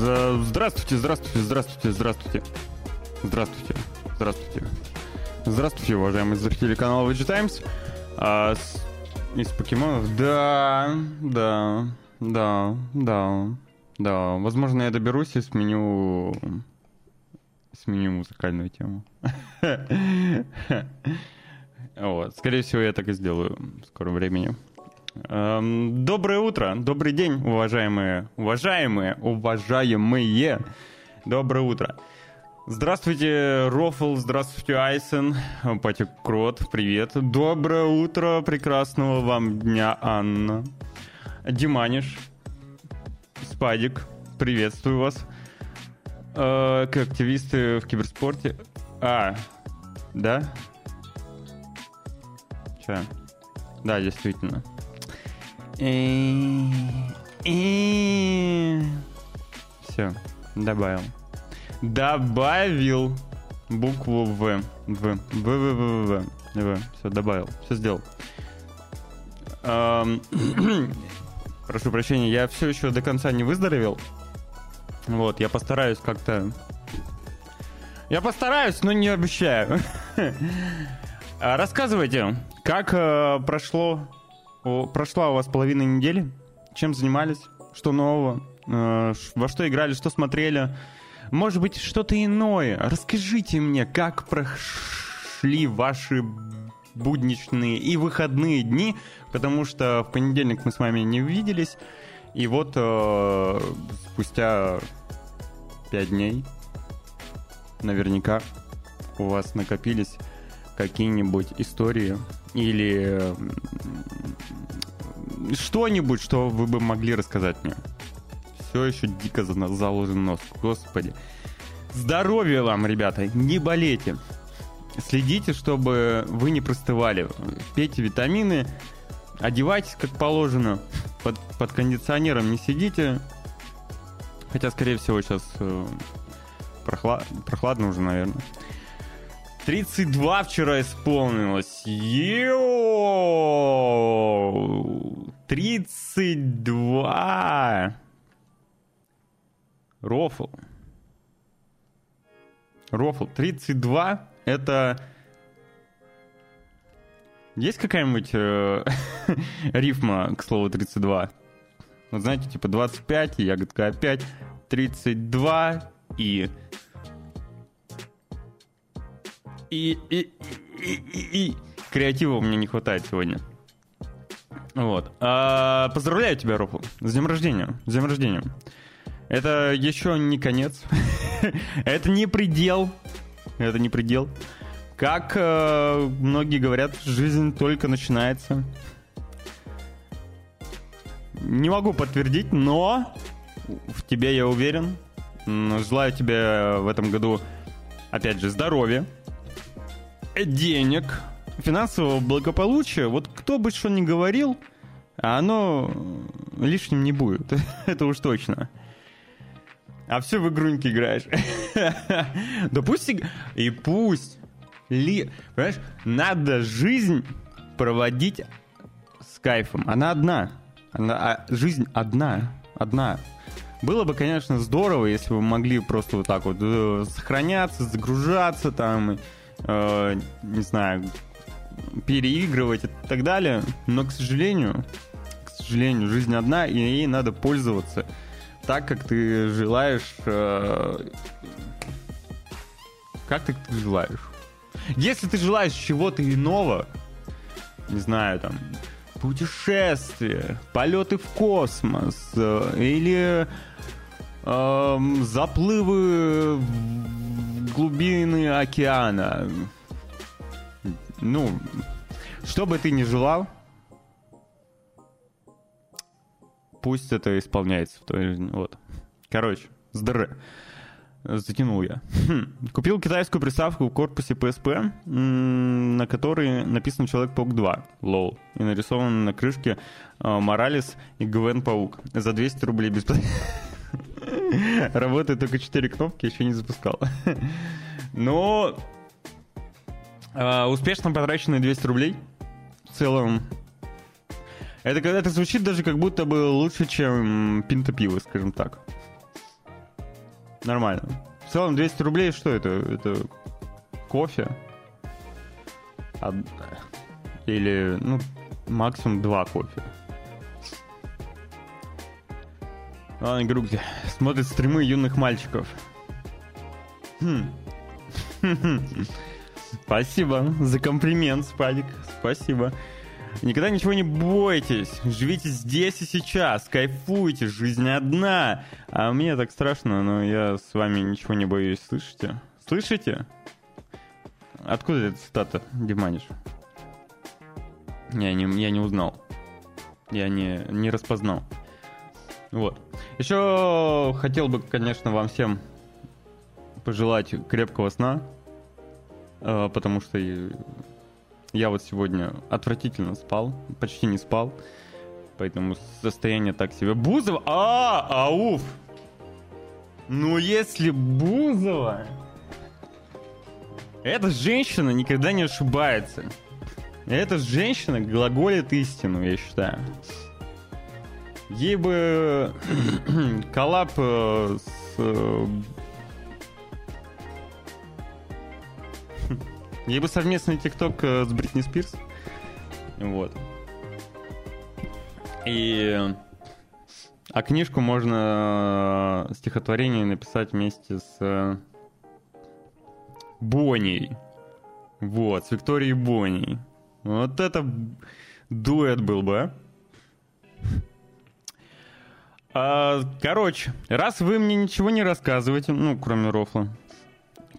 Здравствуйте, здравствуйте, здравствуйте, здравствуйте. Здравствуйте, здравствуйте. Здравствуйте, уважаемые зрители канала VG Times. А, с- из покемонов? Да, да, да, да, да. Возможно, я доберусь и сменю... Сменю музыкальную тему. Вот. Скорее всего, я так и сделаю в скором времени. Эм, Доброе утро, добрый день, уважаемые, уважаемые, уважаемые. Доброе утро. Здравствуйте, Рофл, здравствуйте, Айсен, Патик Крот, привет. Доброе утро, прекрасного вам дня, Анна. Диманиш, Спадик, приветствую вас. Э, Как активисты в киберспорте. А, да? Че? Да, действительно. Все, добавил. Добавил букву В. В. В, В, В, В, В. Все, добавил. Все сделал. Прошу прощения, я все еще до конца не выздоровел. Вот, я постараюсь как-то... Я постараюсь, но не обещаю. Рассказывайте, как э, прошло, о, прошла у вас половина недели? Чем занимались? Что нового? Э, во что играли? Что смотрели? Может быть, что-то иное? Расскажите мне, как прошли ваши будничные и выходные дни, потому что в понедельник мы с вами не увиделись, и вот э, спустя пять дней наверняка у вас накопились какие-нибудь истории или что-нибудь, что вы бы могли рассказать мне. Все еще дико за- заложен нос, господи. Здоровья вам, ребята, не болейте. Следите, чтобы вы не простывали. Пейте витамины, одевайтесь как положено. Под, под кондиционером не сидите. Хотя, скорее всего, сейчас э, прохла- прохладно уже, наверное. 32 вчера исполнилось. Йоу! 32! Рофл. Рофл. 32 это... Есть какая-нибудь э, рифма к слову 32? Вот знаете, типа 25, ягодка опять, 32 и... И, и, и, и, и. Креатива меня не хватает сегодня. Вот. А, поздравляю тебя, Рофл, с днем рождения. С днем рождения. Это еще не конец. Это не предел. Это не предел. Как э, многие говорят, жизнь только начинается. Не могу подтвердить, но в тебе я уверен. Желаю тебе в этом году, опять же, здоровья, денег, финансового благополучия. Вот кто бы что ни говорил, оно лишним не будет. Это уж точно. А все в игруньки играешь. Да пусть... И пусть... Ли... Понимаешь, надо жизнь проводить с кайфом. Она одна. Она... а жизнь одна. Одна. Было бы, конечно, здорово, если бы могли просто вот так вот э, сохраняться, загружаться там, э, не знаю, переигрывать и так далее. Но, к сожалению, к сожалению, жизнь одна, и ей надо пользоваться так, как ты желаешь. э, как ты, ты желаешь. Если ты желаешь чего-то иного, не знаю, там, путешествия, полеты в космос, э, или эм, заплывы глубины океана, ну, что бы ты ни желал, пусть это исполняется твоей жизни. Вот. Короче, здр. Затянул я. Хм. Купил китайскую приставку в корпусе PSP, на которой написан Человек-паук 2, лол. И нарисован на крышке э, Моралес и Гвен Паук. За 200 рублей бесплатно. Работает только 4 кнопки, еще не запускал. Но э, успешно потраченные 200 рублей. В целом, это, это звучит даже как будто бы лучше, чем пинта пиво, скажем так. Нормально. В целом 200 рублей, что это? Это кофе? Од... Или, ну, максимум два кофе. Ладно, игрушки. Смотрит стримы юных мальчиков. Хм. Спасибо за комплимент, Спадик. Спасибо. Никогда ничего не бойтесь. Живите здесь и сейчас. Кайфуйте. Жизнь одна. А мне так страшно, но я с вами ничего не боюсь. Слышите? Слышите? Откуда эта цитата, Диманиш? Я не, я не узнал. Я не, не распознал. Вот. Еще хотел бы, конечно, вам всем пожелать крепкого сна, э, потому что я вот сегодня отвратительно спал, почти не спал, поэтому состояние так себе. Бузова? А, ауф! Ну если Бузова... Эта женщина никогда не ошибается. Эта женщина глаголит истину, я считаю. Ей бы коллаб э, с э, Ей бы совместный тикток э, с Бритни Спирс. Вот. И... А книжку можно стихотворение написать вместе с Бонни. Вот, с Викторией Бонни. Вот это дуэт был бы, а? а? Короче, раз вы мне ничего не рассказываете, ну, кроме рофла,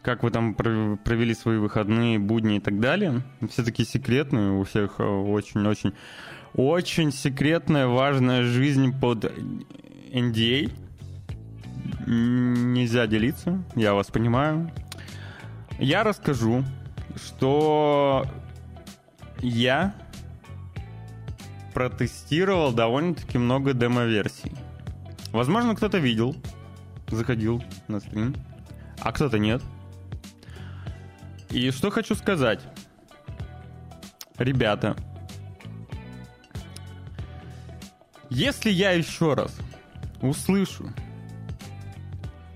как вы там провели свои выходные, будни и так далее, все такие секретные, у всех очень-очень очень секретная, важная жизнь под NDA. Нельзя делиться, я вас понимаю. Я расскажу, что я протестировал довольно-таки много демо-версий. Возможно, кто-то видел, заходил на стрим, а кто-то нет. И что хочу сказать. Ребята, если я еще раз услышу,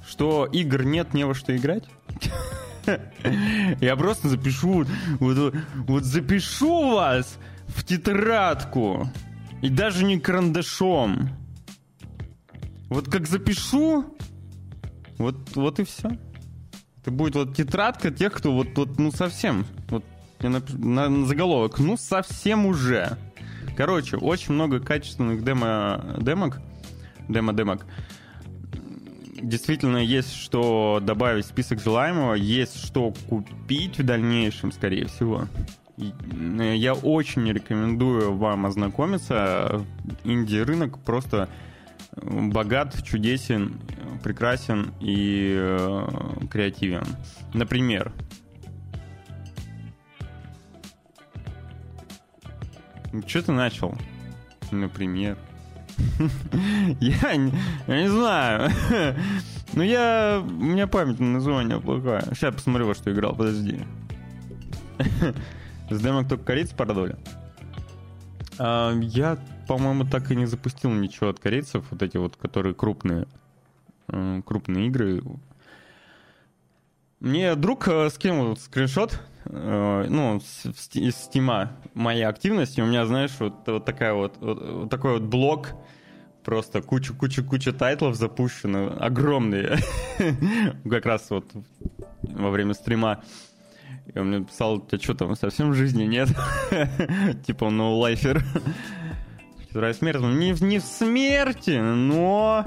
что игр нет не во что играть, Я просто запишу, вот, вот запишу вас в тетрадку. И даже не карандашом. Вот как запишу, вот, вот и все. Это будет вот тетрадка тех, кто вот, вот ну совсем, вот я напишу, на, на заголовок, ну совсем уже. Короче, очень много качественных демо, демок, демо-демок действительно есть что добавить в список желаемого, есть что купить в дальнейшем, скорее всего. Э, я очень рекомендую вам ознакомиться. Инди-рынок просто богат, чудесен, прекрасен и э, креативен. Например, что ты начал? Например. Я не, знаю. Ну, я... У меня память на название плохая. Сейчас посмотрю, во что играл, подожди. С демок только корейцы продали. А, я, по-моему, так и не запустил ничего от корейцев, вот эти вот, которые крупные, э, крупные игры. Мне друг э, скинул скриншот, э, ну, из стима моей активности. У меня, знаешь, вот, вот такая вот, вот, вот такой вот блок Просто куча-куча-куча тайтлов запущено, огромные. как раз вот во время стрима. И он мне писал, у тебя что там, совсем жизни нет? типа, ну, лайфер. Вторая смерть. Не, не в смерти, но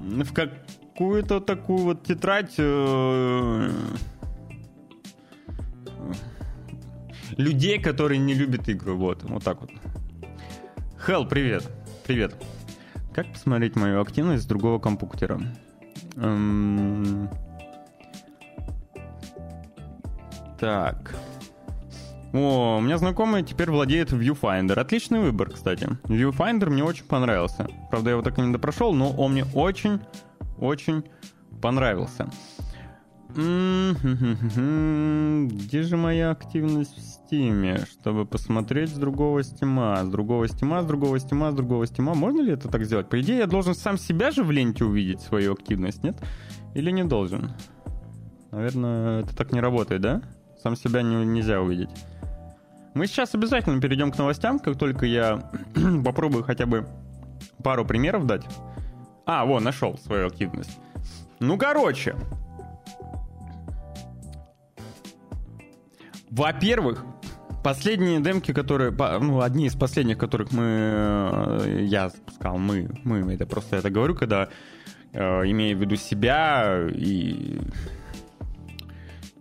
в какую-то такую вот тетрадь э, людей, которые не любят игры. Вот, вот так вот. Хелл, привет. Привет. Как посмотреть мою активность с другого компьютера? Эм... Так. О, у меня знакомый теперь владеет Viewfinder. Отличный выбор, кстати. Viewfinder мне очень понравился. Правда, я его так и не допрошел, но он мне очень-очень понравился. Где же моя активность в стиме, чтобы посмотреть с другого стима, с другого стима, с другого стима, с другого стима? Можно ли это так сделать? По идее, я должен сам себя же в ленте увидеть, свою активность, нет? Или не должен? Наверное, это так не работает, да? Сам себя не, нельзя увидеть. Мы сейчас обязательно перейдем к новостям, как только я попробую хотя бы пару примеров дать. А, вот, нашел свою активность. Ну, короче. Во-первых, последние демки, которые... Ну, одни из последних, которых мы... Э, я запускал, мы, мы, это просто это говорю, когда э, имею в виду себя и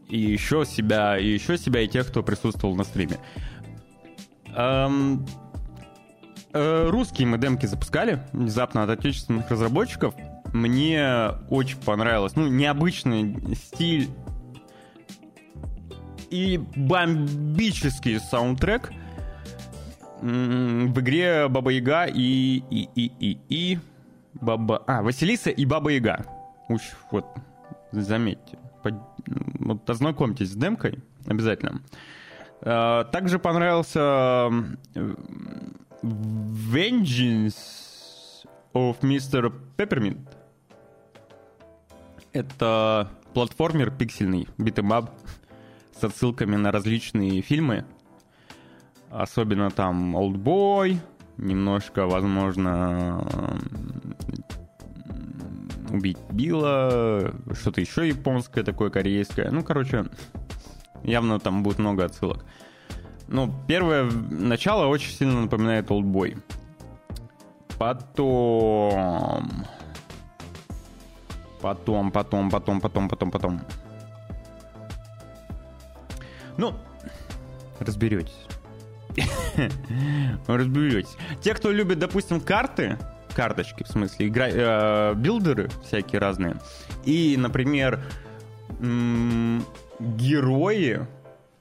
и еще себя, и еще себя, и тех, кто присутствовал на стриме. Эм, э, русские мы демки запускали внезапно от отечественных разработчиков. Мне очень понравилось. Ну, необычный стиль и бомбический саундтрек в игре Баба Яга и, и, и, и, и Баба... А, Василиса и Баба Яга. Уж, вот, заметьте вот ознакомьтесь с демкой обязательно. А, также понравился Vengeance of Mr. Peppermint. Это платформер пиксельный, beat 'em up, с отсылками на различные фильмы. Особенно там Oldboy, немножко, возможно, убить Билла, что-то еще японское такое, корейское. Ну, короче, явно там будет много отсылок. Ну, первое начало очень сильно напоминает Олдбой. Потом... Потом, потом, потом, потом, потом, потом. Ну, разберетесь. разберетесь. Те, кто любит, допустим, карты, карточки, в смысле, игра, э, билдеры всякие разные. И, например, м- герои,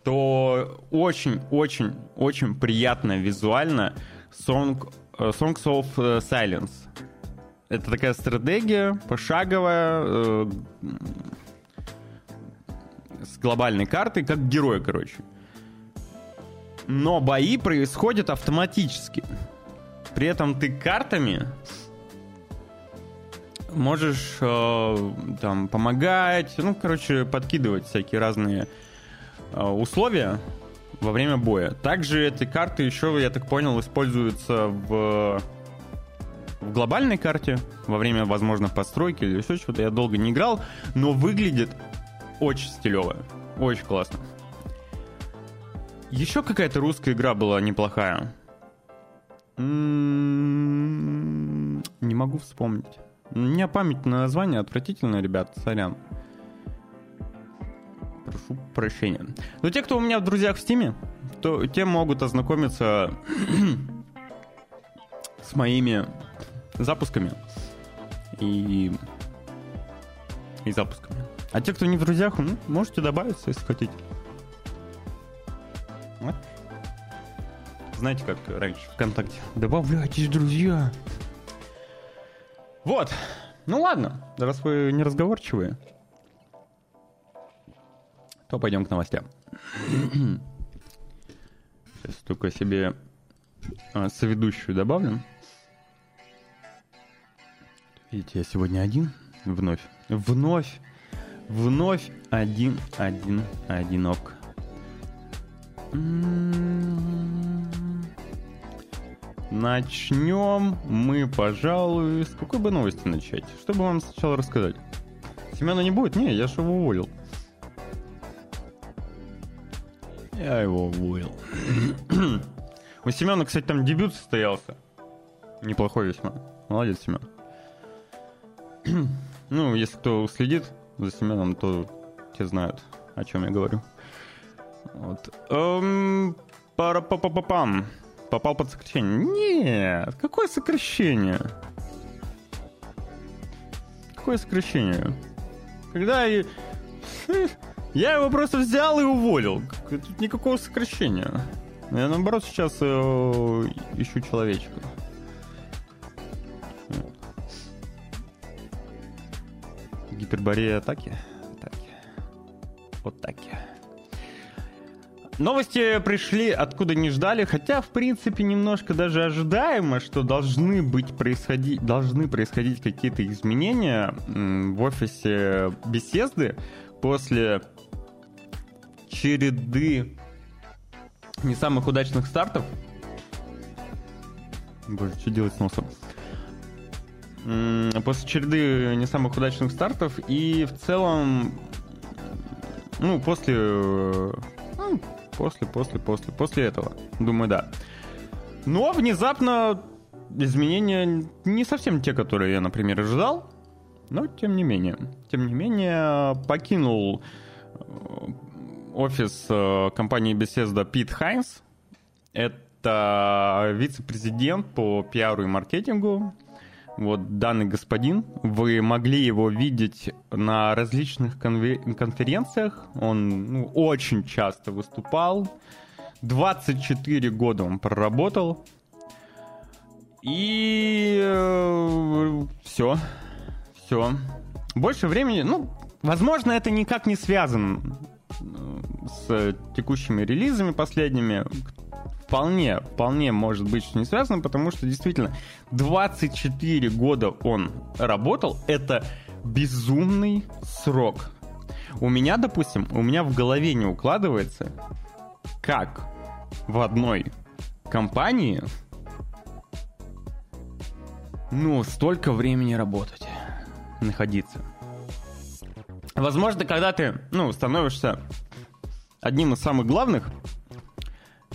то очень-очень-очень приятно визуально Song, э, Songs of э, Silence. Это такая стратегия пошаговая, э, с глобальной картой, как герой, короче. Но бои происходят автоматически. При этом ты картами можешь э, там помогать, ну, короче, подкидывать всякие разные э, условия во время боя. Также эти карты еще, я так понял, используются в, в глобальной карте во время, возможно, постройки или еще чего-то. Я долго не играл, но выглядит очень стилево, очень классно. Еще какая-то русская игра была неплохая. М-м-м, не могу вспомнить. У меня память на название отвратительная, ребят, сорян. Прошу прощения. Но те, кто у меня в друзьях в Стиме, то те могут ознакомиться с моими запусками и, и запусками. А те, кто не в друзьях, ну, можете добавиться, если хотите. Вот. Знаете, как раньше ВКонтакте. Добавляйтесь, друзья. Вот. Ну ладно, раз вы не разговорчивые, то пойдем к новостям. Сейчас только себе а, соведущую добавлю. Видите, я сегодня один. Вновь. Вновь. Вновь один, один, одинок. Начнем мы, пожалуй, с какой бы новости начать? Что бы вам сначала рассказать? Семена не будет? Не, я же его уволил. Я его уволил. У Семена, кстати, там дебют состоялся. Неплохой весьма. Молодец, Семен. ну, если кто следит за Семеном, то те знают, о чем я говорю. Вот. Эм, пара-па-па-па-пам. Попал под сокращение. Нет, какое сокращение? Какое сокращение? Когда я... Я его просто взял и уволил. Тут никакого сокращения. Я наоборот сейчас э, ищу человечка. Гиперборея атаки. атаки. Вот так. Новости пришли откуда не ждали, хотя, в принципе, немножко даже ожидаемо, что должны быть происходить, должны происходить какие-то изменения в офисе беседы после череды не самых удачных стартов. Боже, что делать с носом? После череды не самых удачных стартов и в целом, ну, после, ну, после, после, после, после этого, думаю, да. Но внезапно изменения не совсем те, которые я, например, ожидал, но тем не менее. Тем не менее, покинул э, офис э, компании Bethesda Пит Хайнс. Это вице-президент по пиару и маркетингу. Вот данный господин, вы могли его видеть на различных конференциях. Он ну, очень часто выступал. 24 года он проработал. И э, все. Все. Больше времени, ну, возможно, это никак не связано с текущими релизами последними. Вполне, вполне может быть, что не связано, потому что действительно 24 года он работал, это безумный срок. У меня, допустим, у меня в голове не укладывается, как в одной компании ну, столько времени работать, находиться. Возможно, когда ты, ну, становишься одним из самых главных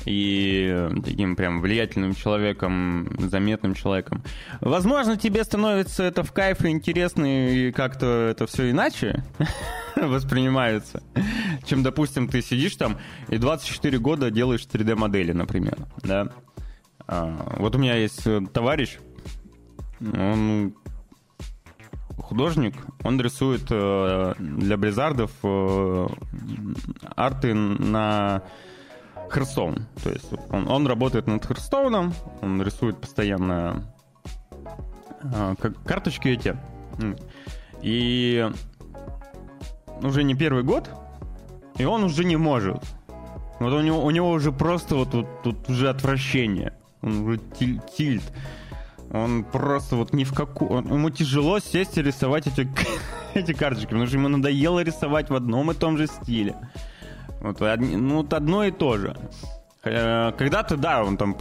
и таким прям влиятельным человеком, заметным человеком. Возможно, тебе становится это в кайф и интересно, и как-то это все иначе воспринимается, чем, допустим, ты сидишь там и 24 года делаешь 3D-модели, например, да. А, вот у меня есть товарищ, он художник, он рисует э, для Близзардов э, арты на Hearthstone. То есть он, он работает над Hearthstone ом, он рисует постоянно э, карточки эти. И уже не первый год, и он уже не может. Вот у него, у него уже просто вот, вот тут уже отвращение. Он уже тиль, тильт. Он просто вот ни в какую... Ему тяжело сесть и рисовать эти, эти карточки, потому что ему надоело рисовать в одном и том же стиле. Вот, ну, вот одно и то же. Э, когда-то, да, он там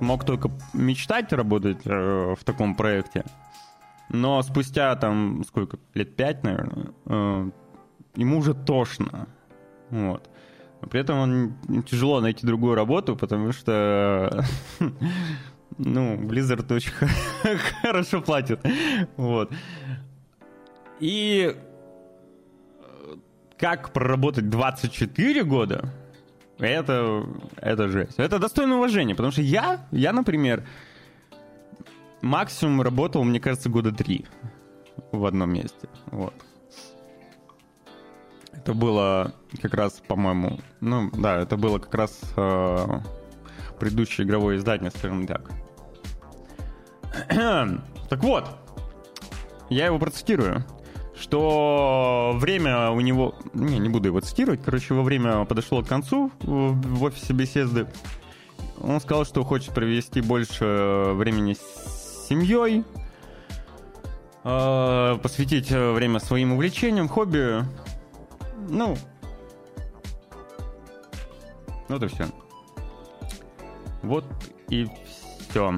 мог только мечтать работать э, в таком проекте. Но спустя там, сколько, лет пять, наверное, э, ему уже тошно. Вот. При этом он тяжело найти другую работу, потому что Ну, Blizzard очень хорошо платит. Вот. И как проработать 24 года, это, это жесть. Это достойно уважения, потому что я, я, например, максимум работал, мне кажется, года три в одном месте. Вот. Это было как раз, по-моему, ну да, это было как раз э, предыдущее игровое издание, скажем так. так вот, я его процитирую что время у него... Не, не буду его цитировать. Короче, его время подошло к концу в офисе беседы. Он сказал, что хочет провести больше времени с семьей, э, посвятить время своим увлечениям, хобби. Ну, вот и все. Вот и все.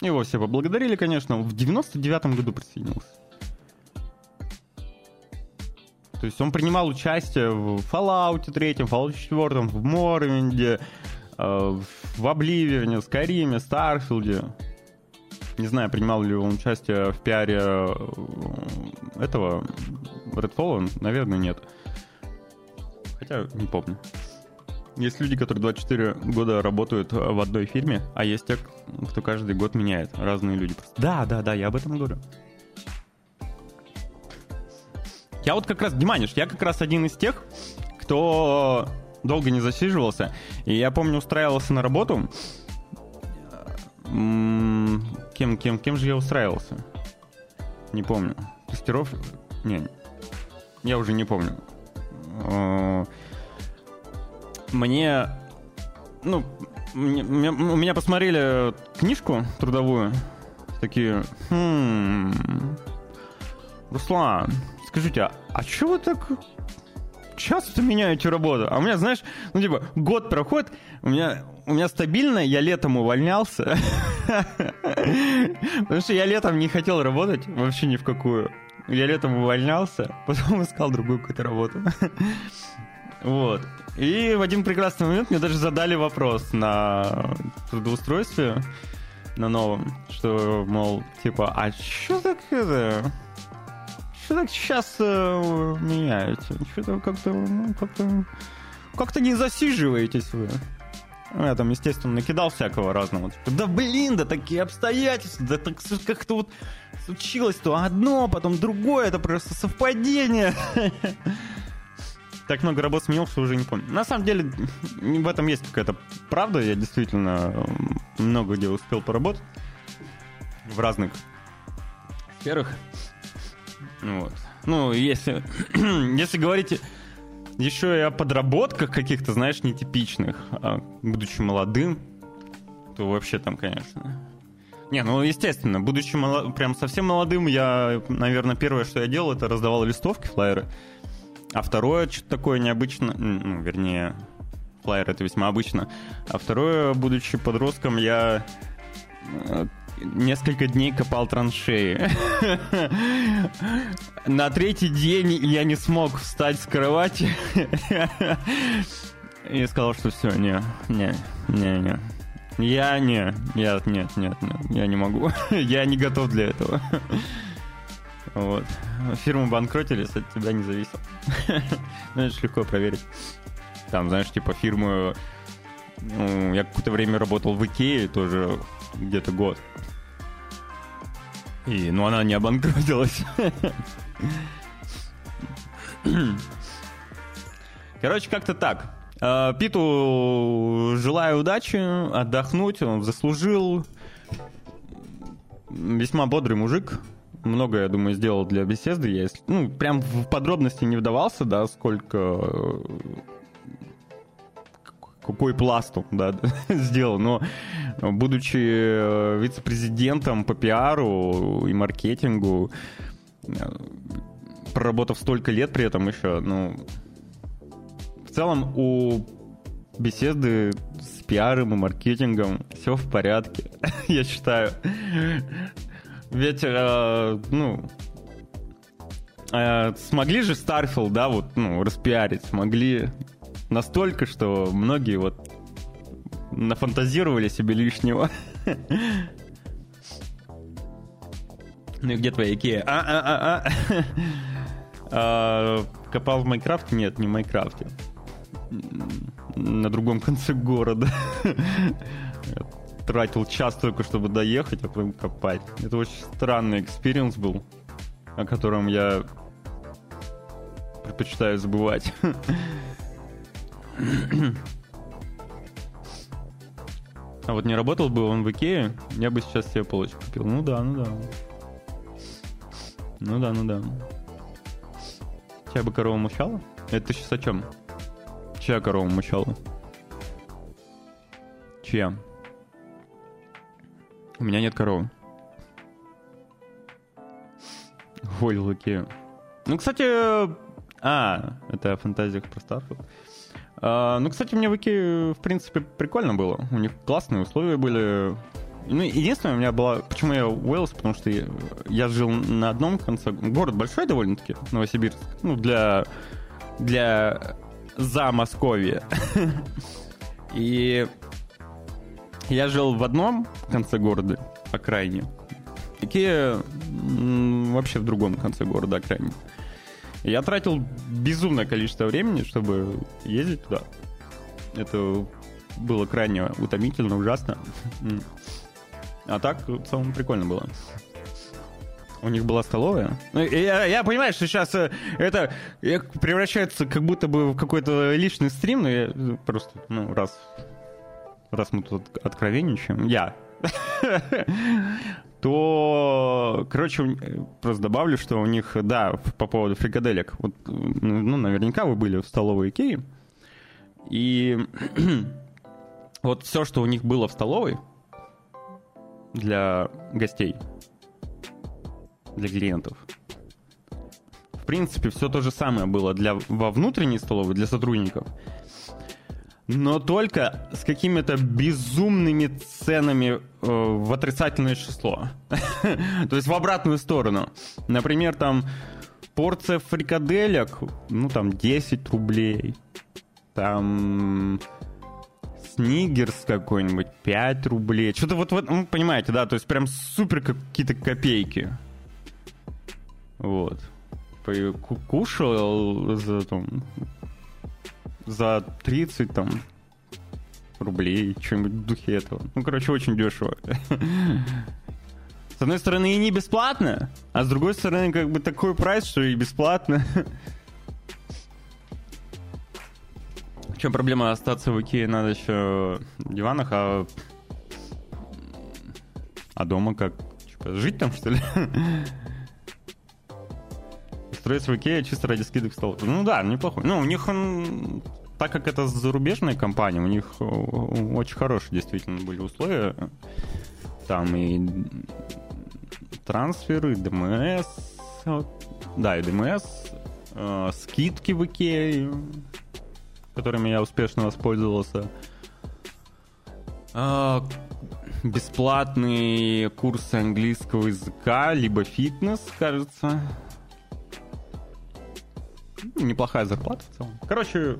Его все поблагодарили, конечно. В 99-м году присоединился. То есть он принимал участие в Fallout 3, Fallout 4, в Morrowind, э, в Обливионе, Скайриме, Старфилде. Не знаю, принимал ли он участие в пиаре э, этого Redfall, наверное, нет. Хотя не помню. Есть люди, которые 24 года работают в одной фирме, а есть те, кто каждый год меняет. Разные люди. Да, да, да, я об этом говорю. Я вот как раз, Диманиш, я как раз один из тех, кто долго не засиживался. И я помню, устраивался на работу. Кем, кем, кем же я устраивался? Не помню. Тестировщик? Не, я уже не помню. э, мне, ну, у меня посмотрели книжку трудовую, такие, «Хм, Руслан, скажите, а, а чё вы так часто меняете работу? А у меня, знаешь, ну типа год проходит, у меня у меня стабильно, я летом увольнялся, потому что я летом не хотел работать вообще ни в какую. Я летом увольнялся, потом искал другую какую-то работу. Вот. И в один прекрасный момент мне даже задали вопрос на трудоустройстве на новом, что, мол, типа, а чё так это... Что так сейчас э, меняете? Что-то как-то, ну, как-то... Как-то не засиживаетесь вы. Ну, Я там, естественно, накидал всякого разного. Типа, да блин, да такие обстоятельства, да так как-то вот случилось то одно, потом другое, это просто совпадение. Так много работ сменил, что уже не помню. На самом деле, в этом есть какая-то правда. Я действительно много где успел поработать. В разных сферах. Вот. Ну, если, если говорить еще и о подработках каких-то, знаешь, нетипичных, а будучи молодым, то вообще там, конечно. Не, ну, естественно, будучи моло- прям совсем молодым, я, наверное, первое, что я делал, это раздавал листовки, флайеры. А второе, что-то такое необычно, ну, вернее, флайер это весьма обычно. А второе, будучи подростком, я э, несколько дней копал траншеи. На третий день я не смог встать с кровати. И сказал, что все, не, не, не, не. Я не, нет, нет, нет, нет, я не могу. Я не готов для этого. Вот. Фирмы банкротились, от тебя не зависел. Ну, это ж легко проверить. Там, знаешь, типа фирмы... ну, я какое-то время работал в Икее, тоже где-то год. И, ну, она не обанкротилась. Короче, как-то так. Э, Питу желаю удачи, отдохнуть, он заслужил. Весьма бодрый мужик. Много, я думаю, сделал для беседы. Я, ну, прям в подробности не вдавался, да, сколько... Какой пласт он, да, сделал. Но, будучи э, вице-президентом по пиару и маркетингу, э, проработав столько лет при этом еще, ну, в целом у беседы с пиаром и маркетингом все в порядке, я считаю. Ведь, э, ну, э, смогли же Starfield, да, вот, ну, распиарить, смогли настолько, что многие вот нафантазировали себе лишнего. Ну и где твоя Икея? А-а-а-а. Копал в Майнкрафте? Нет, не в Майнкрафте. На другом конце города. Тратил час только, чтобы доехать, а потом копать. Это очень странный experience был, о котором я предпочитаю забывать. А вот не работал бы он в Икее, я бы сейчас себе полочку купил. Ну да, ну да. Ну да, ну да. Чья бы корова мучала? Это ты сейчас о чем? Чья корова мучала? Чья? У меня нет коровы. Ой, Икею. Ну, кстати... А, это о фантазиях про Starfield. А, ну, кстати, мне в Икее, в принципе, прикольно было. У них классные условия были. Ну, единственное, у меня была... Почему я уволился? Потому что я, я жил на одном конце... Город большой довольно-таки, Новосибирск. Ну, для... Для Замосковья. И я жил в одном конце города, окраине. М, вообще в другом конце города, окраине. Я тратил безумное количество времени, чтобы ездить туда. Это было крайне утомительно, ужасно. А так, в целом, прикольно было. У них была столовая. Ну, Я, я понимаю, что сейчас э, это э, превращается как будто бы в какой-то личный стрим, но я э, просто, ну, раз, раз мы тут откровенничаем, я, то, короче, просто добавлю, что у них, да, по поводу фрикаделек. Вот, ну, наверняка вы были в столовой Икеи. И вот все, что у них было в столовой для гостей, для клиентов, в принципе, все то же самое было для, во внутренней столовой, для сотрудников. Но только с какими-то безумными ценами э, в отрицательное число. то есть в обратную сторону. Например, там порция фрикаделек, ну там 10 рублей. Там снигерс какой-нибудь 5 рублей. Что-то вот, вот, ну, понимаете, да, то есть прям супер какие-то копейки. Вот кушал за, там, за 30 там рублей, что-нибудь в духе этого. Ну, короче, очень дешево. С одной стороны, и не бесплатно, а с другой стороны, как бы такой прайс, что и бесплатно. В чем проблема остаться в Икее? Надо еще в диванах, а... А дома как? Типа, жить там, что ли? Строить в Икее чисто ради скидок в. Ну да, неплохой. Ну, у них он, так как это зарубежная компания, у них очень хорошие действительно были условия. Там и трансферы, ДМС, да, и ДМС, э, скидки в Икее, которыми я успешно воспользовался. Э, бесплатные курсы английского языка, либо фитнес, кажется. Неплохая зарплата в целом. Короче,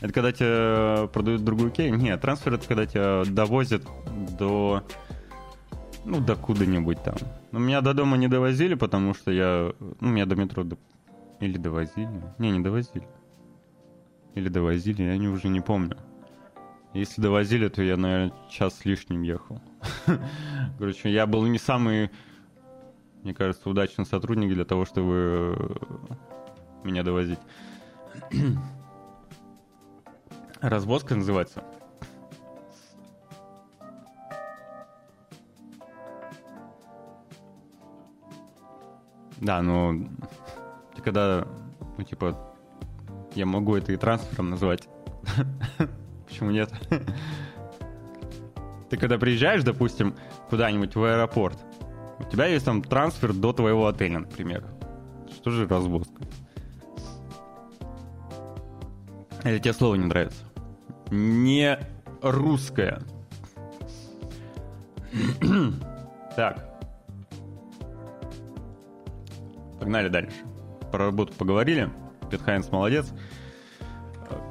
это когда тебе продают другую кей? Нет, трансфер это когда тебя довозят до... Ну, до куда-нибудь там. Но меня до дома не довозили, потому что я... Ну, меня до метро... До... Или довозили? Не, не довозили. Или довозили, я не, уже не помню. Если довозили, то я, наверное, час с лишним ехал. Короче, я был не самый, мне кажется, удачный сотрудник для того, чтобы меня довозить. Развозка называется. Да, ну, ты когда, ну, типа, я могу это и трансфером называть. Почему нет? ты когда приезжаешь, допустим, куда-нибудь в аэропорт, у тебя есть там трансфер до твоего отеля, например. Что же развозка? Или тебе слово не нравится? Не русское. так. Погнали дальше. Про работу поговорили. Пет Хайнс молодец.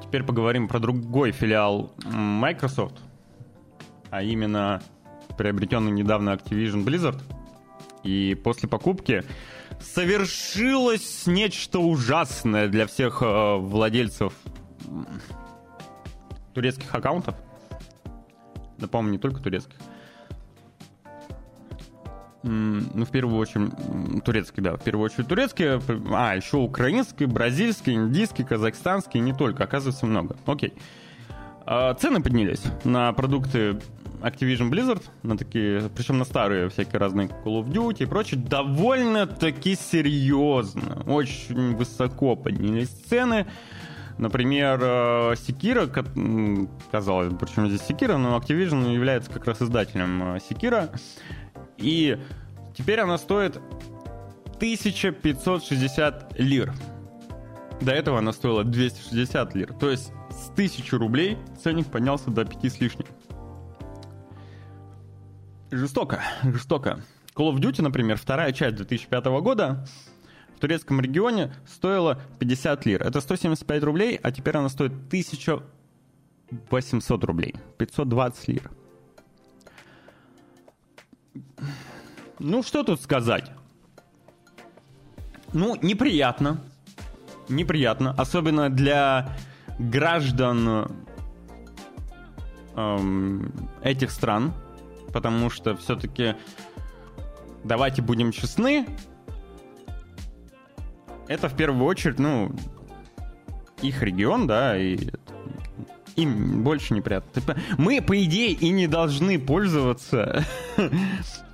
Теперь поговорим про другой филиал Microsoft, а именно приобретенный недавно Activision Blizzard. И после покупки совершилось нечто ужасное для всех э, владельцев турецких аккаунтов. По-моему, не только турецких. Ну, в первую очередь, турецкий, да, в первую очередь турецкие, а, еще украинский, бразильский, индийский, казахстанский, не только, оказывается, много. Окей. А, цены поднялись на продукты Activision Blizzard, на такие, причем на старые всякие разные Call of Duty и прочее, довольно-таки серьезно, очень высоко поднялись цены. Например, Секира, казалось бы, причем здесь Секира, но Activision является как раз издателем Секира. И теперь она стоит 1560 лир. До этого она стоила 260 лир. То есть с 1000 рублей ценник поднялся до 5 с лишним. Жестоко, жестоко. Call of Duty, например, вторая часть 2005 года в турецком регионе стоила 50 лир. Это 175 рублей, а теперь она стоит 1800 рублей. 520 лир. Ну, что тут сказать? Ну, неприятно. Неприятно. Особенно для граждан эм, этих стран. Потому что все-таки, давайте будем честны, это в первую очередь, ну, их регион, да, и им больше неприятно. Мы, по идее, и не должны пользоваться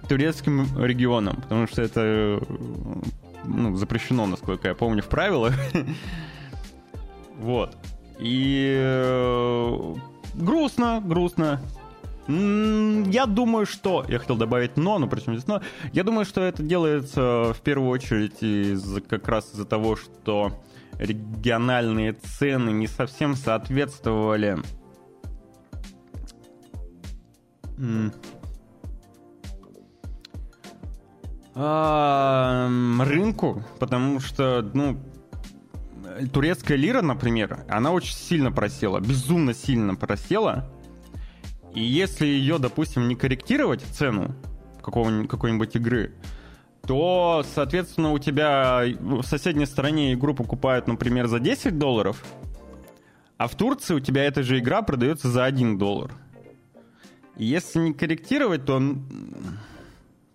турецким регионам, потому что это ну, запрещено, насколько я помню, в правилах. Вот. И э, грустно, грустно. Я думаю, что... Я хотел добавить но, но причем здесь но. Я думаю, что это делается в первую очередь из как раз из-за того, что региональные цены не совсем соответствовали рынку, потому что, ну, турецкая лира, например, она очень сильно просела, безумно сильно просела. И если ее, допустим, не корректировать цену какой-нибудь игры, то, соответственно, у тебя в соседней стороне игру покупают, например, за 10 долларов, а в Турции у тебя эта же игра продается за 1 доллар. И если не корректировать, то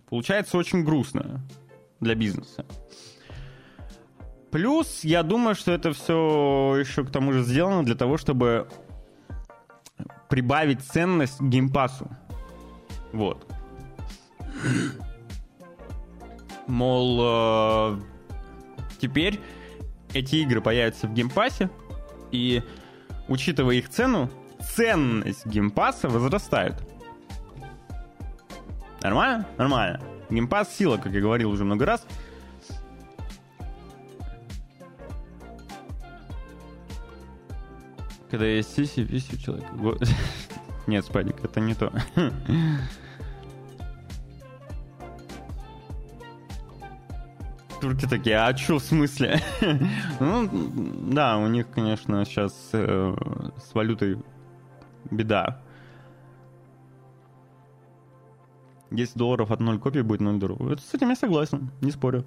получается очень грустно для бизнеса. Плюс, я думаю, что это все еще к тому же сделано для того, чтобы прибавить ценность геймпасу. Вот. Мол, э, теперь эти игры появятся в геймпассе, и, учитывая их цену, ценность геймпасса возрастает. Нормально? Нормально. Геймпасс сила, как я говорил уже много раз. Когда есть сиси, виси у человека. Нет, Спадик, это не то. Турки такие, а что в смысле? ну, да, у них, конечно, сейчас э, с валютой беда. 10 долларов от 0 копий будет 0 долларов. С этим я согласен, не спорю.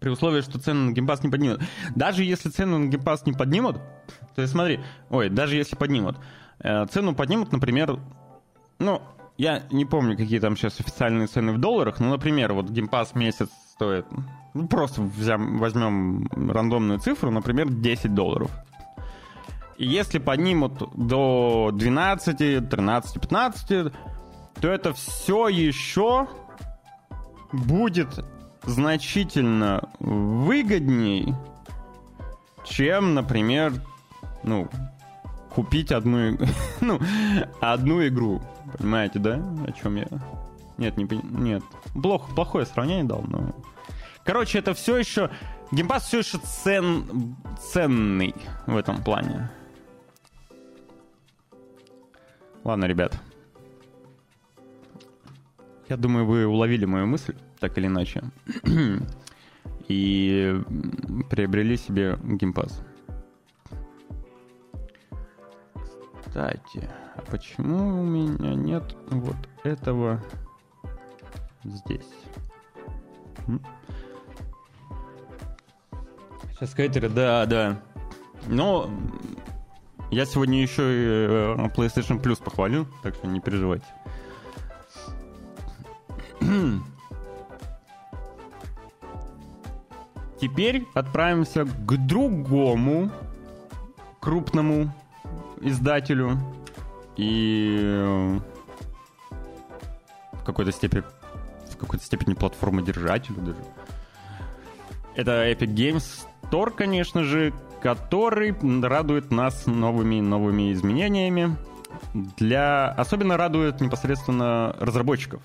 При условии, что цены на геймпас не поднимут. Даже если цены на геймпас не поднимут, то есть смотри, ой, даже если поднимут, э, цену поднимут, например, ну, я не помню, какие там сейчас официальные цены в долларах, но, например, вот геймпас месяц стоит, ну, просто взям, возьмем рандомную цифру, например, 10 долларов. И если поднимут до 12, 13, 15, то это все еще будет значительно выгодней, чем, например, ну, купить одну, ну, одну игру. Понимаете, да? О чем я? Нет, не нет. Плохо, плохое сравнение дал, но... Короче, это все еще... Геймпас все еще цен... ценный в этом плане. Ладно, ребят. Я думаю, вы уловили мою мысль, так или иначе. И приобрели себе геймпас. Кстати, а почему у меня нет вот этого здесь? Сейчас скайтеры, да, да. Но я сегодня еще и э, PlayStation Plus похвалю, так что не переживайте. Теперь отправимся к другому крупному издателю и э, в какой-то степени в какой-то степени платформодержателю даже. Это Epic Games Store, конечно же, который радует нас новыми новыми изменениями. Для особенно радует непосредственно разработчиков.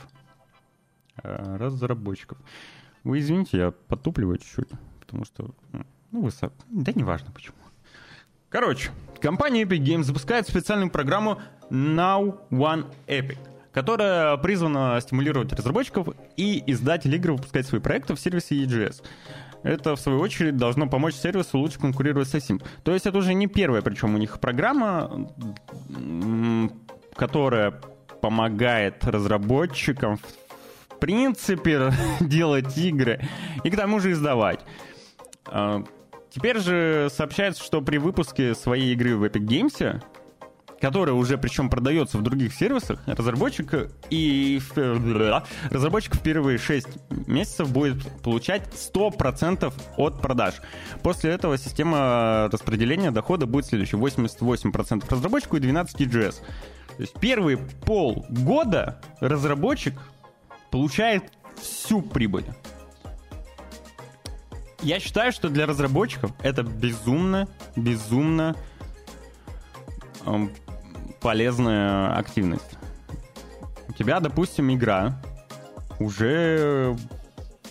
Э, разработчиков. Вы извините, я потупливаю чуть-чуть, потому что, ну, вы... Да неважно почему. Короче, компания Epic Games запускает специальную программу Now One Epic, которая призвана стимулировать разработчиков и издателей игр выпускать свои проекты в сервисе EGS. Это, в свою очередь, должно помочь сервису лучше конкурировать с Steam. То есть это уже не первая, причем у них программа, которая помогает разработчикам принципе делать игры и к тому же издавать. А, Теперь же сообщается, что при выпуске своей игры в Epic Games, которая уже причем продается в других сервисах, разработчик и разработчик в первые 6 месяцев будет получать 100% от продаж. После этого система распределения дохода будет следующей. 88% разработчику и 12% GS. То есть первые полгода разработчик получает всю прибыль. Я считаю, что для разработчиков это безумно, безумно эм, полезная активность. У тебя, допустим, игра уже...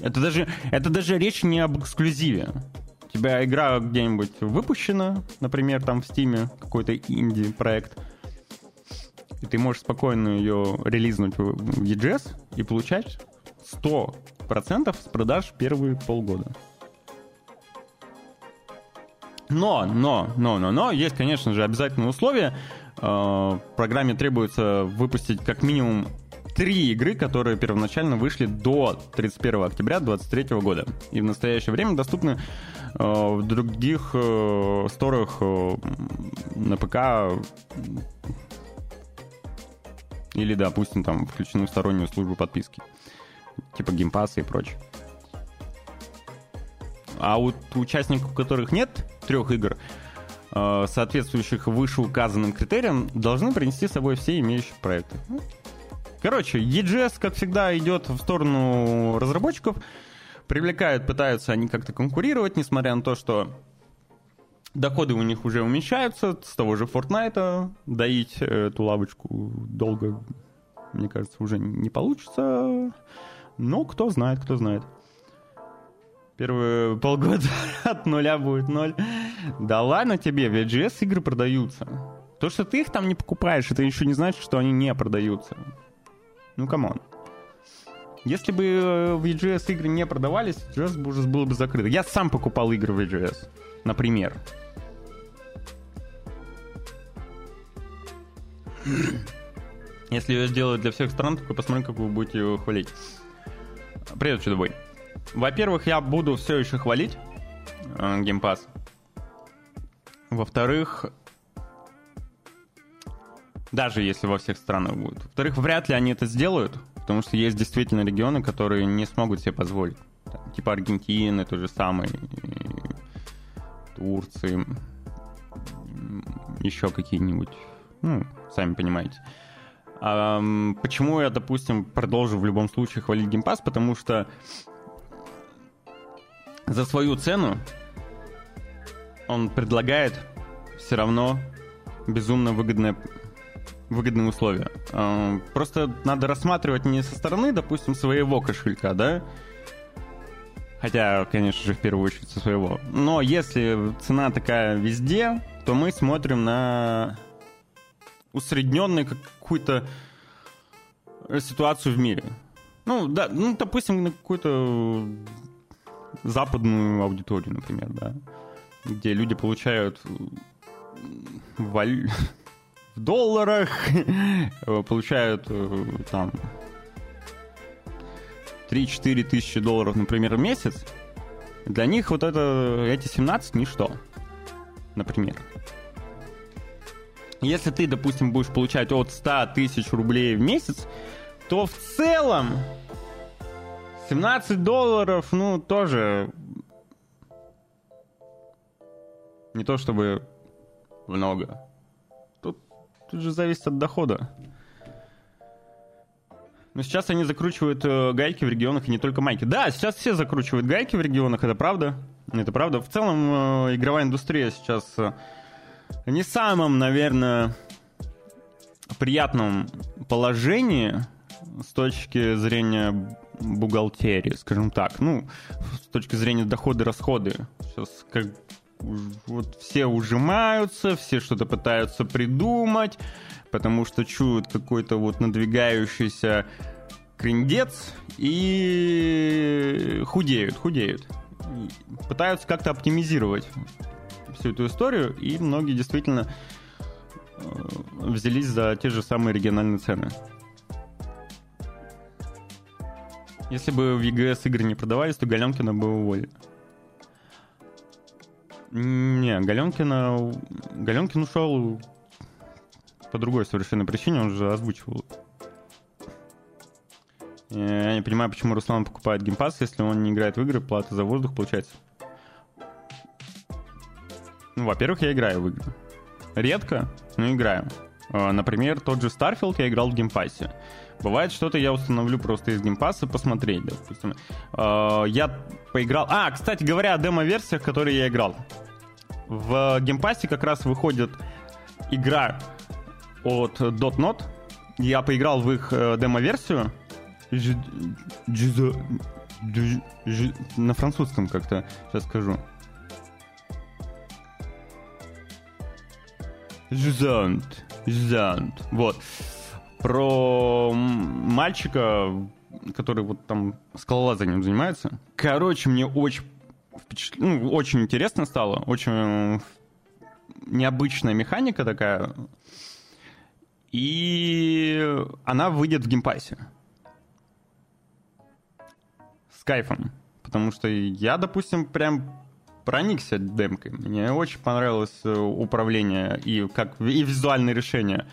Это даже, это даже речь не об эксклюзиве. У тебя игра где-нибудь выпущена, например, там в Стиме, какой-то инди-проект, и ты можешь спокойно ее релизнуть в EGS и получать 100% с продаж первые полгода. Но, но, но, но, но, есть, конечно же, обязательные условия. Э, программе требуется выпустить как минимум три игры, которые первоначально вышли до 31 октября 2023 года. И в настоящее время доступны э, в других э, сторах на ПК или, допустим, там включены в стороннюю службу подписки. Типа геймпаса и прочее. А у участников, у которых нет трех игр, э, соответствующих вышеуказанным критериям, должны принести с собой все имеющие проекты. Короче, EGS, как всегда, идет в сторону разработчиков, привлекают, пытаются они как-то конкурировать, несмотря на то, что доходы у них уже уменьшаются, с того же Fortnite доить эту лавочку долго, мне кажется, уже не получится. Но кто знает, кто знает. Первые полгода от нуля будет ноль. Да ладно тебе, в EGS игры продаются. То, что ты их там не покупаешь, это еще не значит, что они не продаются. Ну, come on. Если бы э, в EGS игры не продавались, EGS бы уже было бы закрыто. Я сам покупал игры в EGS, например. Если ее сделают для всех стран, то посмотрим, как вы будете ее хвалить. Привет, чудовой. Во-первых, я буду все еще хвалить э, Game Pass. Во-вторых, даже если во всех странах будет. Во-вторых, вряд ли они это сделают, потому что есть действительно регионы, которые не смогут себе позволить. Там, типа Аргентины, то же самое, Турции, еще какие-нибудь. Ну, сами понимаете. А, почему я, допустим, продолжу в любом случае хвалить Game Pass? Потому что за свою цену он предлагает все равно безумно выгодное выгодные условия. Просто надо рассматривать не со стороны, допустим, своего кошелька, да? Хотя, конечно же, в первую очередь со своего. Но если цена такая везде, то мы смотрим на усредненную какую-то ситуацию в мире. Ну, да, ну, допустим, на какую-то западную аудиторию, например, да, где люди получают валь... в долларах, получают э, там 3-4 тысячи долларов, например, в месяц, для них вот это, эти 17 ничто, например. Если ты, допустим, будешь получать от 100 тысяч рублей в месяц, то в целом 17 долларов, ну, тоже не то чтобы много. Тут, тут же зависит от дохода. Но сейчас они закручивают э, гайки в регионах, и не только майки. Да, сейчас все закручивают гайки в регионах, это правда. Это правда. В целом э, игровая индустрия сейчас э, не самом, наверное, приятном положении с точки зрения бухгалтерии, скажем так. Ну, с точки зрения доходы-расходы. Сейчас как вот все ужимаются, все что-то пытаются придумать, потому что чуют какой-то вот надвигающийся криндец и худеют, худеют. Пытаются как-то оптимизировать всю эту историю, и многие действительно э, взялись за те же самые региональные цены. Если бы в ЕГС игры не продавались, то Галенкина бы уволили. Не, Галенкина... Галенкин ушел по другой совершенно причине, он же озвучивал. Я не понимаю, почему Руслан покупает геймпас, если он не играет в игры, плата за воздух получается. Ну, во-первых, я играю в игры. Редко, но играю. Э, например, тот же Starfield я играл в геймпассе. Бывает, что-то я установлю просто из геймпасса посмотреть, допустим. Э, я поиграл... А, кстати говоря, о демо-версиях, которые я играл. В геймпассе как раз выходит игра от Dotnot. Я поиграл в их э, демо-версию. На французском как-то, сейчас скажу. Жузант. Жузант. Вот. Про мальчика, который вот там скалолазанием занимается. Короче, мне очень впечатл... ну, очень интересно стало. Очень необычная механика такая. И она выйдет в геймпассе. С кайфом. Потому что я, допустим, прям проникся демкой. Мне очень понравилось э, управление и, как, и визуальные решения.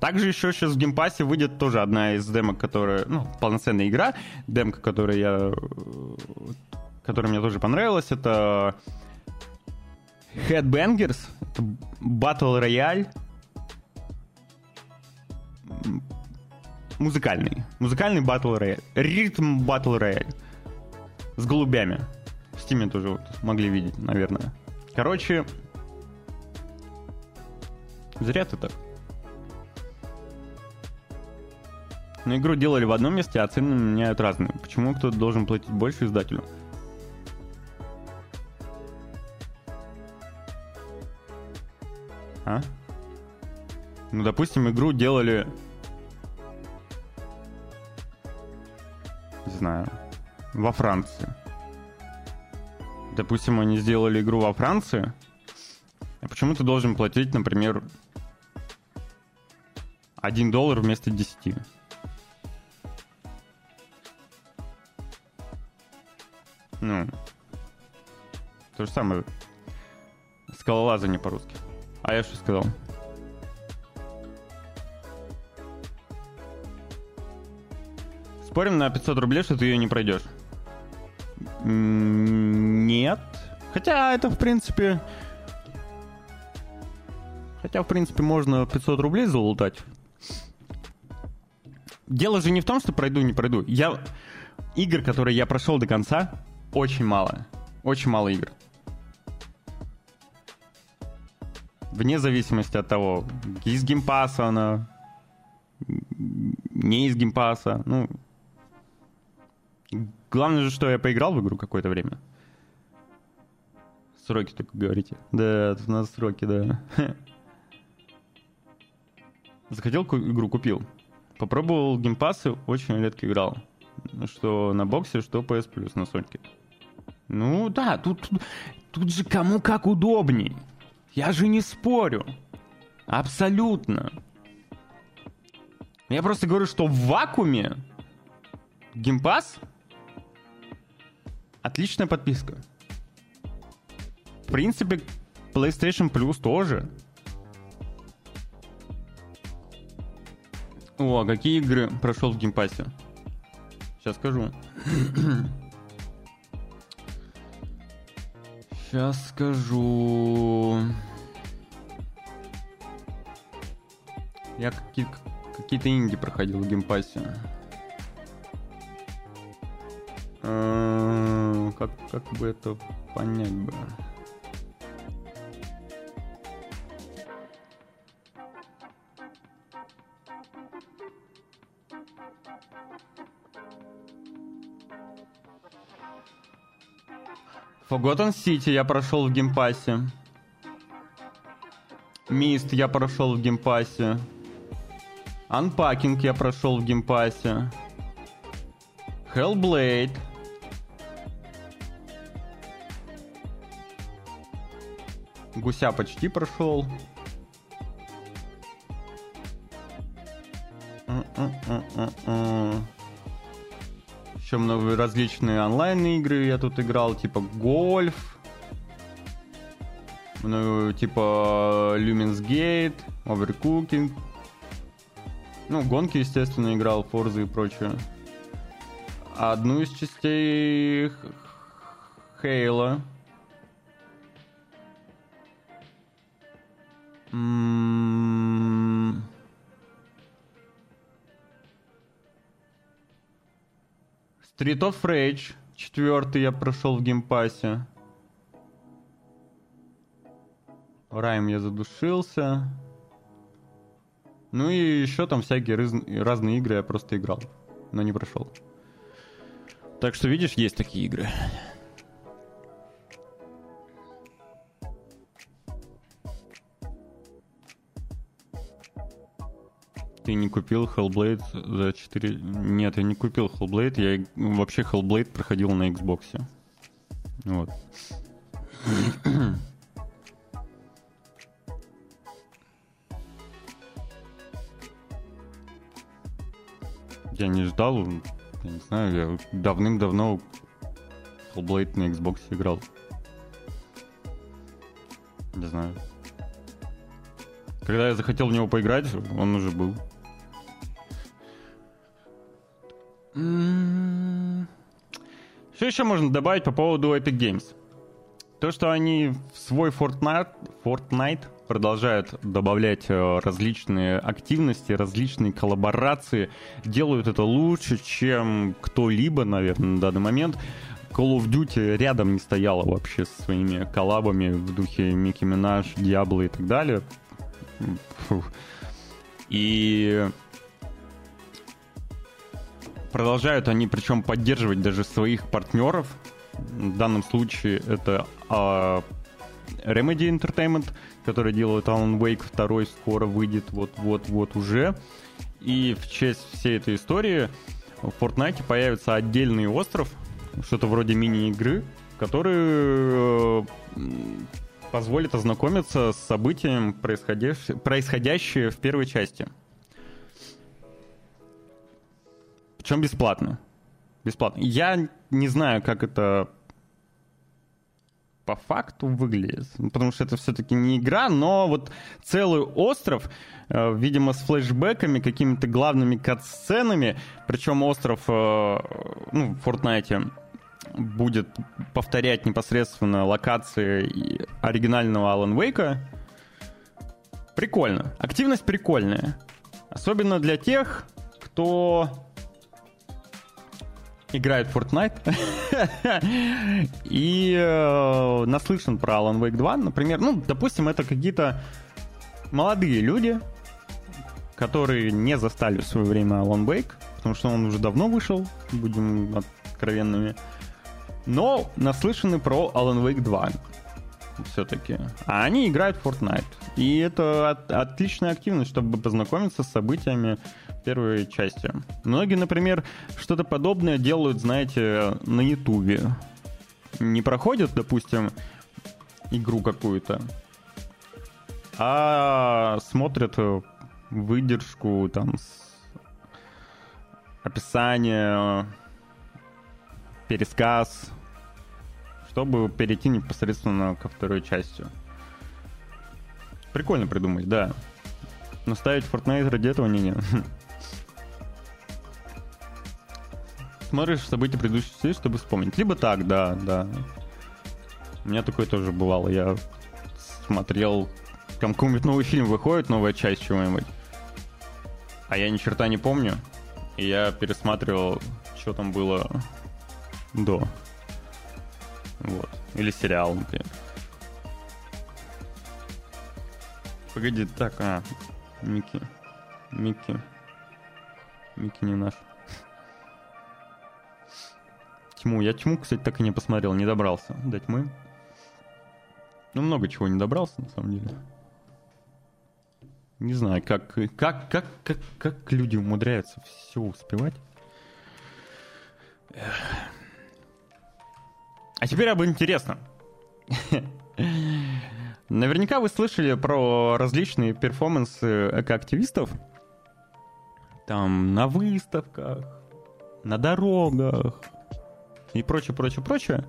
Также еще сейчас в геймпассе выйдет тоже одна из демок, которая, ну, полноценная игра, демка, которая я, э, которая мне тоже понравилась, это Headbangers, это Battle Royale, музыкальный, музыкальный Battle Royale, ритм Battle Royale с голубями. Steam тоже вот могли видеть, наверное. Короче, зря ты так. Но игру делали в одном месте, а цены меняют разные. Почему кто-то должен платить больше издателю? А? Ну, допустим, игру делали... Не знаю. Во Франции. Допустим, они сделали игру во Франции. А почему ты должен платить, например, 1 доллар вместо 10? Ну, то же самое. Скалолазание по-русски. А я что сказал? Спорим на 500 рублей, что ты ее не пройдешь? Нет. Хотя это, в принципе... Хотя, в принципе, можно 500 рублей залутать. Дело же не в том, что пройду, не пройду. Я... Игр, которые я прошел до конца, очень мало. Очень мало игр. Вне зависимости от того, из геймпаса она, не из геймпаса. Ну, главное же, что я поиграл в игру какое-то время. Сроки только говорите. Да, тут у нас сроки, да. Захотел игру, купил. Попробовал геймпасы, очень редко играл. Что на боксе, что PS Plus на Соньке. Ну да, тут, тут же кому как удобней. Я же не спорю. Абсолютно. Я просто говорю, что в вакууме геймпас отличная подписка. В принципе, PlayStation Plus тоже. О, а какие игры прошел в геймпассе? Сейчас скажу. Сейчас скажу. Я какие- какие-то инди проходил в геймпассе. Э, Как, как бы это понять бы? Forgotten City я прошел в геймпассе. Myst я прошел в геймпассе. Unpacking я прошел в геймпассе. Hellblade. Гуся почти прошел. Еще много различные онлайн игры я тут играл, типа гольф, ну, типа Lumen's Gate, Overcooking. Ну, гонки, естественно, играл, Forza и прочее. Одну из частей Хейла. Street of Rage, четвертый я прошел в геймпассе. Райм я задушился. Ну и еще там всякие раз... разные игры я просто играл, но не прошел. Так что, видишь, есть такие игры. Не купил Hellblade за 4... Нет, я не купил Hellblade. Я вообще Hellblade проходил на Xbox. Вот. я не ждал, я не знаю, я давным-давно Hellblade на Xbox играл. Не знаю. Когда я захотел в него поиграть, он уже был. Что еще можно добавить по поводу Epic Games? То, что они в свой Fortnite, Fortnite продолжают добавлять э, различные активности, различные коллаборации, делают это лучше, чем кто-либо, наверное, на данный момент. Call of Duty рядом не стояла вообще со своими коллабами в духе Микки Минаж, Диабло и так далее. Фу. И продолжают они причем поддерживать даже своих партнеров. В данном случае это а, Remedy Entertainment, который делает Alan Wake 2, скоро выйдет вот-вот-вот уже. И в честь всей этой истории в Fortnite появится отдельный остров, что-то вроде мини-игры, который э, позволит ознакомиться с событием, происходящим в первой части. Причем бесплатно. Бесплатно. Я не знаю, как это по факту выглядит. Потому что это все-таки не игра, но вот целый остров, э, видимо, с флешбеками, какими-то главными кат-сценами. Причем остров, э, ну, в Fortnite будет повторять непосредственно локации оригинального Alan Wake. Прикольно. Активность прикольная. Особенно для тех, кто играет Fortnite и э, наслышан про Alan Wake 2, например, ну, допустим, это какие-то молодые люди, которые не застали в свое время Alan Wake, потому что он уже давно вышел, будем откровенными, но наслышаны про Alan Wake 2 все-таки. А они играют в Fortnite. И это от, отличная активность, чтобы познакомиться с событиями первой части. Многие, например, что-то подобное делают, знаете, на Ютубе. Не проходят, допустим, игру какую-то, а смотрят выдержку, там, описание, пересказ, чтобы перейти непосредственно ко второй части. Прикольно придумать, да. Но ставить Fortnite ради этого не, смотришь события предыдущей серии, чтобы вспомнить. Либо так, да, да. У меня такое тоже бывало. Я смотрел, там какой-нибудь новый фильм выходит, новая часть чего-нибудь. А я ни черта не помню. И я пересматривал, что там было до. Вот. Или сериал, например. Погоди, так, а, Микки. Микки. Микки не наш. Тьму. Я тьму, кстати, так и не посмотрел, не добрался до тьмы. Ну, много чего не добрался, на самом деле. Не знаю, как, как, как, как, как люди умудряются все успевать. А теперь об интересном. Наверняка вы слышали про различные перформансы экоактивистов. Там на выставках, на дорогах, и прочее, прочее, прочее.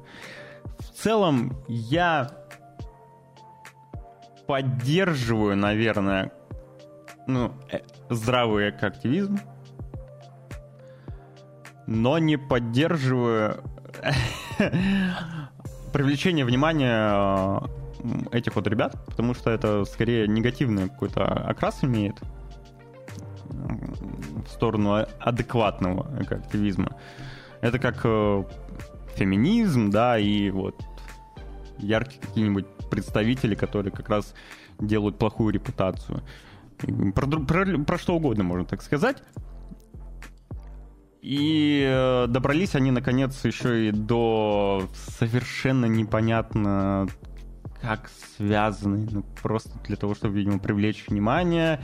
В целом я поддерживаю, наверное, ну, э, здравый активизм, но не поддерживаю привлечение внимания э, этих вот ребят, потому что это скорее негативный какой-то окрас имеет в сторону адекватного активизма. Это как э, феминизм, да, и вот яркие какие-нибудь представители, которые как раз делают плохую репутацию. Про, про, про что угодно можно так сказать. И э, добрались они, наконец, еще и до совершенно непонятно как связаны, ну, просто для того, чтобы, видимо, привлечь внимание.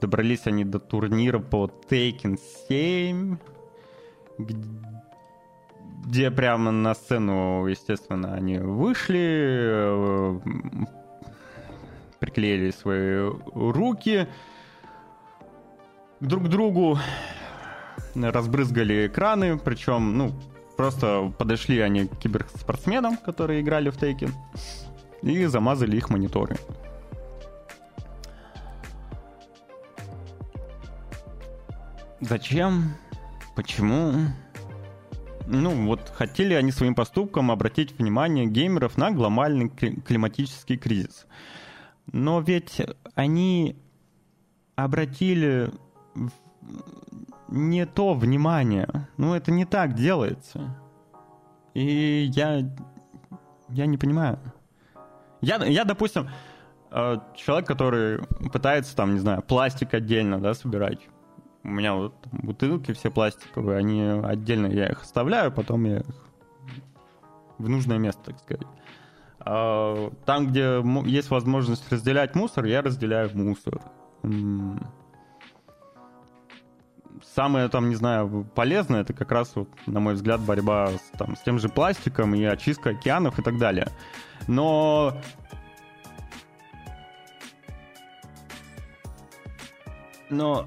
Добрались они до турнира по Taken 7, где прямо на сцену, естественно, они вышли, э, приклеили свои руки друг к другу, разбрызгали экраны, причем, ну, просто подошли они к киберспортсменам, которые играли в Тейкен, и замазали их мониторы. Зачем? Почему? Ну, вот хотели они своим поступком обратить внимание геймеров на глобальный климатический кризис. Но ведь они обратили не то внимание. Ну, это не так делается. И я... Я не понимаю. Я, я допустим, э, человек, который пытается, там, не знаю, пластик отдельно, да, собирать. У меня вот бутылки все пластиковые, они отдельно, я их оставляю, потом я их в нужное место, так сказать. А, там, где есть возможность разделять мусор, я разделяю мусор. Самое там, не знаю, полезное, это как раз, вот, на мой взгляд, борьба с, там, с тем же пластиком и очистка океанов и так далее. Но но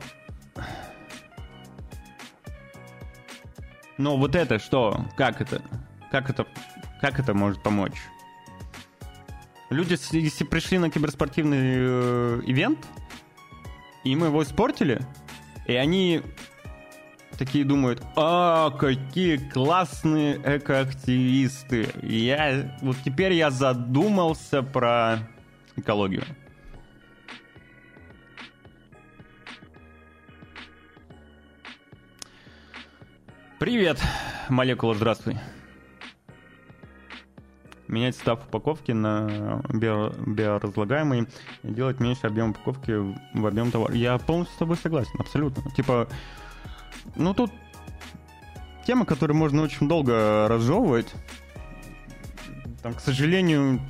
но вот это что? Как это? Как это? Как это может помочь? Люди, если пришли на киберспортивный э, ивент, и мы его испортили, и они такие думают, а, какие классные экоактивисты. Я, вот теперь я задумался про экологию. Привет, молекула, здравствуй менять став упаковки на био, биоразлагаемый делать меньше объем упаковки в объем товара. Я полностью с тобой согласен, абсолютно. Типа, ну тут тема, которую можно очень долго разжевывать. Там, к сожалению,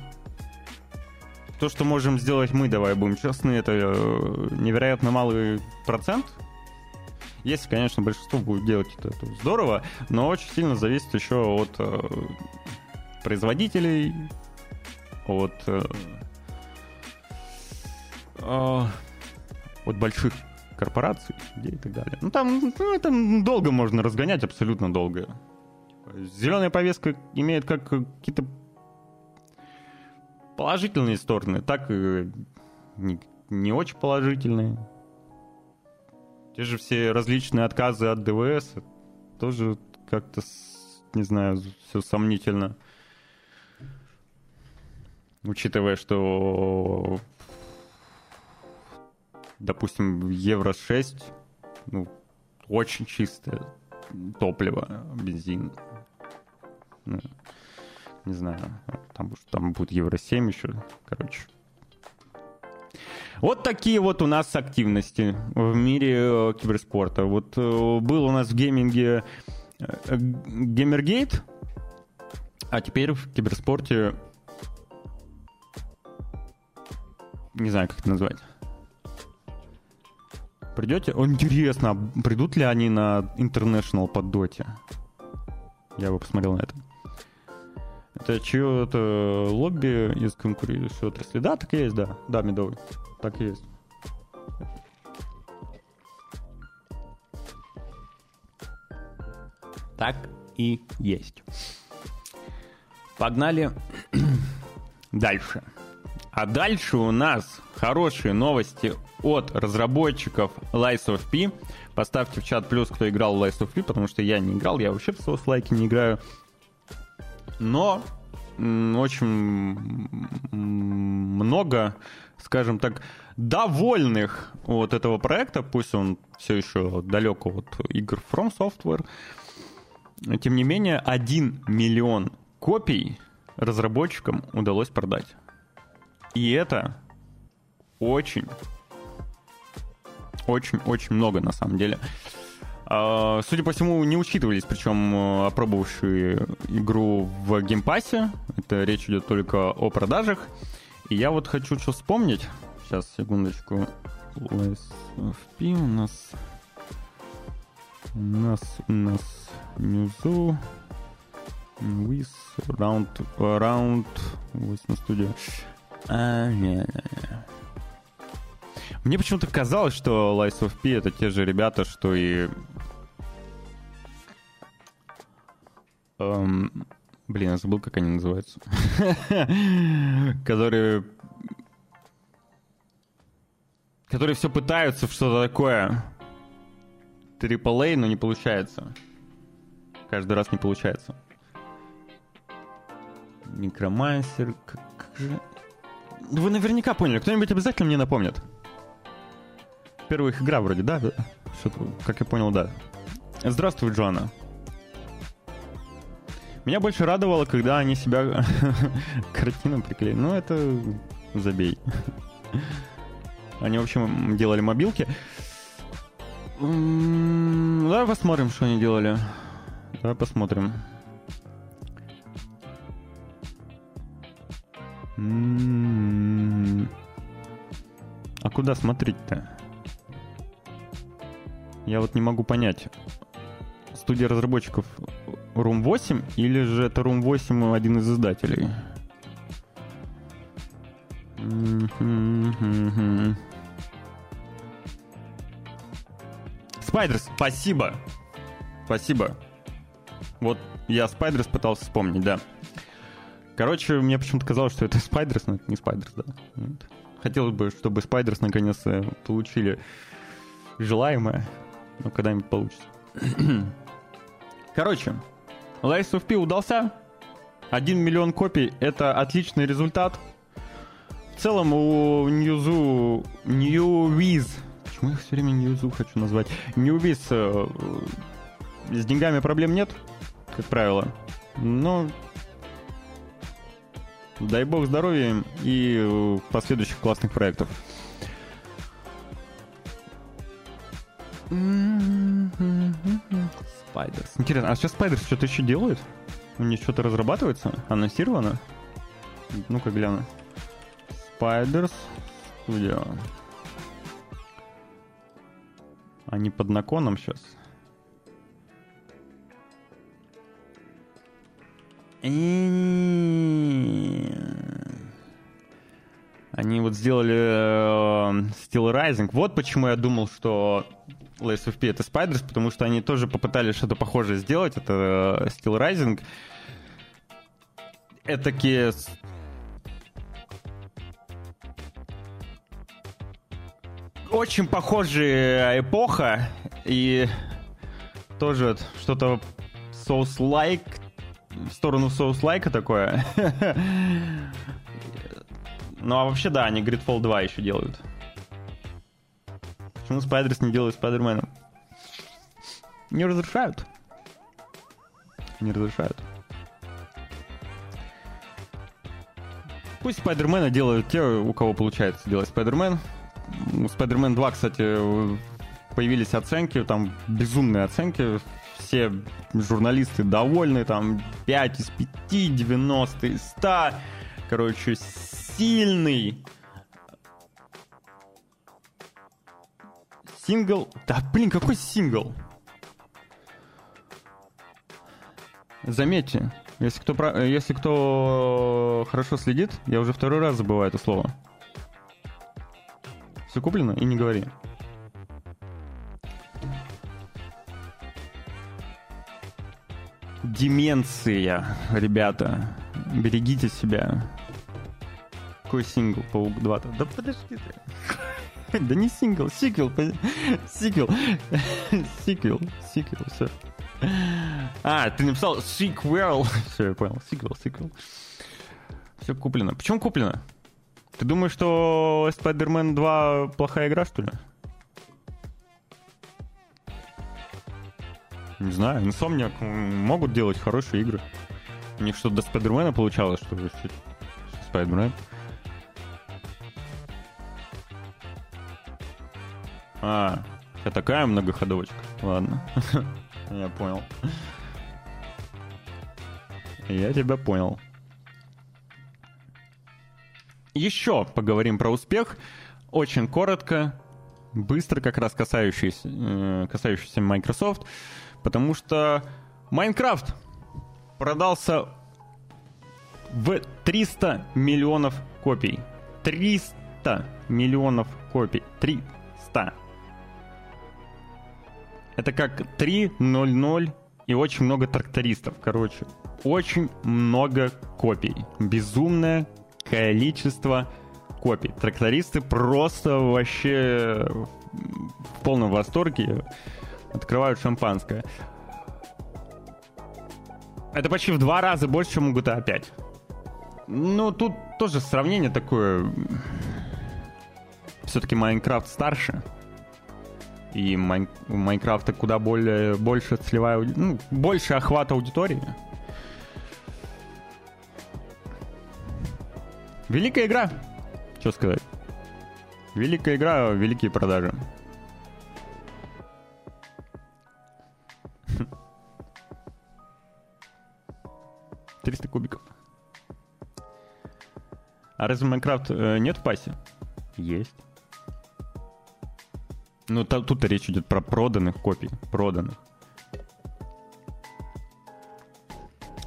то, что можем сделать мы, давай будем честны, это э, невероятно малый процент. Если, конечно, большинство будет делать это, это здорово, но очень сильно зависит еще от э, производителей, от, э, э, от больших корпораций и так далее. Ну там, ну, это долго можно разгонять, абсолютно долго. Зеленая повестка имеет как какие-то положительные стороны, так и не, не очень положительные. Те же все различные отказы от ДВС тоже как-то, не знаю, все сомнительно учитывая, что, допустим, Евро-6, ну, очень чистое топливо, бензин. Ну, не знаю, там, там будет Евро-7 еще, короче. Вот такие вот у нас активности в мире э, киберспорта. Вот э, был у нас в гейминге э, Геймергейт, а теперь в киберспорте не знаю, как это назвать. Придете? О, интересно, а придут ли они на International под доте? Я бы посмотрел на это. Это чье-то лобби из конкурирующей отрасли. Да, так и есть, да. Да, медовый. Так и есть. Так и есть. Погнали дальше. А дальше у нас хорошие новости от разработчиков Lies of P. Поставьте в чат плюс, кто играл в Lies of P, потому что я не играл, я вообще в Souls-like не играю. Но очень много, скажем так, довольных от этого проекта, пусть он все еще далеко от игр From Software, тем не менее, 1 миллион копий разработчикам удалось продать. И это очень, очень-очень много на самом деле. А, судя по всему, не учитывались, причем э, опробовавшие игру в геймпассе. Это речь идет только о продажах. И я вот хочу что вспомнить. Сейчас, секундочку. LSFP у нас... У нас, у нас Ньюзу. With round, round, 8 студия. А, не, не, не. Мне почему-то казалось, что Lies of P это те же ребята, что и... Эм... Блин, я забыл, как они называются. Которые... Которые все пытаются в что-то такое. AAA, но не получается. Каждый раз не получается. Некромансер... Вы наверняка поняли. Кто-нибудь обязательно мне напомнит. Первая их игра вроде, да? Как я понял, да. Здравствуй, Джоанна. Меня больше радовало, когда они себя картину приклеили. Ну, это забей. Они, в общем, делали мобилки. Давай посмотрим, что они делали. Давай посмотрим. А куда смотреть-то? Я вот не могу понять. Студия разработчиков Room 8 или же это Room 8 один из издателей? Spiders, спасибо. Спасибо. Вот я Spiders пытался вспомнить, да. Короче, мне почему-то казалось, что это Spiders, но это не Spiders, да. Хотелось бы, чтобы Spiders наконец получили желаемое. Ну, когда-нибудь получится. Короче, Lies of P удался. 1 миллион копий — это отличный результат. В целом у Newzoo... Neowiz... Почему я все время Newzoo хочу назвать? Neowiz... Э, с деньгами проблем нет, как правило. Но... Дай бог здоровья и э, последующих классных проектов. Spiders. Интересно, а сейчас Spiders что-то еще делают? У них что-то разрабатывается? Анонсировано? Ну-ка гляну. Spiders Studio. Они под наконом сейчас. Они вот сделали э, Steel Rising. Вот почему я думал, что Last of P это Spiders, потому что они тоже попытались что-то похожее сделать. Это э, Steel Rising. Этакие очень похожая эпоха и тоже что-то Souls-like в сторону Souls-like такое. ну а вообще да, они Gridfall 2 еще делают. Почему Спайдерс не делает Спайдермена? Не разрешают. Не разрешают. Пусть Спайдермена делают те, у кого получается делать Спайдермен. У Спайдермен 2, кстати, появились оценки, там безумные оценки. Все журналисты довольны, там 5 из 5, 90 из 100. Короче, сильный Сингл... Да, блин, какой сингл? Заметьте, если кто, если кто хорошо следит, я уже второй раз забываю это слово. Все куплено и не говори. Деменция, ребята. Берегите себя. Какой сингл Паук 2? -то? Да подожди ты. Да не сингл, сиквел. Сиквел. Сиквел. Сиквел, все. А, ты написал сиквел. Все, я понял. Сиквел, сиквел. Все куплено. Почему куплено? Ты думаешь, что Spider-Man 2 плохая игра, что ли? Не знаю, Insomniac могут делать хорошие игры. У них что-то до Спайдермена получалось, что ли? Спайдермен. А, это такая многоходовочка. Ладно. Я понял. Я тебя понял. Еще поговорим про успех. Очень коротко, быстро, как раз касающийся, э, касающийся Microsoft. Потому что Майнкрафт продался в 300 миллионов копий. 300 миллионов копий. 300. Это как 3.0.0 и очень много трактористов. Короче, очень много копий. Безумное количество копий. Трактористы просто вообще в полном восторге открывают шампанское. Это почти в два раза больше, чем у GTA 5. Ну, тут тоже сравнение такое. Все-таки Майнкрафт старше. И Майн... у Майнкрафта куда более, больше целевая... Ну, больше охват аудитории. Великая игра. Что сказать? Великая игра, великие продажи. 300 кубиков. А разве Майнкрафт э, нет в пасе? Есть. Ну, тут речь идет про проданных копий. Проданных.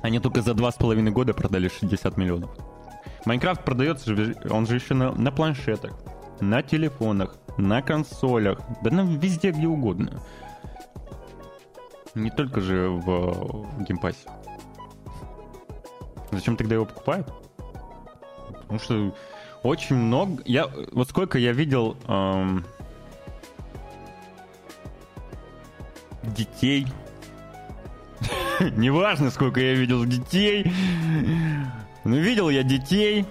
Они только за два с половиной года продали 60 миллионов. Майнкрафт продается, он же еще на, на планшетах, на телефонах, на консолях, да на везде, где угодно. Не только же в, в геймпассе. Зачем тогда его покупают? Потому что очень много... Я, вот сколько я видел эм, детей. Неважно, сколько я видел детей. Но видел я детей,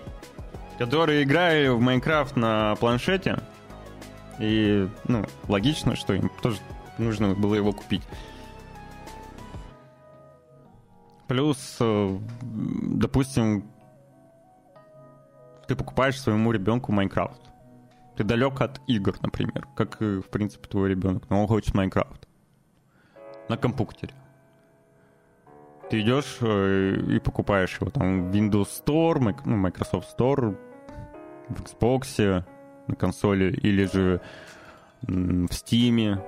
которые играли в Майнкрафт на планшете. И, ну, логично, что им тоже нужно было его купить. Плюс, э, допустим, ты покупаешь своему ребенку Майнкрафт. Ты далек от игр, например, как, в принципе, твой ребенок, но он хочет Майнкрафт. На компьютере. Ты идешь э, и покупаешь его там в Windows Store, ну, Microsoft Store, в Xbox, на консоли, или же в Steam,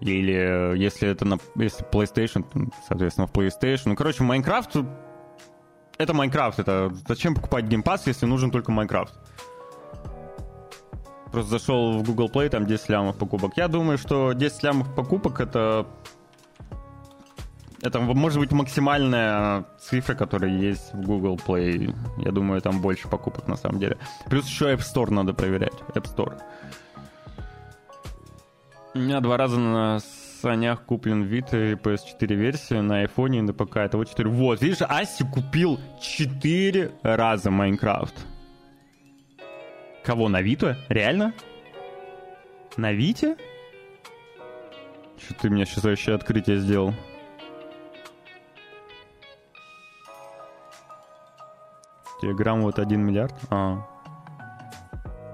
или если это на если PlayStation, соответственно, в PlayStation. Ну, короче, Майнкрафт это Майнкрафт. Это зачем покупать геймпас, если нужен только Майнкрафт? Просто зашел в Google Play, там 10 лямов покупок. Я думаю, что 10 лямов покупок это это может быть максимальная цифра, которая есть в Google Play. Я думаю, там больше покупок на самом деле. Плюс еще App Store надо проверять. App Store. У меня два раза на санях куплен Vita и PS4 версия на iPhone и на ПК. Это вот 4. Вот, видишь, Аси купил 4 раза Майнкрафт. Кого, на Вито? Реально? На Вите? Что ты мне сейчас вообще открытие сделал? Телеграм вот 1 миллиард? А.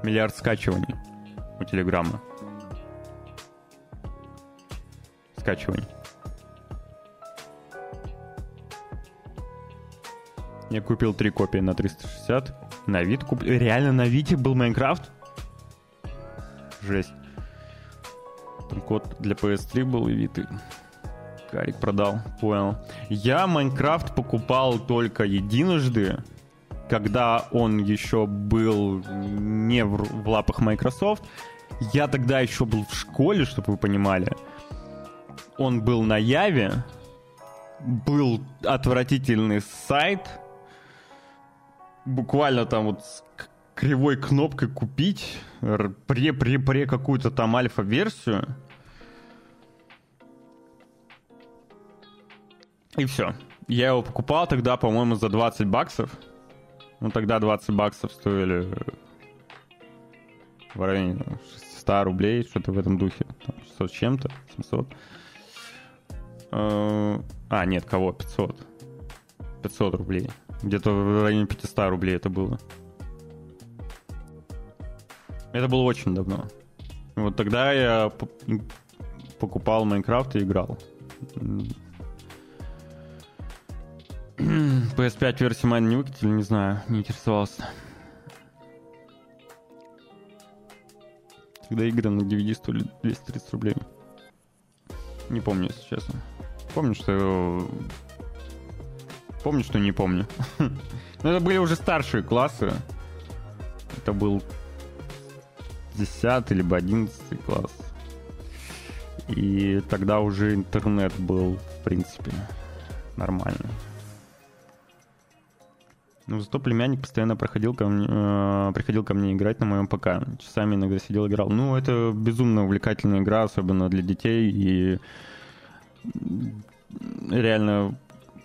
Миллиард скачиваний у Телеграма. скачиваний. Я купил три копии на 360. На вид купил. Реально на Вите был Майнкрафт? Жесть. Там код для PS3 был и Виты. Карик продал, понял. Я Майнкрафт покупал только единожды, когда он еще был не в, в лапах Microsoft. Я тогда еще был в школе, чтобы вы понимали он был на Яве, был отвратительный сайт, буквально там вот с кривой кнопкой купить, пре-пре-пре какую-то там альфа-версию. И все. Я его покупал тогда, по-моему, за 20 баксов. Ну, тогда 20 баксов стоили в районе 100 рублей, что-то в этом духе. 600 с чем-то, 700. Э, а, нет, кого? 500. 500 рублей. Где-то в районе 500 рублей это было. Это было очень давно. Вот тогда я покупал Майнкрафт и играл. PS5 версию Майн не выкатили, не знаю, не интересовался. Тогда игры на DVD стоили 230 рублей. Не помню, если честно. Помню, что... Помню, что не помню. Но это были уже старшие классы. Это был 10 либо 11 класс. И тогда уже интернет был, в принципе, нормальный. Ну, зато племянник постоянно проходил ко мне, э, приходил ко мне играть на моем ПК. Часами иногда сидел играл. Ну, это безумно увлекательная игра, особенно для детей, и реально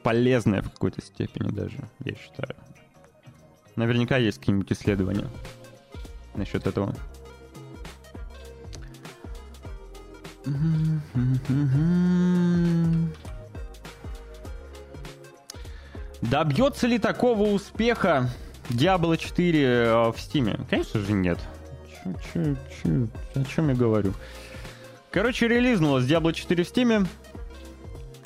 полезная в какой-то степени даже, я считаю. Наверняка есть какие-нибудь исследования насчет этого. Добьется ли такого успеха Diablo 4 э, в Steam? Конечно же нет. О чем я говорю? Короче, релизнулась Diablo 4 в Steam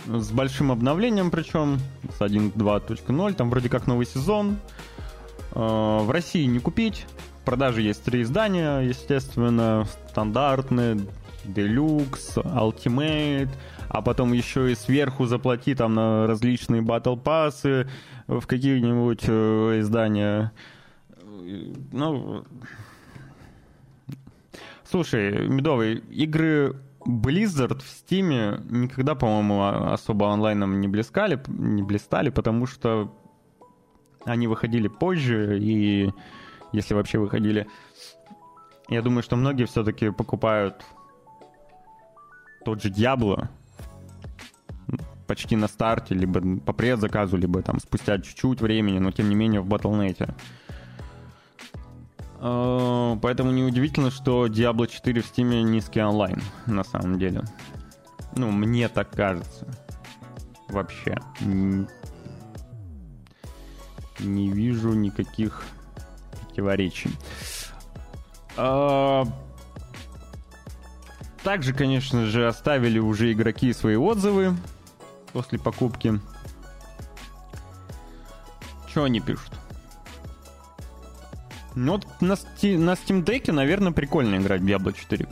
с большим обновлением, причем с 1.2.0, там вроде как новый сезон. Э, в России не купить. В продаже есть три издания, естественно, стандартные, Deluxe, Ultimate, а потом еще и сверху заплати там на различные батл пассы в какие-нибудь э, издания. Ну, слушай, Медовый, игры Blizzard в Steam никогда, по-моему, особо онлайном не блескали, не блистали, потому что они выходили позже, и если вообще выходили, я думаю, что многие все-таки покупают тот же Diablo почти на старте, либо по предзаказу, либо там спустя чуть-чуть времени, но тем не менее в Battle.net. А, поэтому неудивительно, что Diablo 4 в Steam низкий онлайн, на самом деле. Ну, мне так кажется. Вообще. Не вижу никаких противоречий. А, также, конечно же, оставили уже игроки свои отзывы после покупки. Что они пишут? Ну вот на, Steam, на Steam Deck, наверное, прикольно играть в Diablo 4.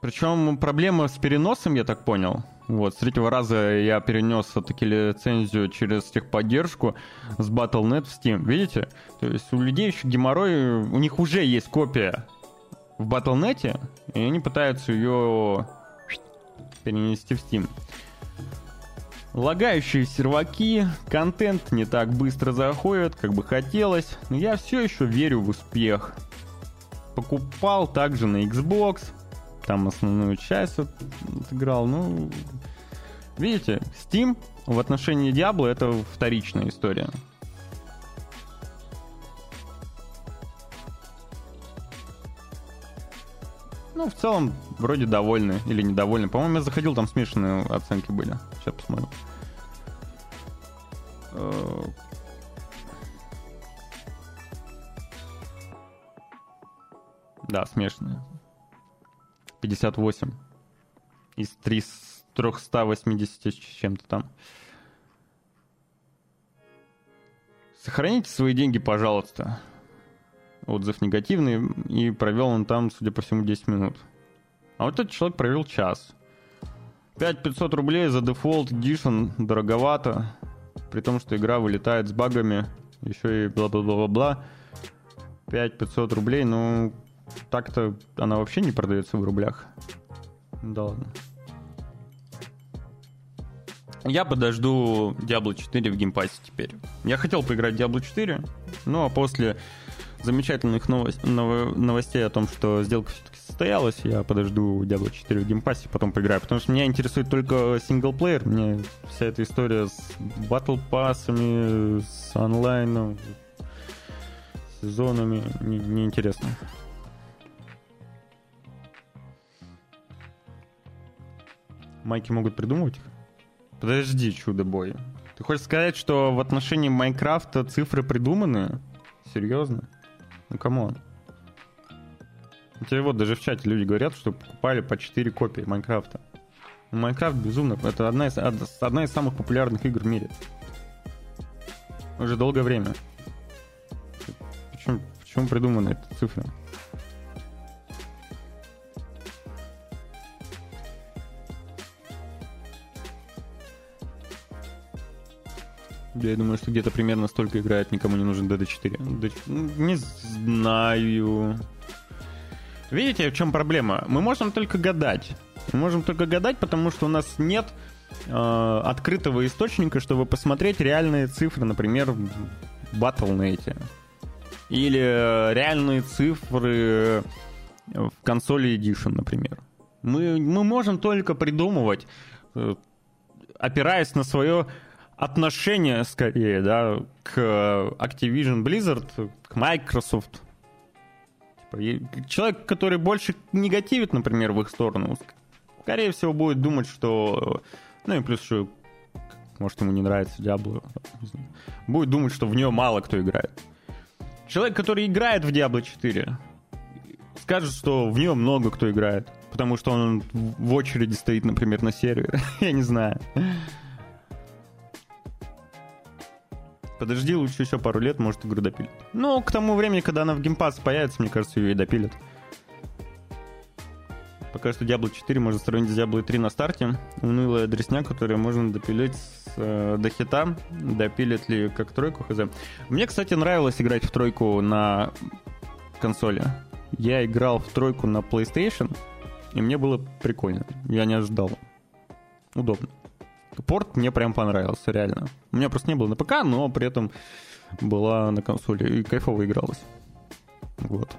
Причем проблема с переносом, я так понял. Вот, с третьего раза я перенес все-таки лицензию через техподдержку с Battle.net в Steam. Видите? То есть у людей еще геморрой, у них уже есть копия в Battle.net, и они пытаются ее перенести в Steam. Лагающие серваки, контент не так быстро заходит, как бы хотелось, но я все еще верю в успех. Покупал также на Xbox, там основную часть вот, отыграл. Ну, видите, Steam в отношении Diablo это вторичная история. Ну, в целом, вроде довольны или недовольны. По-моему, я заходил, там смешанные оценки были. Сейчас посмотрю. Э, да, смешанные. 58 из 380 с чем-то там. Сохраните свои деньги, пожалуйста. Отзыв негативный, и провел он там, судя по всему, 10 минут. А вот этот человек провел час. 5500 рублей за дефолт Edition дороговато, при том, что игра вылетает с багами, еще и бла-бла-бла-бла. 5500 рублей, ну, так-то она вообще не продается в рублях. Да ладно. Я подожду Diablo 4 в геймпассе теперь. Я хотел поиграть в Diablo 4, ну а после замечательных новость, новостей о том, что сделка все-таки состоялась, я подожду Diablo 4 в геймпассе, потом поиграю. Потому что меня интересует только синглплеер. Мне вся эта история с battle pass ами, с онлайном, сезонами не, не интересно. Майки могут придумывать их? Подожди, чудо-бой. Ты хочешь сказать, что в отношении Майнкрафта цифры придуманы? Серьезно? Ну, come on. Тебе вот даже в чате люди говорят, что покупали по 4 копии Майнкрафта. Ну, Майнкрафт безумно. Это одна из, одна из самых популярных игр в мире. Уже долгое время. Почему, почему придуманы эти цифры? Я думаю, что где-то примерно столько играет, никому не нужен DD4. Не знаю. Видите, в чем проблема? Мы можем только гадать. Мы можем только гадать, потому что у нас нет э, открытого источника, чтобы посмотреть реальные цифры, например, в Battle.net. Или реальные цифры в консоли Edition, например. Мы, мы можем только придумывать, э, опираясь на свое отношение, скорее, да, к Activision Blizzard, к Microsoft. Типа, человек, который больше негативит, например, в их сторону, скорее всего, будет думать, что... Ну и плюс еще, может, ему не нравится Diablo. Будет думать, что в нее мало кто играет. Человек, который играет в Diablo 4, скажет, что в нее много кто играет. Потому что он в очереди стоит, например, на сервере. Я не знаю. Подожди лучше еще пару лет, может, игру допилят. Но к тому времени, когда она в геймпас появится, мне кажется, ее и допилят. Пока что Diablo 4 можно сравнить с Diablo 3 на старте. Унылая дресня, которую можно допилить с, э, до хита. Допилят ли как тройку, хз. Мне, кстати, нравилось играть в тройку на консоли. Я играл в тройку на PlayStation, и мне было прикольно. Я не ожидал. Удобно. Порт мне прям понравился, реально. У меня просто не было на ПК, но при этом была на консоли и кайфово игралась. Вот.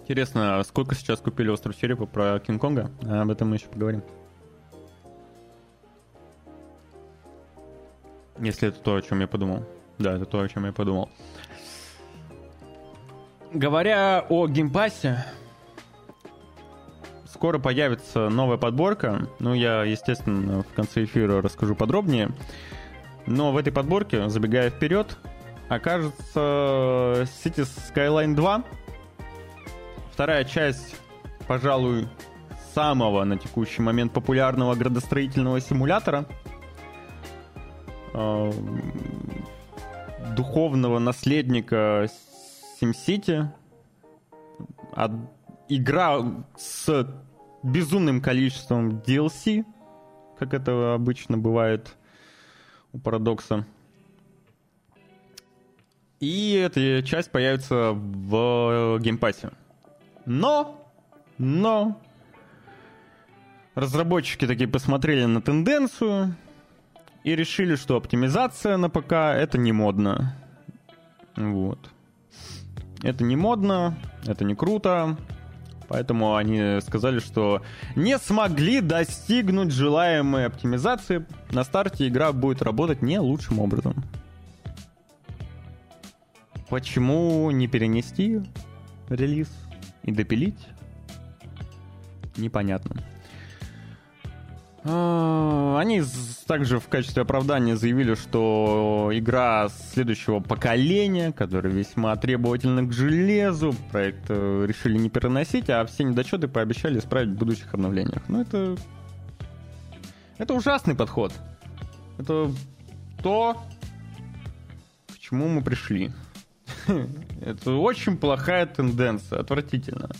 Интересно, а сколько сейчас купили остров черепа про Кинг-Конга? Об этом мы еще поговорим. Если это то, о чем я подумал. Да, это то, о чем я подумал. Говоря о геймпассе, скоро появится новая подборка. Ну, я, естественно, в конце эфира расскажу подробнее. Но в этой подборке, забегая вперед, окажется Cities Skyline 2. Вторая часть, пожалуй, самого на текущий момент популярного градостроительного симулятора. Э, духовного наследника SimCity. От... Игра с безумным количеством DLC, как это обычно бывает у Парадокса. И эта часть появится в геймпассе. Но, но, разработчики такие посмотрели на тенденцию и решили, что оптимизация на ПК это не модно. Вот. Это не модно, это не круто, Поэтому они сказали, что не смогли достигнуть желаемой оптимизации. На старте игра будет работать не лучшим образом. Почему не перенести релиз и допилить? Непонятно. А, они также в качестве оправдания заявили, что игра следующего поколения, которая весьма требовательна к железу, проект э, решили не переносить, а все недочеты пообещали исправить в будущих обновлениях. Ну, это... Это ужасный подход. Это то, к чему мы пришли. Это очень плохая тенденция, отвратительно.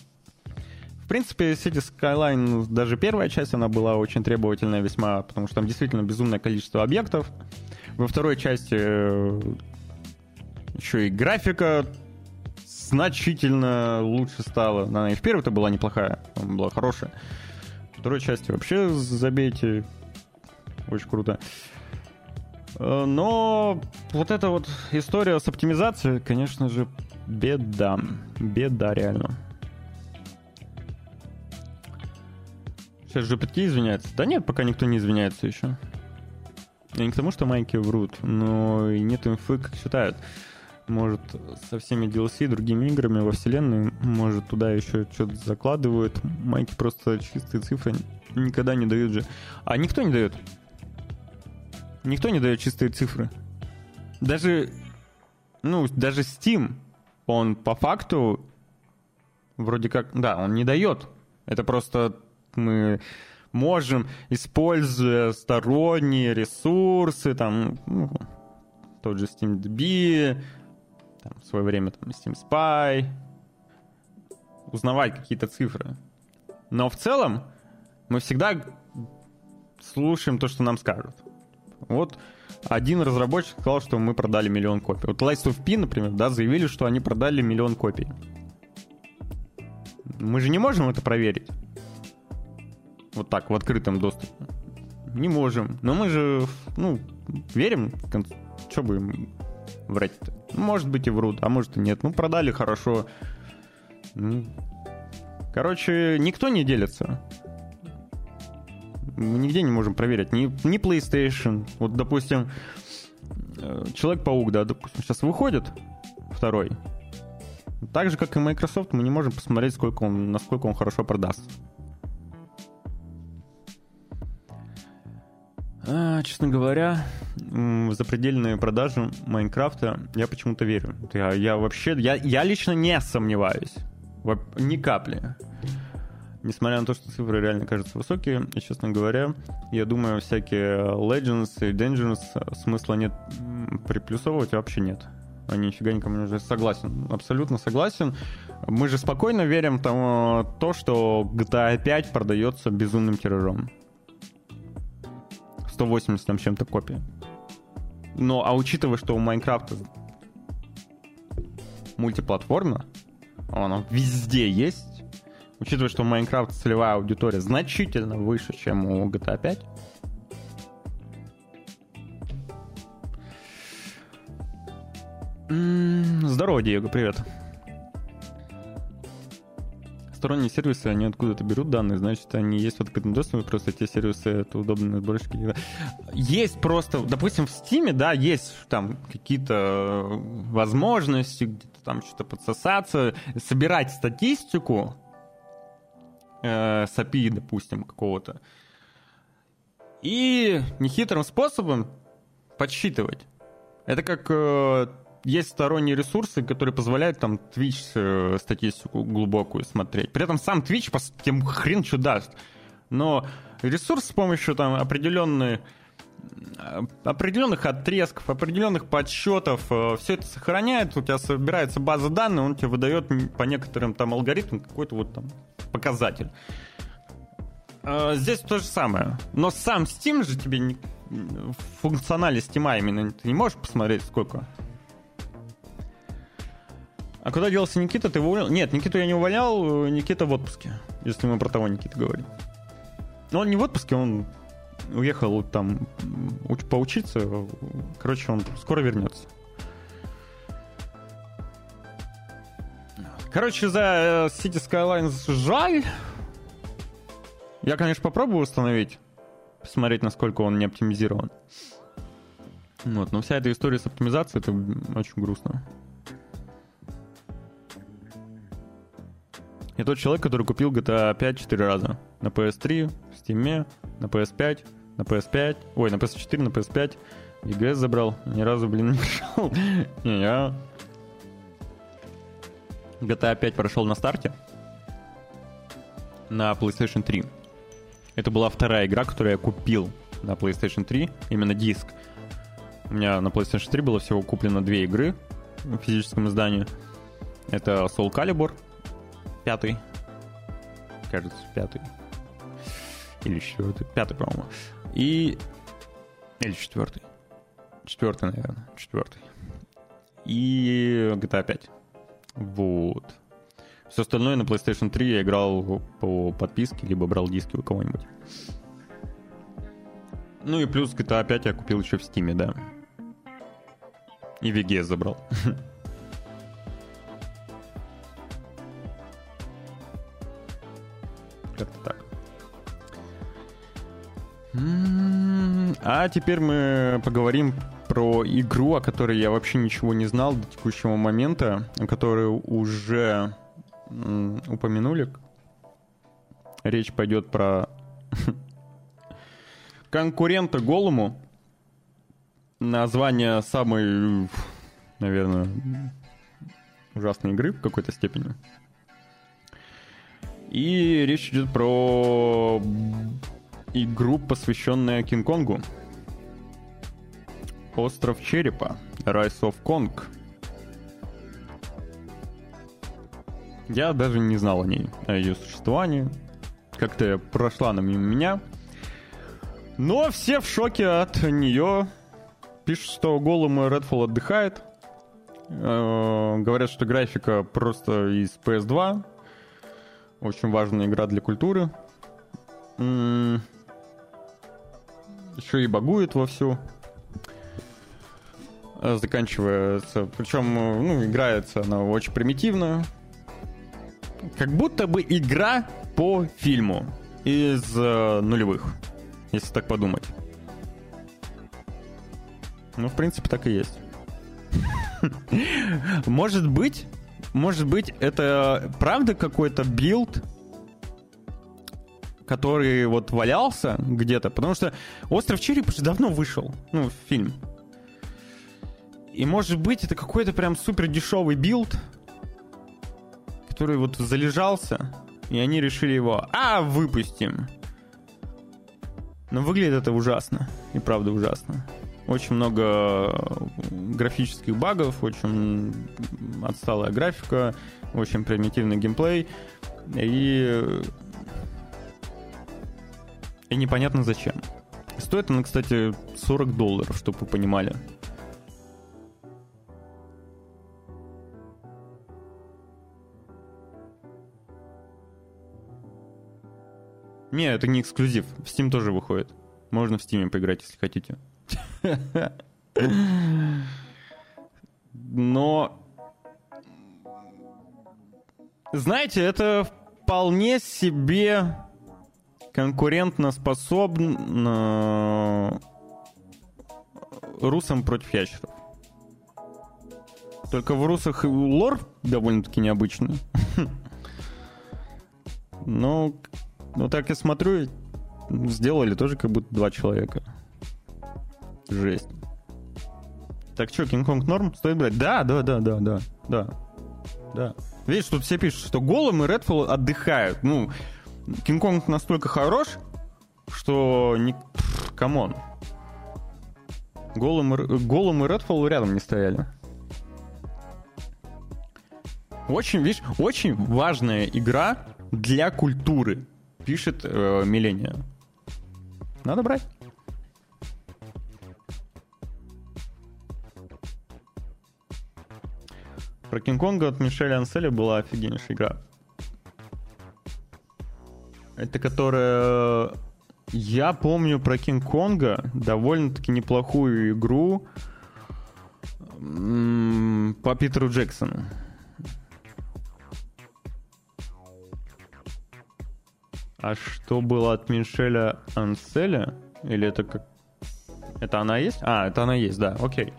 В принципе, City Skyline, ну, даже первая часть, она была очень требовательная весьма, потому что там действительно безумное количество объектов. Во второй части э, еще и графика значительно лучше стала. Она и в первой-то была неплохая, была хорошая. В второй части вообще забейте. Очень круто. Э, но вот эта вот история с оптимизацией, конечно же, беда. Беда реально. Сейчас GPT извиняется. Да нет, пока никто не извиняется еще. И не к тому, что майки врут, но и нет инфы, как считают. может, со всеми DLC, другими играми во вселенной, может, туда еще что-то закладывают. Майки просто чистые цифры никогда не дают же. А никто не дает. Никто не дает чистые цифры. Даже, ну, даже Steam, он по факту вроде как, да, он не дает. Это просто мы можем, используя сторонние ресурсы, там, ну, тот же SteamDB, там, в свое время там, Steam Spy, узнавать какие-то цифры. Но в целом мы всегда слушаем то, что нам скажут. Вот один разработчик сказал, что мы продали миллион копий. Вот Lights of P, например, да, заявили, что они продали миллион копий. Мы же не можем это проверить. Вот так, в открытом доступе. Не можем. Но мы же, ну, верим. Что будем врать-то? Может быть и врут, а может и нет. Ну, продали хорошо. Ну, короче, никто не делится. Мы нигде не можем проверить. Ни, ни PlayStation. Вот, допустим, э, Человек-паук, да, допустим, сейчас выходит второй. Так же, как и Microsoft, мы не можем посмотреть, сколько он, насколько он хорошо продаст. А, честно говоря, в запредельные продажи Майнкрафта я почему-то верю. Я, я вообще, я, я лично не сомневаюсь. Ни капли. Несмотря на то, что цифры реально кажутся высокие, и, честно говоря, я думаю, всякие Legends и Dangerous смысла нет приплюсовывать вообще нет. Они нифига никому не нужны. Согласен, абсолютно согласен. Мы же спокойно верим тому, то, что GTA 5 продается безумным тиражом. 180 там чем-то копий. Но, а учитывая, что у Майнкрафта мультиплатформа, она везде есть, учитывая, что у Майнкрафта целевая аудитория значительно выше, чем у GTA 5, Здорово, Диего, привет сторонние сервисы, они откуда-то берут данные, значит, они есть в открытом доступе, просто те сервисы, это удобные сборщики. Есть просто, допустим, в Steam, да, есть там какие-то возможности, где-то там что-то подсосаться, собирать статистику э, с API, допустим, какого-то, и нехитрым способом подсчитывать. Это как э, есть сторонние ресурсы, которые позволяют там Twitch э, статистику глубокую смотреть. При этом сам Twitch тем хрен что даст. Но ресурс с помощью там определенной э, определенных отрезков, определенных подсчетов, э, все это сохраняет, у тебя собирается база данных, он тебе выдает по некоторым там алгоритмам какой-то вот там показатель. Здесь то же самое. Но сам Steam же тебе не, функционале Steam именно ты не можешь посмотреть, сколько а куда делся Никита? Ты его уволил? Нет, Никиту я не увольнял, Никита в отпуске, если мы про того Никита говорим. Но он не в отпуске, он уехал там поучиться. Короче, он скоро вернется. Короче, за э, City Skylines жаль. Я, конечно, попробую установить, посмотреть, насколько он не оптимизирован. Вот, но вся эта история с оптимизацией, это очень грустно. Я тот человек, который купил GTA 5 4 раза. На PS3, в Steam, на PS5, на PS5, ой, на PS4, на PS5. EGS забрал. Ни разу, блин, не прошел. Не, я... GTA 5 прошел на старте. На PlayStation 3. Это была вторая игра, которую я купил на PlayStation 3. Именно диск. У меня на PlayStation 3 было всего куплено две игры в физическом издании. Это Soul Calibur пятый. Кажется, пятый. Или четвертый. Пятый, по-моему. И... Или четвертый. Четвертый, наверное. Четвертый. И GTA 5. Вот. Все остальное на PlayStation 3 я играл по подписке, либо брал диски у кого-нибудь. Ну и плюс GTA 5 я купил еще в Steam, да. И VGS забрал. Как-то так. А теперь мы поговорим про игру, о которой я вообще ничего не знал до текущего момента, о которой уже упомянули. Речь пойдет про конкурента Голому. Название самой, наверное, ужасной игры в какой-то степени. И речь идет про игру, посвященную Кинг-Конгу. Остров Черепа. Rise of Kong. Я даже не знал о ней, о ее существовании. Как-то прошла она мимо меня. Но все в шоке от нее. Пишут, что голым Redfall отдыхает. Э, говорят, что графика просто из PS2. Очень важная игра для культуры. М-м. Еще и багует вовсю. Э, заканчивается. Причем, ну, играется она очень примитивно. Как будто бы игра по фильму из э, нулевых, если так подумать. Ну, в принципе, так и есть. Может быть, может быть, это правда какой-то билд, который вот валялся где-то, потому что «Остров Череп» уже давно вышел, ну, фильм. И может быть, это какой-то прям супер дешевый билд, который вот залежался, и они решили его, а, выпустим. Но выглядит это ужасно, и правда ужасно. Очень много графических багов, очень отсталая графика, очень примитивный геймплей, и... И непонятно зачем. Стоит она, кстати, 40 долларов, чтобы вы понимали. Не, это не эксклюзив. В Steam тоже выходит. Можно в Steam поиграть, если хотите. Но... Знаете, это вполне себе конкурентно способно русам против ящеров. Только в русах лор довольно-таки необычный. Ну, ну, так я смотрю, сделали тоже как будто два человека. Жесть. Так что, Кинг-Конг норм? Стоит брать? Да, да, да, да, да, да. Да. Видишь, тут все пишут, что Gollum и Redfall отдыхают. Ну, Кинг-Конг настолько хорош, что... Не... Come on. Gollum, Gollum и Redfall рядом не стояли. Очень, видишь, очень важная игра для культуры пишет э, Милления. Надо брать. Про Кинг-Конга от Мишеля Анселя была офигеннейшая игра. Это которая... Я помню про Кинг-Конга довольно-таки неплохую игру по Питеру Джексону. А что было от Мишеля Анселя? Или это как... Это она есть? А, это она есть, да, окей.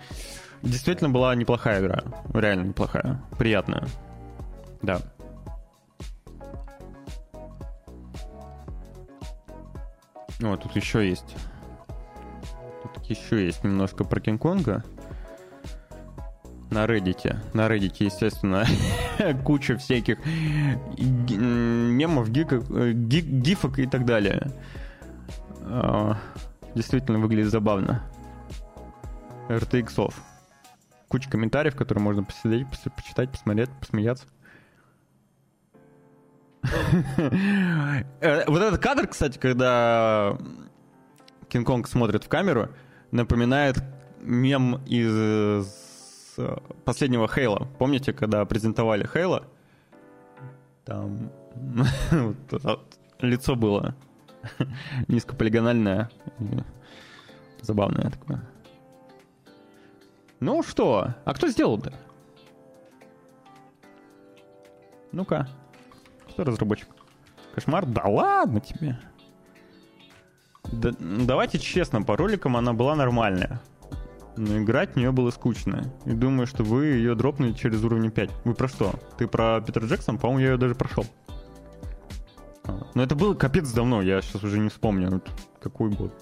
Действительно была неплохая игра. Реально неплохая. Приятная. Да. О, тут еще есть. Тут еще есть немножко про Кинг-Конга. На Reddit. На Reddit, естественно, куча всяких мемов, гиков, э, гифок и так далее. А, действительно выглядит забавно. RTX. Куча комментариев, которые можно посидеть, почитать, посмотреть, посмеяться. Э, вот этот кадр, кстати, когда Кинг-Конг смотрит в камеру, напоминает мем из Э, последнего Хейла. Помните, когда презентовали Хейла? Там лицо было низкополигональное, забавное такое. Ну что, а кто сделал-то? Ну-ка, кто разработчик? Кошмар? Да ладно тебе. Да, давайте честно, по роликам она была нормальная. но играть в нее было скучно. И думаю, что вы ее дропнули через уровень 5. Вы про что? Ты про Питер Джексон? По-моему, я ее даже прошел. А, но это было капец давно, я сейчас уже не вспомню. Какой год?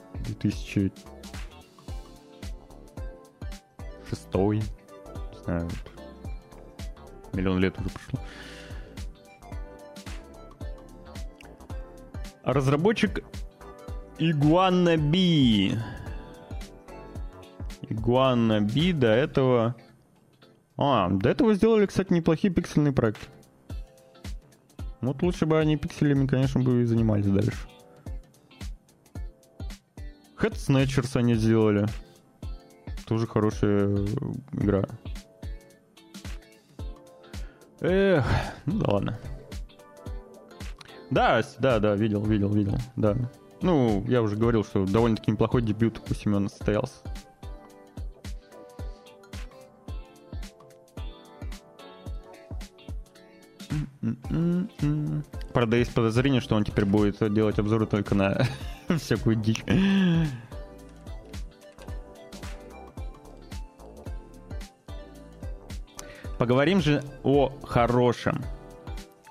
2006? Не знаю. Миллион лет уже прошло. Разработчик Iguana B. Iguana B до этого... А, до этого сделали, кстати, неплохие пиксельные проекты. Вот лучше бы они пикселями, конечно, бы и занимались дальше. Head Snatchers они сделали. Тоже хорошая игра. Эх, ну да ладно. Да, да, да, видел, видел, видел, да. Ну, я уже говорил, что довольно-таки неплохой дебют у Семена состоялся. Правда, есть подозрение, что он теперь будет делать обзоры только на всякую дичь. Поговорим же о хорошем.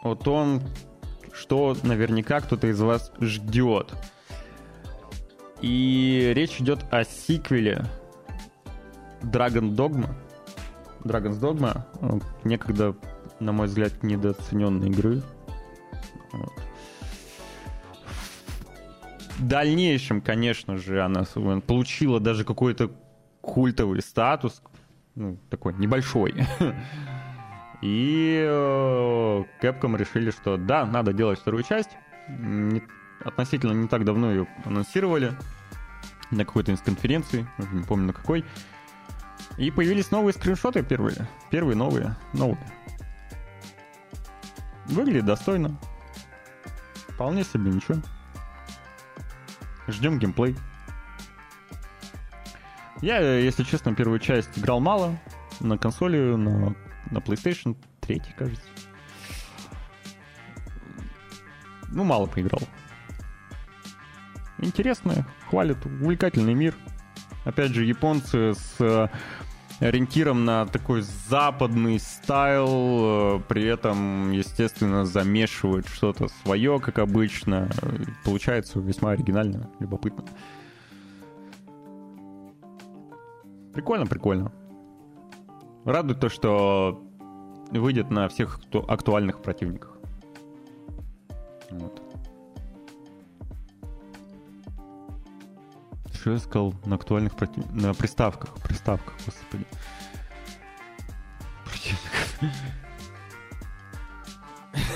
О том, что наверняка кто-то из вас ждет. И речь идет о сиквеле Dragon Dogma. Dragon's Dogma, некогда, на мой взгляд, недооцененной игры. Вот. В дальнейшем, конечно же, она получила даже какой-то культовый статус, ну, такой небольшой. И э, Capcom решили, что да, надо делать вторую часть. Относительно не так давно ее анонсировали на какой-то из конференций, не помню на какой. И появились новые скриншоты первые. Первые новые. Новые. Выглядит достойно. Вполне себе ничего. Ждем геймплей. Я, если честно, первую часть играл мало. На консоли, на на PlayStation 3, кажется. Ну, мало поиграл. Интересно, хвалят, увлекательный мир. Опять же, японцы с э, ориентиром на такой западный стайл, э, при этом, естественно, замешивают что-то свое, как обычно. Получается весьма оригинально, любопытно. Прикольно, прикольно. Радует то, что выйдет на всех актуальных противниках. Вот. Что я сказал? На актуальных противниках? На приставках. Приставках, господи.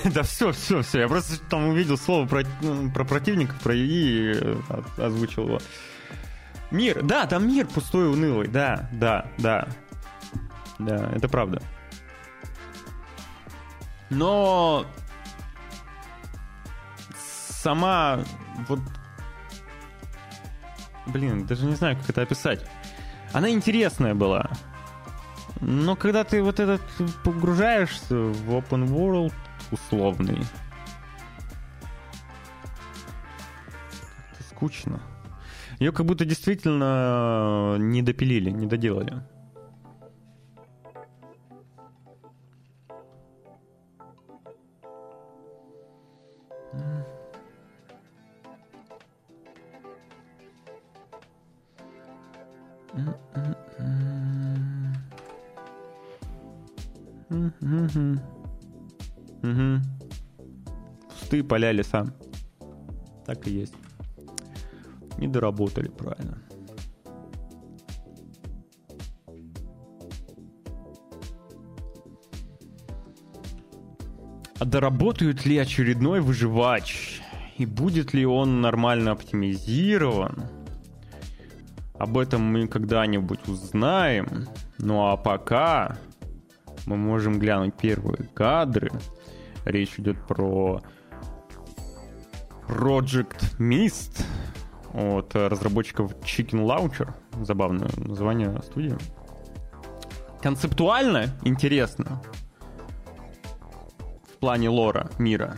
Да все, все, все. Я просто там увидел слово про, ну, про противников, про и э, озвучил его. Мир, да, там мир пустой, унылый, да, да, да. Да, это правда. Но сама вот блин, даже не знаю, как это описать. Она интересная была. Но когда ты вот этот погружаешься в open world условный, скучно. Ее как будто действительно не допилили, не доделали. Угу. Угу. Пустые поля леса. Так и есть. Не доработали правильно. А доработают ли очередной выживач? И будет ли он нормально оптимизирован? Об этом мы когда-нибудь узнаем. Ну а пока мы можем глянуть первые кадры. Речь идет про Project Mist от разработчиков Chicken Launcher. Забавное название студии. Концептуально интересно в плане лора мира.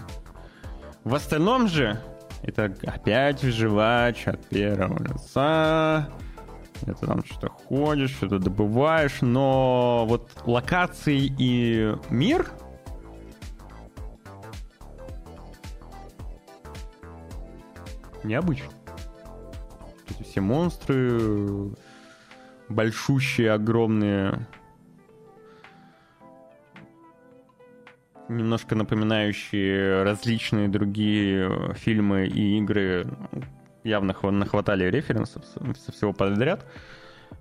В остальном же это опять выживач от первого лица Это там что-то ходишь, что-то добываешь, но вот локации и мир необычно. Эти все монстры, большущие, огромные, немножко напоминающие различные другие фильмы и игры, явно нахватали референсов со всего подряд.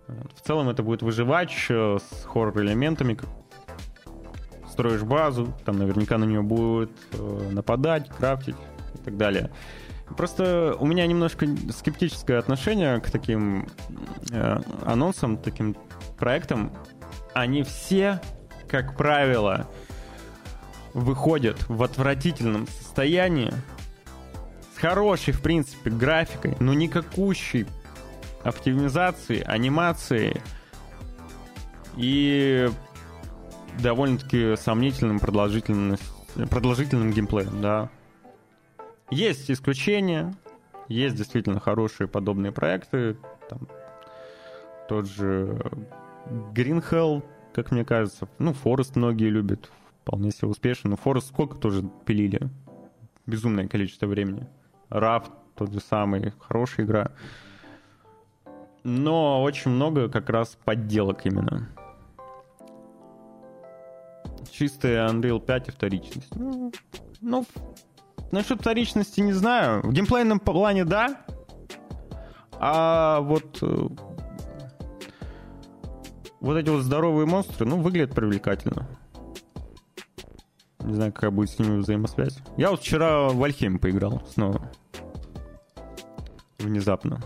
В целом это будет выживач э, с хоррор-элементами. Строишь базу, там наверняка на нее будет э, нападать, крафтить и так далее. Просто у меня немножко скептическое отношение к таким э, анонсам, таким проектам. Они все, как правило, выходят в отвратительном состоянии, с хорошей, в принципе, графикой, но никакущей оптимизации, анимации и довольно-таки сомнительным продолжительным, продолжительным геймплеем, да. Есть исключения, есть действительно хорошие подобные проекты, там, тот же Green Hell, как мне кажется, ну, Forest многие любят, вполне себе успешен, но Forest сколько тоже пилили? Безумное количество времени. Рафт тот же самый, хорошая игра. Но очень много как раз подделок именно. Чистая Unreal 5 и вторичность. Ну, ну Насчет вторичности не знаю. В геймплейном плане да. А вот э, вот эти вот здоровые монстры, ну, выглядят привлекательно. Не знаю, какая будет с ними взаимосвязь. Я вот вчера в Альхейм поиграл снова. Внезапно.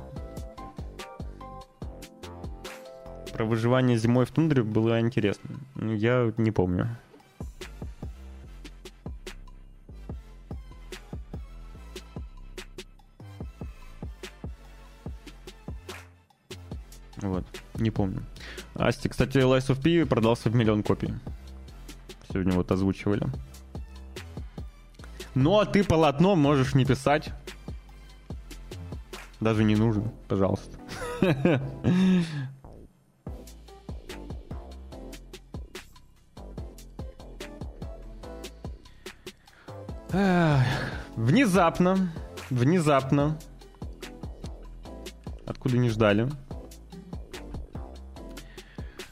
Про выживание зимой в тундре было интересно. Я не помню. Вот, не помню. Асти, кстати, Lies of P продался в миллион копий. Сегодня вот озвучивали. Ну, а ты полотно можешь не писать. Даже не нужно, пожалуйста. Внезапно, внезапно, откуда не ждали,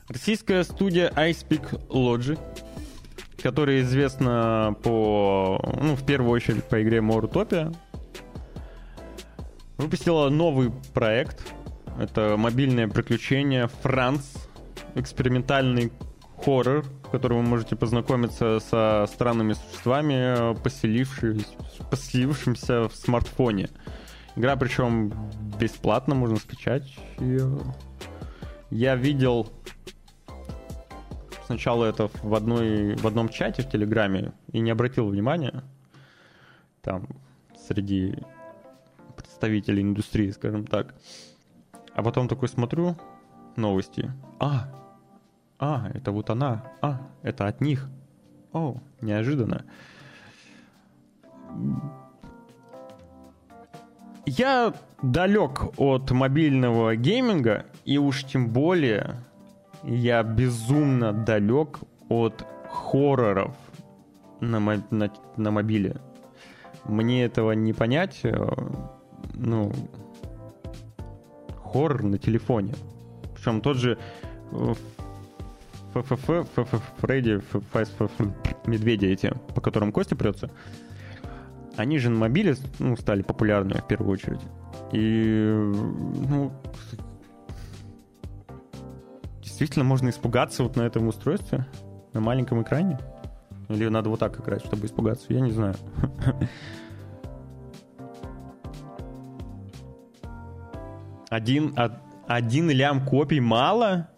Российская студия iSpeak Logic, которая известна по, ну, в первую очередь по игре More Utopia, выпустила новый проект. Это мобильное приключение Франц, экспериментальный хоррор, в котором вы можете познакомиться со странными существами, поселившимся в смартфоне. Игра причем бесплатно, можно скачать ее. Я видел сначала это в, одной, в одном чате в Телеграме и не обратил внимания. Там среди представителей индустрии, скажем так. А потом такой смотрю новости. А, а, это вот она. А, это от них. О, неожиданно. Я далек от мобильного гейминга, и уж тем более я безумно далек от хорроров на, на, на мобиле. Мне этого не понять. Э, ну, хоррор на телефоне. Причем тот же ФФФ, Фредди, Медведи эти, по которым Костя прется, они же на мобиле ну, стали популярны в первую очередь. И ну, действительно можно испугаться вот на этом устройстве, на маленьком экране? Или надо вот так играть, чтобы испугаться? Я не знаю. Один, один лям копий мало?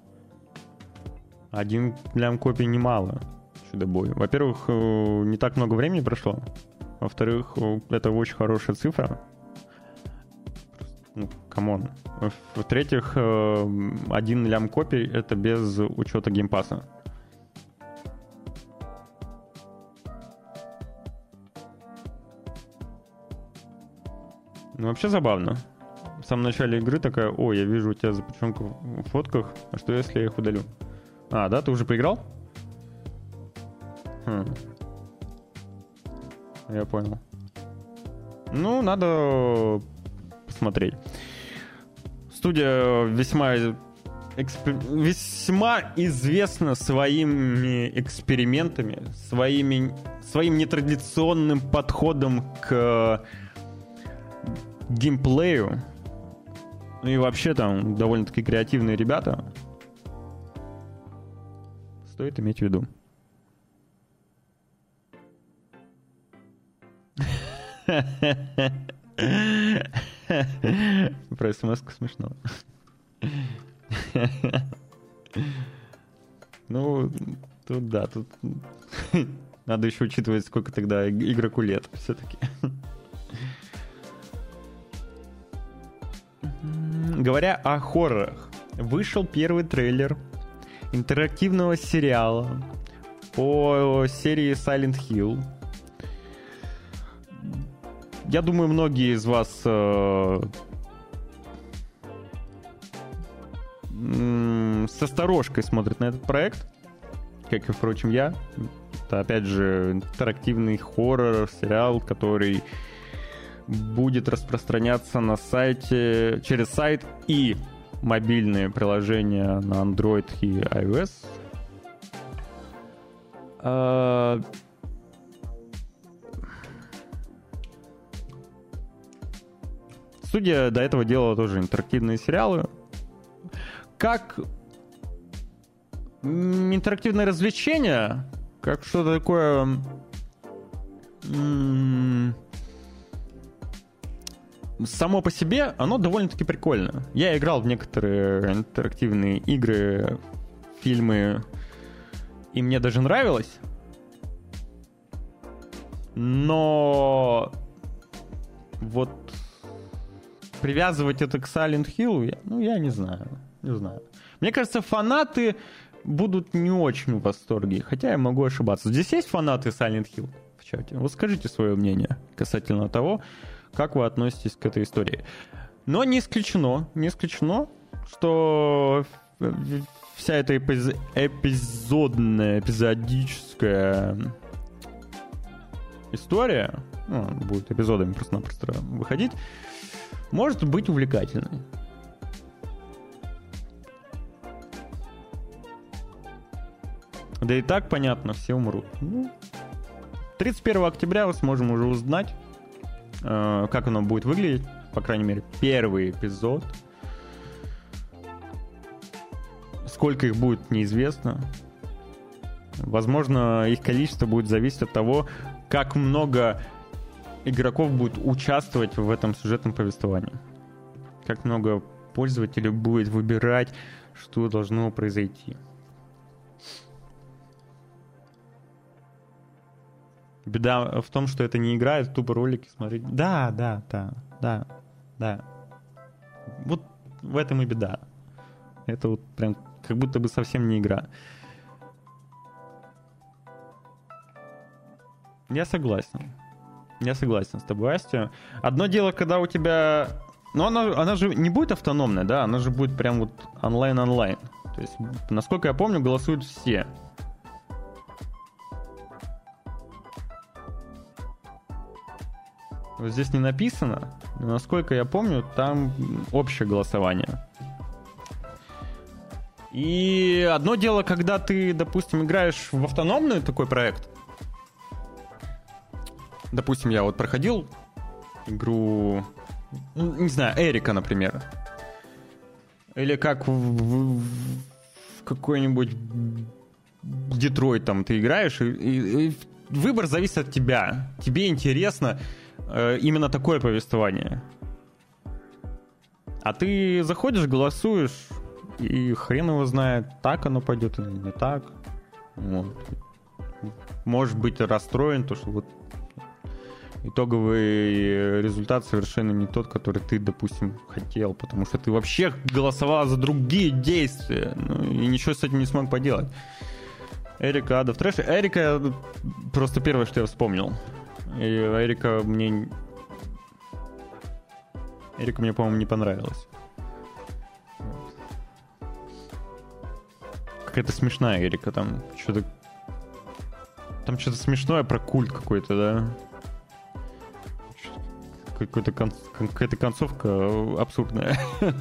Один лям копий немало. Чудо-бой. Во-первых, э, не так много времени прошло. Во-вторых, э, это очень хорошая цифра ну, come on. В-третьих, э, один лям копий — это без учета Game Pass а. Ну, вообще забавно. самом начале игры такая, о, я вижу у тебя запеченку в фотках, а что если я их удалю? А, да, ты уже поиграл? Хм. Я понял. Ну, надо посмотреть. Студия весьма экспер... весьма известна своими экспериментами, своими, своим нетрадиционным подходом к геймплею. Ну и вообще там довольно-таки креативные ребята. Стоит иметь в виду. Про смс смешно. Ну, тут да, тут надо еще учитывать, сколько тогда игроку лет все-таки. Говоря о хоррорах, вышел первый трейлер интерактивного сериала по серии Silent Hill. Я думаю, многие из вас э, с осторожкой смотрят на этот проект, как и, впрочем, я. Это, опять же, интерактивный хоррор, сериал, который будет распространяться на сайте, через сайт и мобильные приложения на Android и iOS. Студия до этого делала тоже интерактивные сериалы. Как интерактивное развлечение, как что-то такое само по себе оно довольно-таки прикольно. Я играл в некоторые интерактивные игры, фильмы, и мне даже нравилось. Но вот привязывать это к Silent Hill, я, ну, я не знаю. Не знаю. Мне кажется, фанаты будут не очень в восторге, хотя я могу ошибаться. Здесь есть фанаты Silent Hill в чате? Вот скажите свое мнение касательно того, как вы относитесь к этой истории. Но не исключено, не исключено, что вся эта эпиз... эпизодная, эпизодическая история, ну, будет эпизодами просто-напросто выходить, может быть увлекательной. Да и так понятно, все умрут. Ну, 31 октября мы сможем уже узнать, Э, как оно будет выглядеть, по крайней мере, первый эпизод. Сколько их будет, неизвестно. Возможно, их количество будет зависеть от того, как много игроков будет участвовать в этом сюжетном повествовании. Как много пользователей будет выбирать, что должно произойти. Беда в том, что это не игра, это тупо ролики смотреть. Да, да, да, да, да. Вот в этом и беда. Это вот прям как будто бы совсем не игра. Я согласен. Я согласен с тобой, Астя. Одно дело, когда у тебя... Ну, она, она же не будет автономная, да? Она же будет прям вот онлайн-онлайн. То есть, насколько я помню, голосуют все. Вот здесь не написано, но насколько я помню, там общее голосование. И одно дело, когда ты, допустим, играешь в автономный такой проект. Допустим, я вот проходил игру, ну, не знаю, Эрика, например. Или как в, в, в какой-нибудь Детройт там ты играешь, и, и, и выбор зависит от тебя. Тебе интересно, Э, именно такое повествование. А ты заходишь, голосуешь, и хрен его знает, так оно пойдет или не так. Вот. Можешь быть расстроен, то что вот итоговый результат совершенно не тот, который ты, допустим, хотел, потому что ты вообще голосовал за другие действия, ну, и ничего с этим не смог поделать. Эрика Ада в трэше. Эрика просто первое, что я вспомнил. И Эрика мне... Эрика мне, по-моему, не понравилась. Какая-то смешная Эрика, там что-то... Там что-то смешное про культ какой-то, да? Какой-то кон... какая-то концовка абсурдная.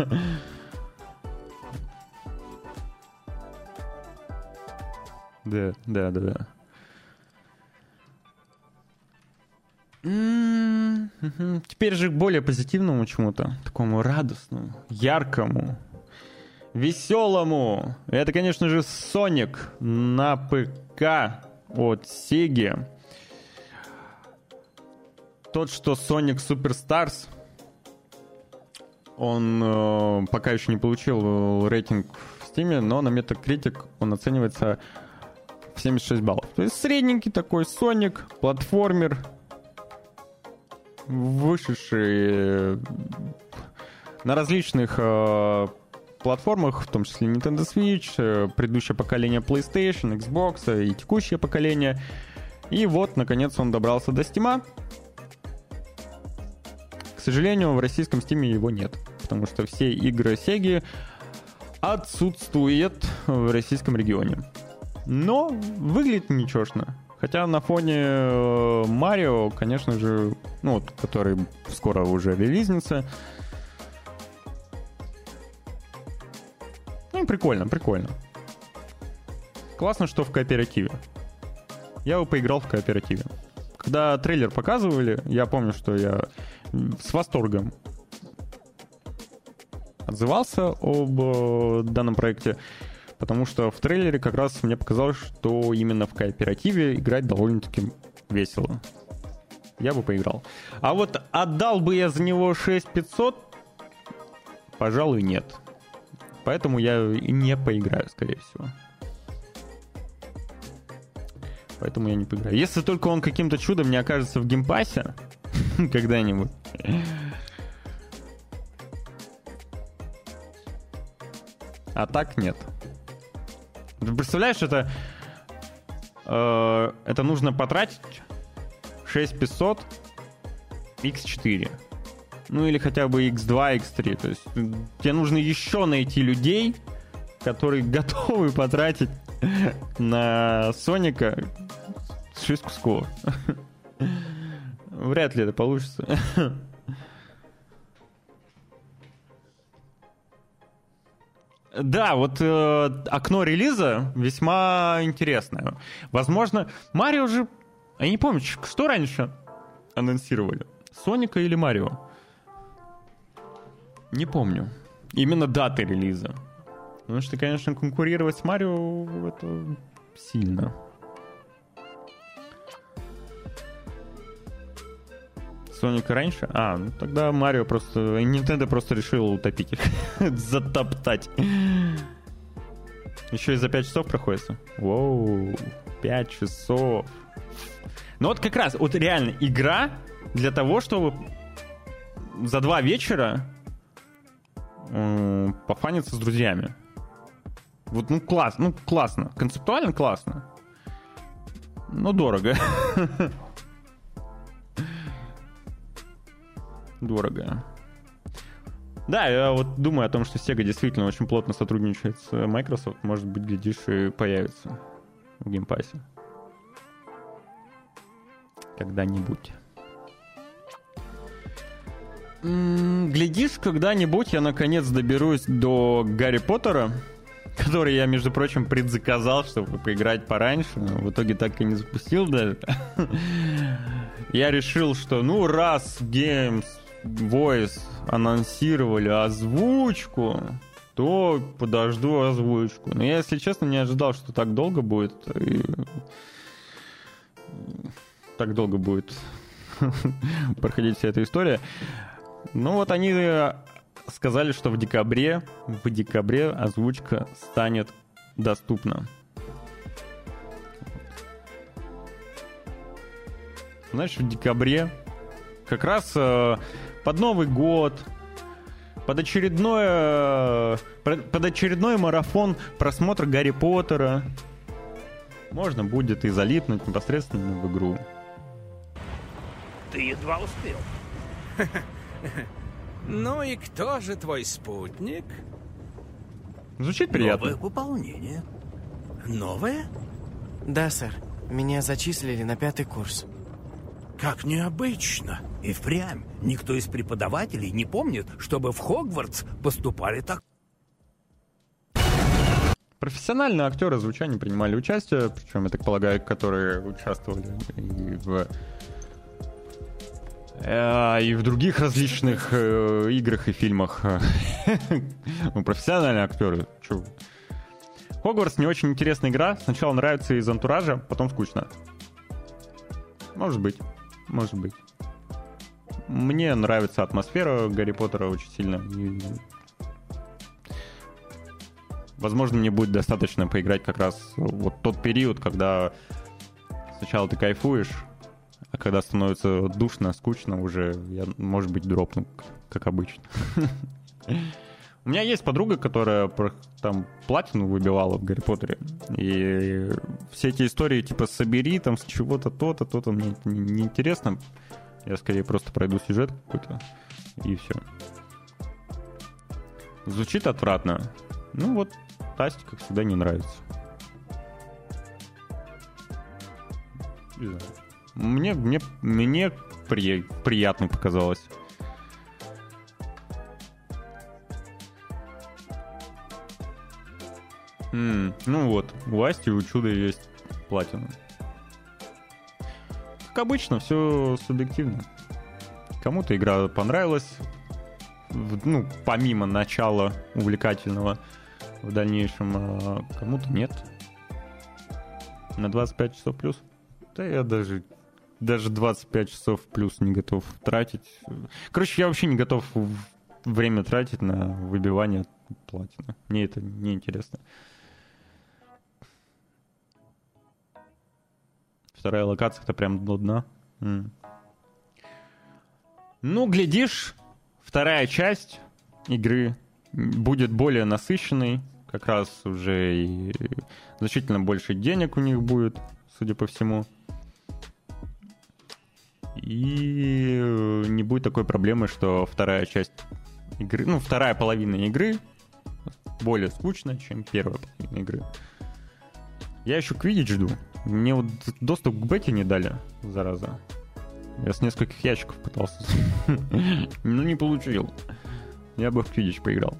Да, да, да, да. Теперь же к более позитивному чему-то, такому радостному, яркому, веселому. Это, конечно же, Sonic на ПК от Sega. Тот, что Sonic Superstars, он э, пока еще не получил рейтинг в Steam, но на Metacritic он оценивается в 76 баллов. То есть средненький такой Sonic, платформер, вышедший на различных э, платформах, в том числе Nintendo Switch, э, предыдущее поколение PlayStation, Xbox э, и текущее поколение. И вот, наконец, он добрался до Steam. К сожалению, в российском Steam его нет, потому что все игры Sega отсутствуют в российском регионе. Но выглядит ничешно. Хотя на фоне э, Марио, конечно же, ну, вот, который скоро уже релизнится. Ну, прикольно, прикольно. Классно, что в кооперативе. Я его поиграл в кооперативе. Когда трейлер показывали, я помню, что я с восторгом отзывался об э, данном проекте. Потому что в трейлере как раз мне показалось, что именно в кооперативе играть довольно-таки весело. Я бы поиграл. А вот отдал бы я за него 6500? Пожалуй, нет. Поэтому я не поиграю, скорее всего. Поэтому я не поиграю. Если только он каким-то чудом не окажется в Game Pass е когда-нибудь. А так нет. Ты представляешь, это... Э, это нужно потратить 6500 X4. Ну или хотя бы X2, X3. То есть тебе нужно еще найти людей, которые готовы потратить на Соника 6 кусков. Вряд ли это получится. Да, вот э, окно релиза весьма интересное. Возможно, Марио же... Я не помню, что раньше анонсировали? Соника или Марио? Не помню. Именно даты релиза. Потому что, конечно, конкурировать с Марио это сильно. Соника раньше? А, ну тогда Марио просто... Nintendo просто решил утопить их. Затоптать. Еще и за 5 часов проходится. Воу, 5 часов. Ну вот как раз, вот реально, игра для того, чтобы за два вечера э, пофаниться с друзьями. Вот, ну, класс, ну, классно. Концептуально классно. Но дорого. дорого. Да, я вот думаю о том, что Sega действительно очень плотно сотрудничает с Microsoft. Может быть, глядишь, и появится в геймпассе. Когда-нибудь. Глядишь, когда-нибудь я наконец доберусь до Гарри Поттера, который я, между прочим, предзаказал, чтобы поиграть пораньше, в итоге так и не запустил даже. Я решил, что ну раз Games Voice анонсировали озвучку, то подожду озвучку. Но я, если честно, не ожидал, что так долго будет. И... Так долго будет проходить вся эта история. Ну вот они сказали, что в декабре, в декабре озвучка станет доступна. Знаешь, в декабре как раз э, под Новый год, под очередное, под очередной марафон просмотра Гарри Поттера можно будет и залипнуть непосредственно в игру. Ты едва успел. Ну и кто же твой спутник? Звучит приятно. Новое пополнение. Новое? Да, сэр. Меня зачислили на пятый курс. Как необычно. И впрямь. Никто из преподавателей не помнит, чтобы в Хогвартс поступали так. Профессиональные актеры звучания принимали участие, причем, я так полагаю, которые участвовали и в и в других различных э, играх и фильмах. ну, профессиональные актеры. Чё? Хогвартс не очень интересная игра. Сначала нравится из антуража, потом скучно. Может быть. Может быть. Мне нравится атмосфера Гарри Поттера очень сильно. Возможно, мне будет достаточно поиграть как раз вот тот период, когда сначала ты кайфуешь, а когда становится душно, скучно, уже я, может быть, дропну, как обычно. У меня есть подруга, которая там платину выбивала в Гарри Поттере. И все эти истории, типа, собери там с чего-то то-то, то-то, мне это не интересно. Я скорее просто пройду сюжет какой-то, и все. Звучит отвратно. Ну вот, Тасти, как всегда, не нравится. Не знаю. Мне, мне, мне при, приятно показалось. М, ну вот, у Асти у Чуда есть платина. Как обычно, все субъективно. Кому-то игра понравилась, ну, помимо начала увлекательного в дальнейшем, а кому-то нет. На 25 часов плюс? Да я даже даже 25 часов плюс не готов тратить. Короче, я вообще не готов время тратить на выбивание платины. Мне это не интересно. Вторая локация это прям до дна. М. Ну, глядишь, вторая часть игры будет более насыщенной. Как раз уже и значительно больше денег у них будет, судя по всему. И э, не будет такой проблемы, что вторая часть игры, ну, вторая половина игры более скучная, чем первая половина игры. Я еще Квидич жду. Мне вот доступ к бете не дали, зараза. Я с нескольких ящиков пытался. Но не получил. Я бы в Квидич поиграл.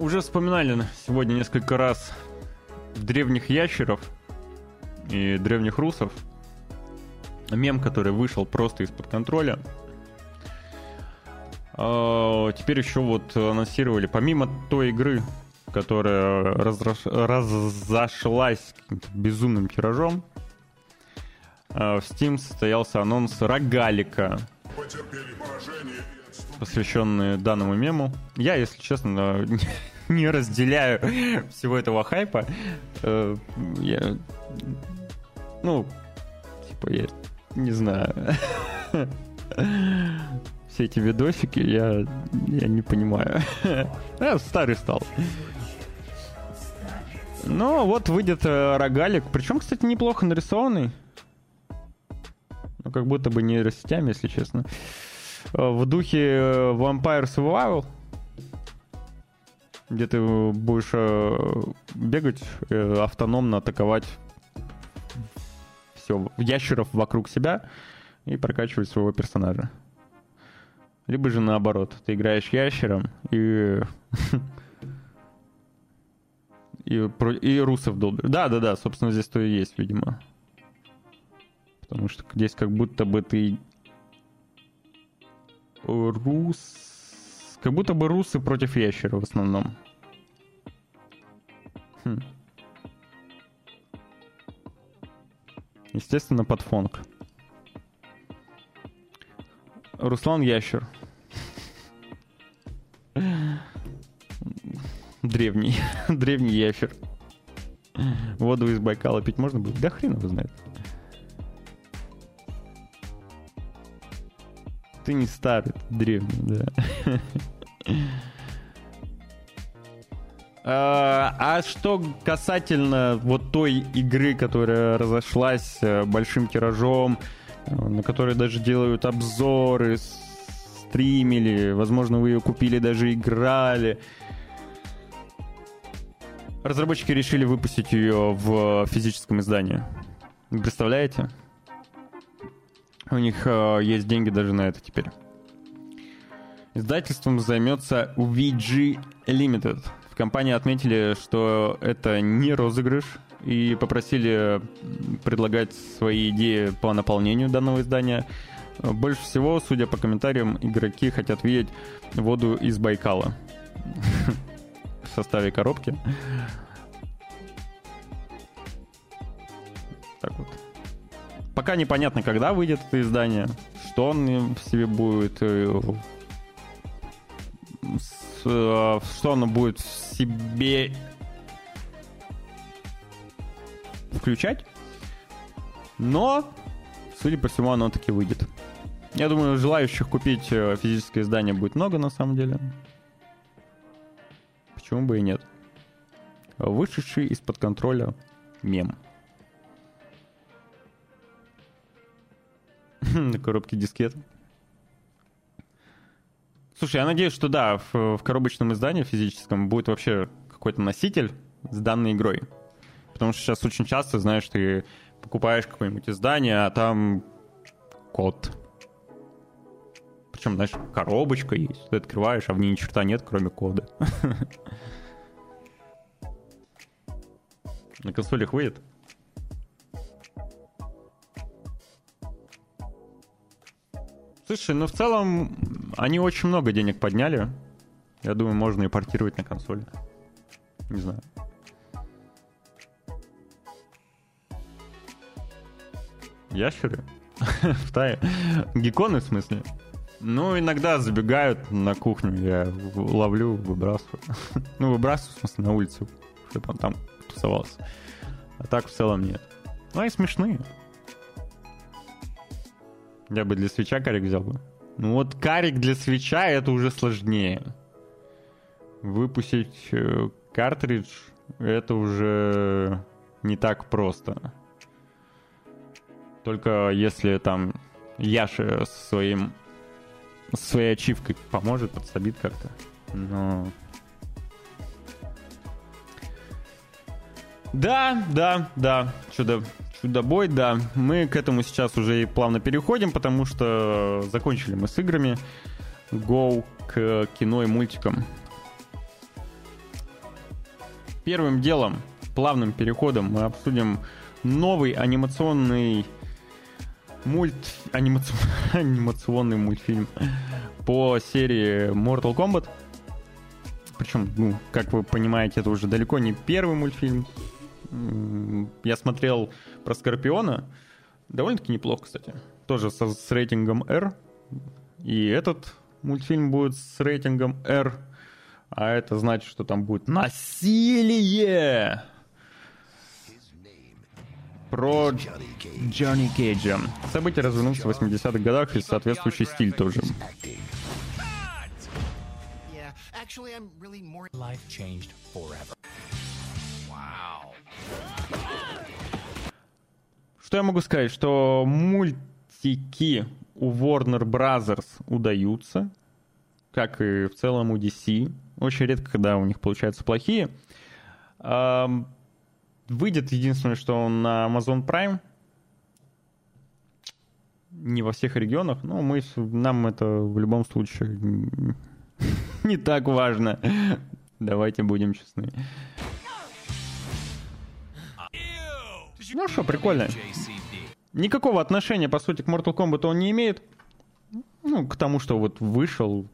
Уже вспоминали сегодня несколько раз древних ящеров и древних русов. Мем, который вышел просто из-под контроля. А, теперь еще вот анонсировали, помимо той игры, которая разрош... разошлась безумным тиражом, а, в Steam состоялся анонс рогалика, посвященный данному мему. Я, если честно, не разделяю всего этого хайпа. Э, я, ну, типа, я не знаю. Все эти видосики я, я не понимаю. Я старый стал. Ну, вот выйдет э, рогалик. Причем, кстати, неплохо нарисованный. Ну, как будто бы нейросетями, если честно. Э, в духе Vampire Survival где ты будешь э, бегать, э, автономно атаковать все ящеров вокруг себя и прокачивать своего персонажа. Либо же наоборот, ты играешь ящером и и, и русов долбишь. Да, да, да, собственно, здесь то и есть, видимо. Потому что здесь как будто бы ты рус как будто бы русы против ящера в основном. Хм. Естественно, под фонг. Руслан Ящер. Древний. Древний ящер. Воду из Байкала пить можно будет? Да хрен его знает. Ты не старый, ты древний, да. А, а что касательно вот той игры, которая разошлась э, большим тиражом, э, на которой даже делают обзоры, стримили, возможно, вы ее купили, даже играли. Разработчики решили выпустить ее в физическом издании. Представляете? У них э, есть деньги даже на это теперь. Издательством займется VG Limited. В компании отметили, что это не розыгрыш, и попросили предлагать свои идеи по наполнению данного издания. Больше всего, судя по комментариям, игроки хотят видеть воду из Байкала в составе коробки. Так вот. Пока непонятно, когда выйдет это издание, что он в себе будет, э, э, что оно будет в себе включать. Но, судя по всему, оно таки выйдет. Я думаю, желающих купить э, физическое издание будет много на самом деле. Почему бы и нет? Вышедший из-под контроля мем. на коробке дискет. Слушай, я надеюсь, что да, в, в коробочном издании физическом будет вообще какой-то носитель с данной игрой. Потому что сейчас очень часто, знаешь, ты покупаешь какое-нибудь издание, а там код. Причем, знаешь, коробочка есть. Ты открываешь, а в ней ни черта нет, кроме кода. На консолях выйдет? Слушай, ну в целом они очень много денег подняли. Я думаю, можно и портировать на консоли. Не знаю. Ящеры? в тае. Геконы, в смысле? Ну, иногда забегают на кухню, я ловлю, выбрасываю. ну, выбрасываю, в смысле, на улицу, чтобы он там тусовался. А так в целом нет. Ну, они смешные. Я бы для свеча карик взял бы. Ну вот карик для свеча это уже сложнее. Выпустить э, картридж это уже не так просто. Только если там Яша со своим своей ачивкой поможет, подсобит как-то. Но... Да, да, да. Чудо, Чудобой, да. Мы к этому сейчас уже и плавно переходим, потому что закончили мы с играми. Go к кино и мультикам. Первым делом, плавным переходом мы обсудим новый анимационный мульт... Анимацион... анимационный мультфильм по серии Mortal Kombat. Причем, ну, как вы понимаете, это уже далеко не первый мультфильм. Я смотрел про Скорпиона. Довольно-таки неплохо, кстати. Тоже со, с рейтингом R. И этот мультфильм будет с рейтингом R. А это значит, что там будет насилие! Про Джонни Кейджа. События развернутся в 80-х годах и соответствующий стиль тоже. Life changed forever. Что я могу сказать? Что мультики у Warner Brothers удаются, как и в целом у DC. Очень редко, когда у них получаются плохие. Выйдет единственное, что он на Amazon Prime. Не во всех регионах, но мы, нам это в любом случае не так важно. Давайте будем честны. Ну что, прикольно. Никакого отношения, по сути, к Mortal Kombat он не имеет. Ну, к тому, что вот вышел.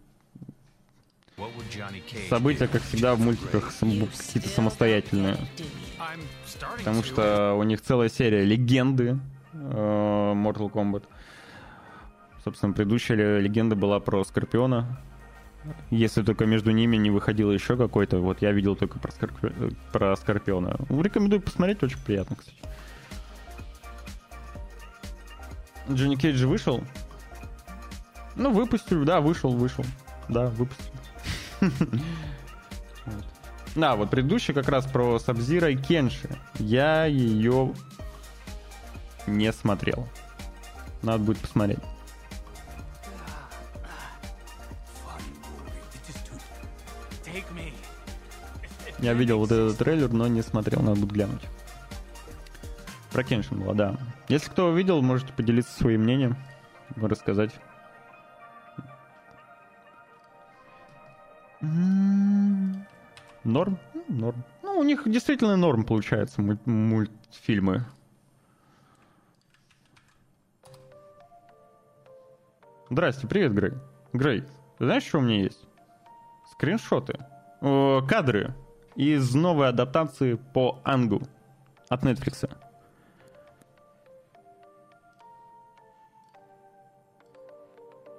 События, как всегда, в мультиках какие-то самостоятельные. Потому что у них целая серия легенды э, Mortal Kombat. Собственно, предыдущая легенда была про Скорпиона. Если только между ними не выходило еще какой-то. Вот я видел только про, Скорпи... про Скорпиона. Рекомендую посмотреть, очень приятно, кстати. Джонни Кейдж вышел? Ну, выпустили, да, вышел, вышел. Да, выпустили. Да, вот предыдущий как раз про Сабзира и Кенши. Я ее не смотрел. Надо будет посмотреть. Я видел вот этот трейлер, но не смотрел, надо будет глянуть. Про Кеншин было, да. Если кто увидел, можете поделиться своим мнением, рассказать. М-м-м. Норм? Норм. Ну, у них действительно норм получается муль- мультфильмы. Здрасте, привет, Грей. Грей, ты знаешь, что у меня есть? Скриншоты. О, кадры из новой адаптации по Ангу от Netflix.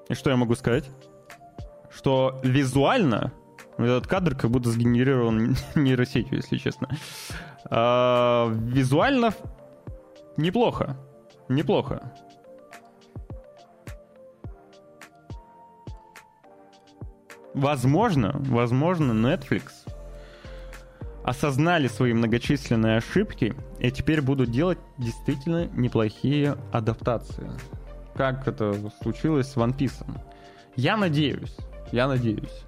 И что я могу сказать? Что визуально этот кадр как будто сгенерирован нейросетью, если честно. А, визуально неплохо. Неплохо. Возможно, возможно, Netflix осознали свои многочисленные ошибки и теперь будут делать действительно неплохие адаптации. Как это случилось с One Piece. Я надеюсь, я надеюсь.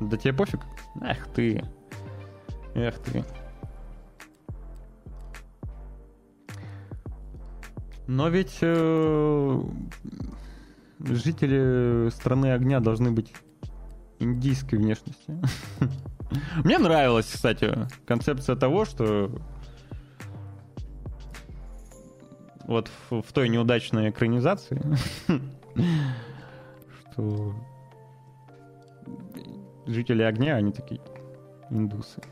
Да тебе пофиг? Эх ты. Эх ты. Но ведь э, жители страны огня должны быть индийской внешности. Мне нравилась, кстати, концепция того, что вот в, в той неудачной экранизации, что жители огня, они такие индусы.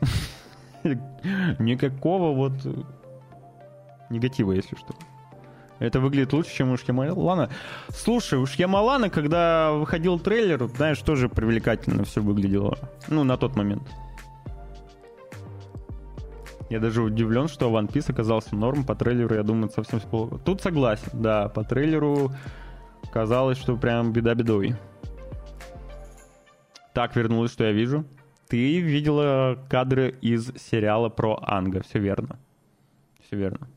Никакого вот негатива, если что. Это выглядит лучше, чем у Шьямалана. Слушай, у Шьямалана, когда выходил трейлер, знаешь, тоже привлекательно все выглядело. Ну, на тот момент. Я даже удивлен, что One Piece оказался норм. По трейлеру, я думаю, совсем плохо. Тут согласен, да. По трейлеру казалось, что прям беда бедой. Так, вернулось, что я вижу. Ты видела кадры из сериала про Анга, все верно. Все верно.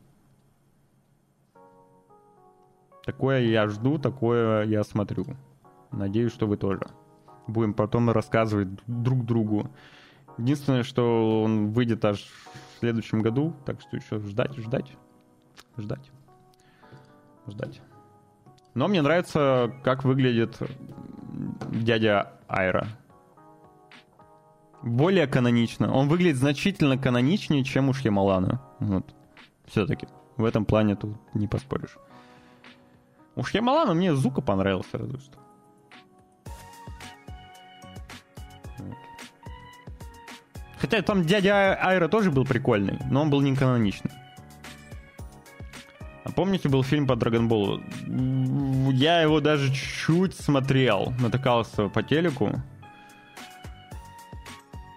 Такое я жду, такое я смотрю. Надеюсь, что вы тоже. Будем потом рассказывать друг другу. Единственное, что он выйдет аж следующем году, так что еще ждать, ждать, ждать, ждать. Но мне нравится, как выглядит дядя Айра. Более канонично. Он выглядит значительно каноничнее, чем у Шьямалана. Вот. Все-таки. В этом плане тут не поспоришь. Уж Ямалана мне Зука понравился, разве что. Хотя там дядя Айра тоже был прикольный, но он был не каноничный. А помните, был фильм по Драгонболу? Я его даже чуть смотрел, натыкался по телеку.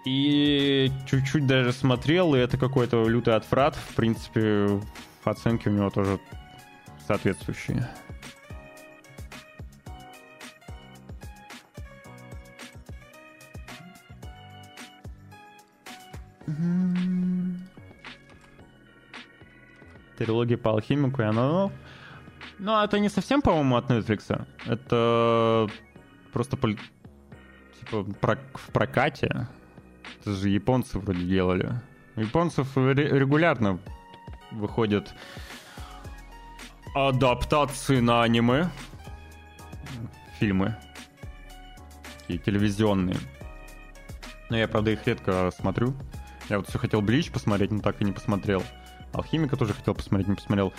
И чуть-чуть даже смотрел, и это какой-то лютый отврат. В принципе, оценки у него тоже соответствующие. Трилогия по алхимику, и она... Ну, это не совсем, по-моему, от Netflix. Это просто пол... типа про... в прокате. Это же японцы вроде делали. Японцев регулярно выходят адаптации на аниме. Фильмы. Такие телевизионные. Но я, правда, их редко смотрю. Я вот все хотел Блич посмотреть, но так и не посмотрел. Алхимика тоже хотел посмотреть, не посмотрел.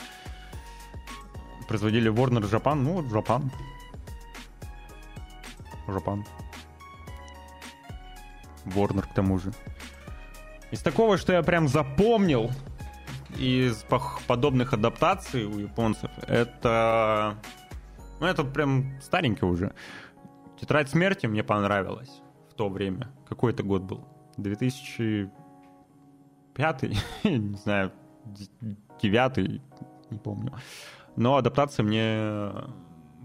Производили Warner Japan, ну вот Japan. Japan. Warner к тому же. Из такого, что я прям запомнил из подобных адаптаций у японцев, это... Ну, это прям старенький уже. Тетрадь смерти мне понравилась в то время. Какой это год был? 2005, не знаю, девятый, не помню. Но адаптация мне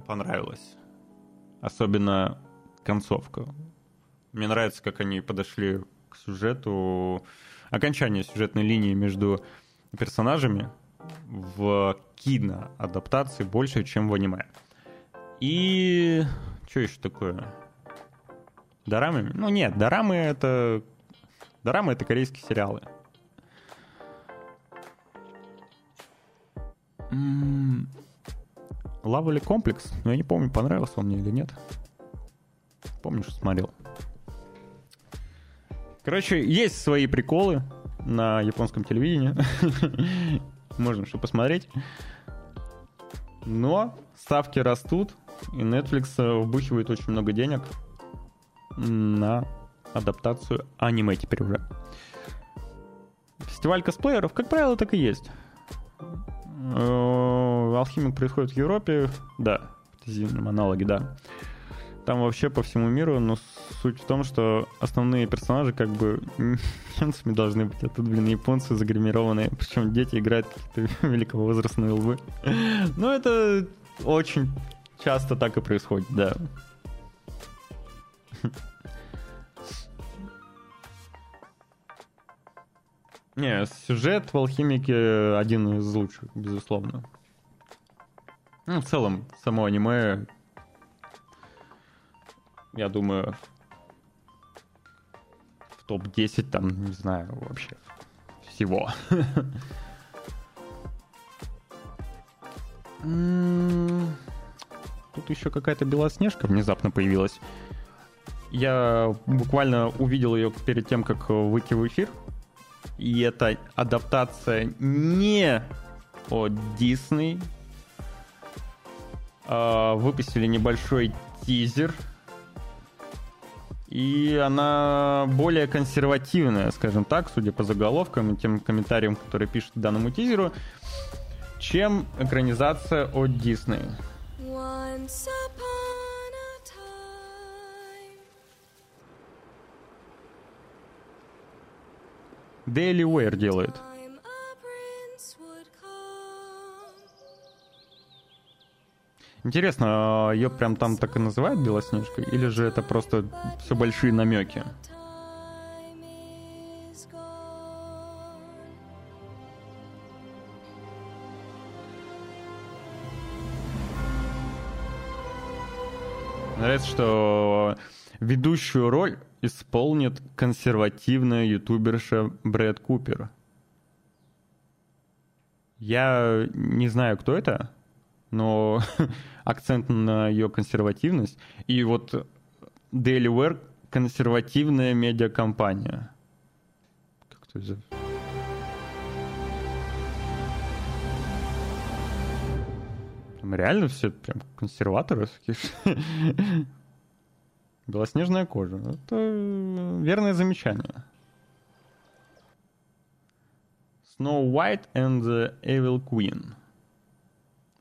понравилась. Особенно концовка. Мне нравится, как они подошли к сюжету, окончание сюжетной линии между персонажами в киноадаптации больше, чем в аниме. И что еще такое? Дорамы? Ну нет, дорамы это... Дорамы это корейские сериалы. Лавали комплекс. Но я не помню, понравился он мне или нет. Помню, что смотрел. Короче, есть свои приколы на японском телевидении. Можно что посмотреть. Но ставки растут, и Netflix вбухивает очень много денег на адаптацию аниме теперь уже. Фестиваль косплееров, как правило, так и есть. Э, Алхимик происходит в Европе, да, в фэнтезийном аналоге, да. Там вообще по всему миру, но суть в том, что основные персонажи как бы немцами должны быть, а тут, блин, японцы загримированные, причем дети играют какие-то великовозрастные лбы. Но это очень часто так и происходит, да. Не, сюжет в «Алхимике» один из лучших, безусловно. Ну, в целом, само аниме, я думаю, в топ-10 там, не знаю, вообще всего. Тут еще какая-то белоснежка внезапно появилась. Я буквально увидел ее перед тем, как выйти в эфир. И это адаптация не от Disney. А, выпустили небольшой тизер. И она более консервативная, скажем так, судя по заголовкам и тем комментариям, которые пишут данному тизеру, чем экранизация от Disney. Once upon Daily Wear делает. Интересно, ее прям там так и называют Белоснежкой? Или же это просто все большие намеки? Нравится, что ведущую роль исполнит консервативная ютуберша Брэд Купер. Я не знаю, кто это, но акцент на ее консервативность. И вот Daily Wear — консервативная медиакомпания. Как-то Там реально все прям консерваторы. Белоснежная кожа. Это верное замечание. Snow White and the Evil Queen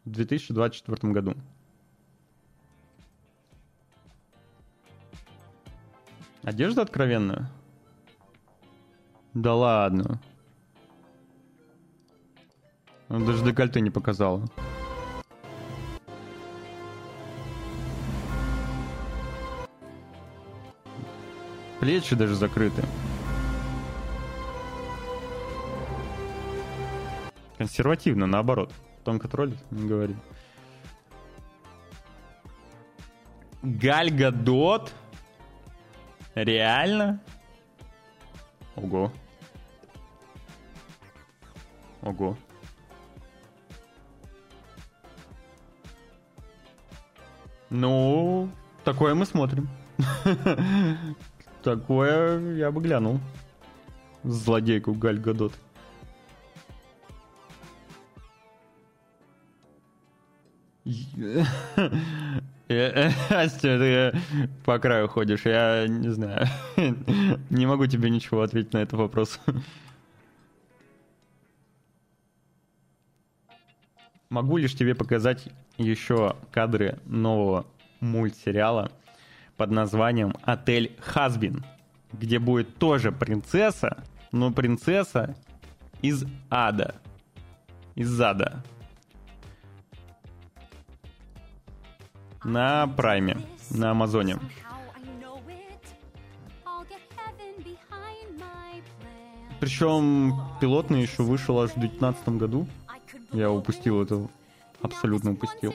в 2024 году. Одежда откровенная? Да ладно. Он даже декольте не показала. Плечи даже закрыты. Консервативно, наоборот. Тонко троллит, не говори. Галь Гадот? Реально? Ого. Ого. Ну, такое мы смотрим. Такое я бы глянул. Злодейку Галь Гадот. Астя, ты по краю ходишь, я не знаю. Не могу тебе ничего ответить на этот вопрос. Могу лишь тебе показать еще кадры нового мультсериала под названием «Отель Хазбин», где будет тоже принцесса, но принцесса из ада. Из ада. На Прайме, на Амазоне. Причем пилотный еще вышел аж в 2019 году. Я упустил это, абсолютно упустил.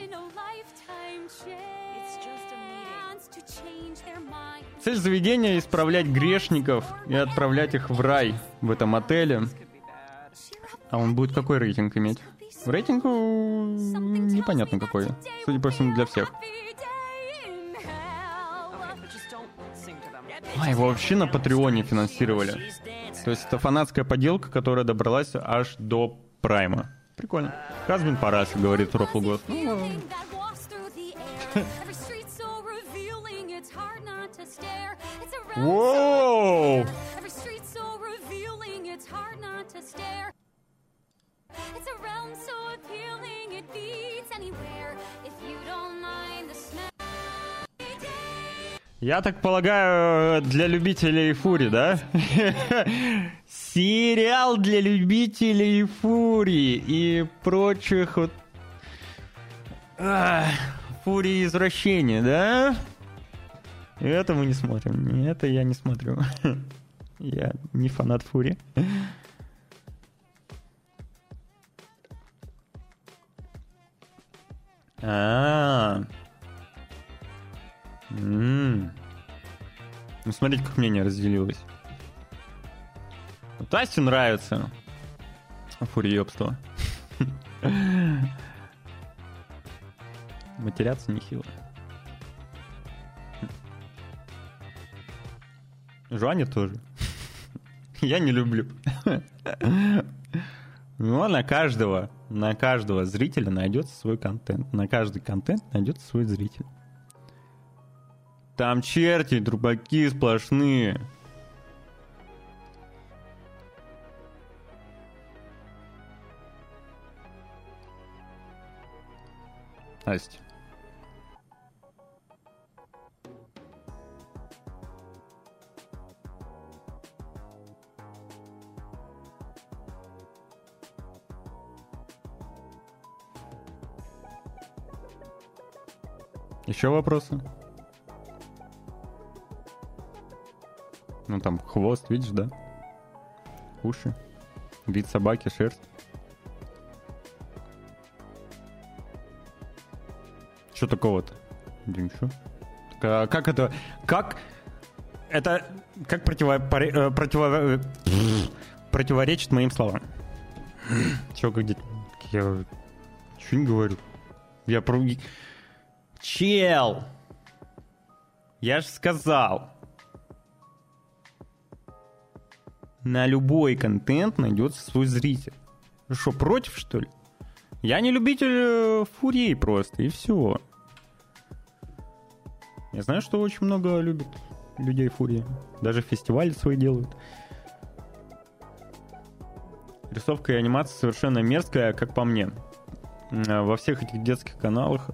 Цель заведения — исправлять грешников и отправлять их в рай в этом отеле. А он будет какой рейтинг иметь? Рейтинг э, непонятно какой. Судя по всему, для всех. А, его вообще на Патреоне финансировали. То есть это фанатская поделка, которая добралась аж до Прайма. Прикольно. Хазбин Параша, говорит Рофл Гос. Ну, Воу! It's a realm so appealing it beats anywhere if you don't mind the smell. Я так полагаю, для любителей фури, да? Сериал для любителей фури и прочих вот... фури извращения, да? Это мы не смотрим. Это я не смотрю. Я не фанат фури. А, Ну, смотрите, как мнение разделилось. Вот Асте нравится фурьёбство. Матеряться нехило. Жуаня тоже. Я не люблю. Но на каждого, на каждого зрителя найдется свой контент. На каждый контент найдется свой зритель. Там черти, трубаки сплошные. Настя. Еще вопросы? Ну там хвост, видишь, да? Уши. Вид собаки, шерсть. Что такого-то? Да ничего. А как это... Как... Это... Как противо... Э, противо... противоречит моим словам? Чего, как где... Я... Чего не говорю? Я про... Чел! Я же сказал. На любой контент найдется свой зритель. Что, против, что ли? Я не любитель э, фурей просто, и все. Я знаю, что очень много любят людей фурии. Даже фестивали свои делают. Рисовка и анимация совершенно мерзкая, как по мне. Во всех этих детских каналах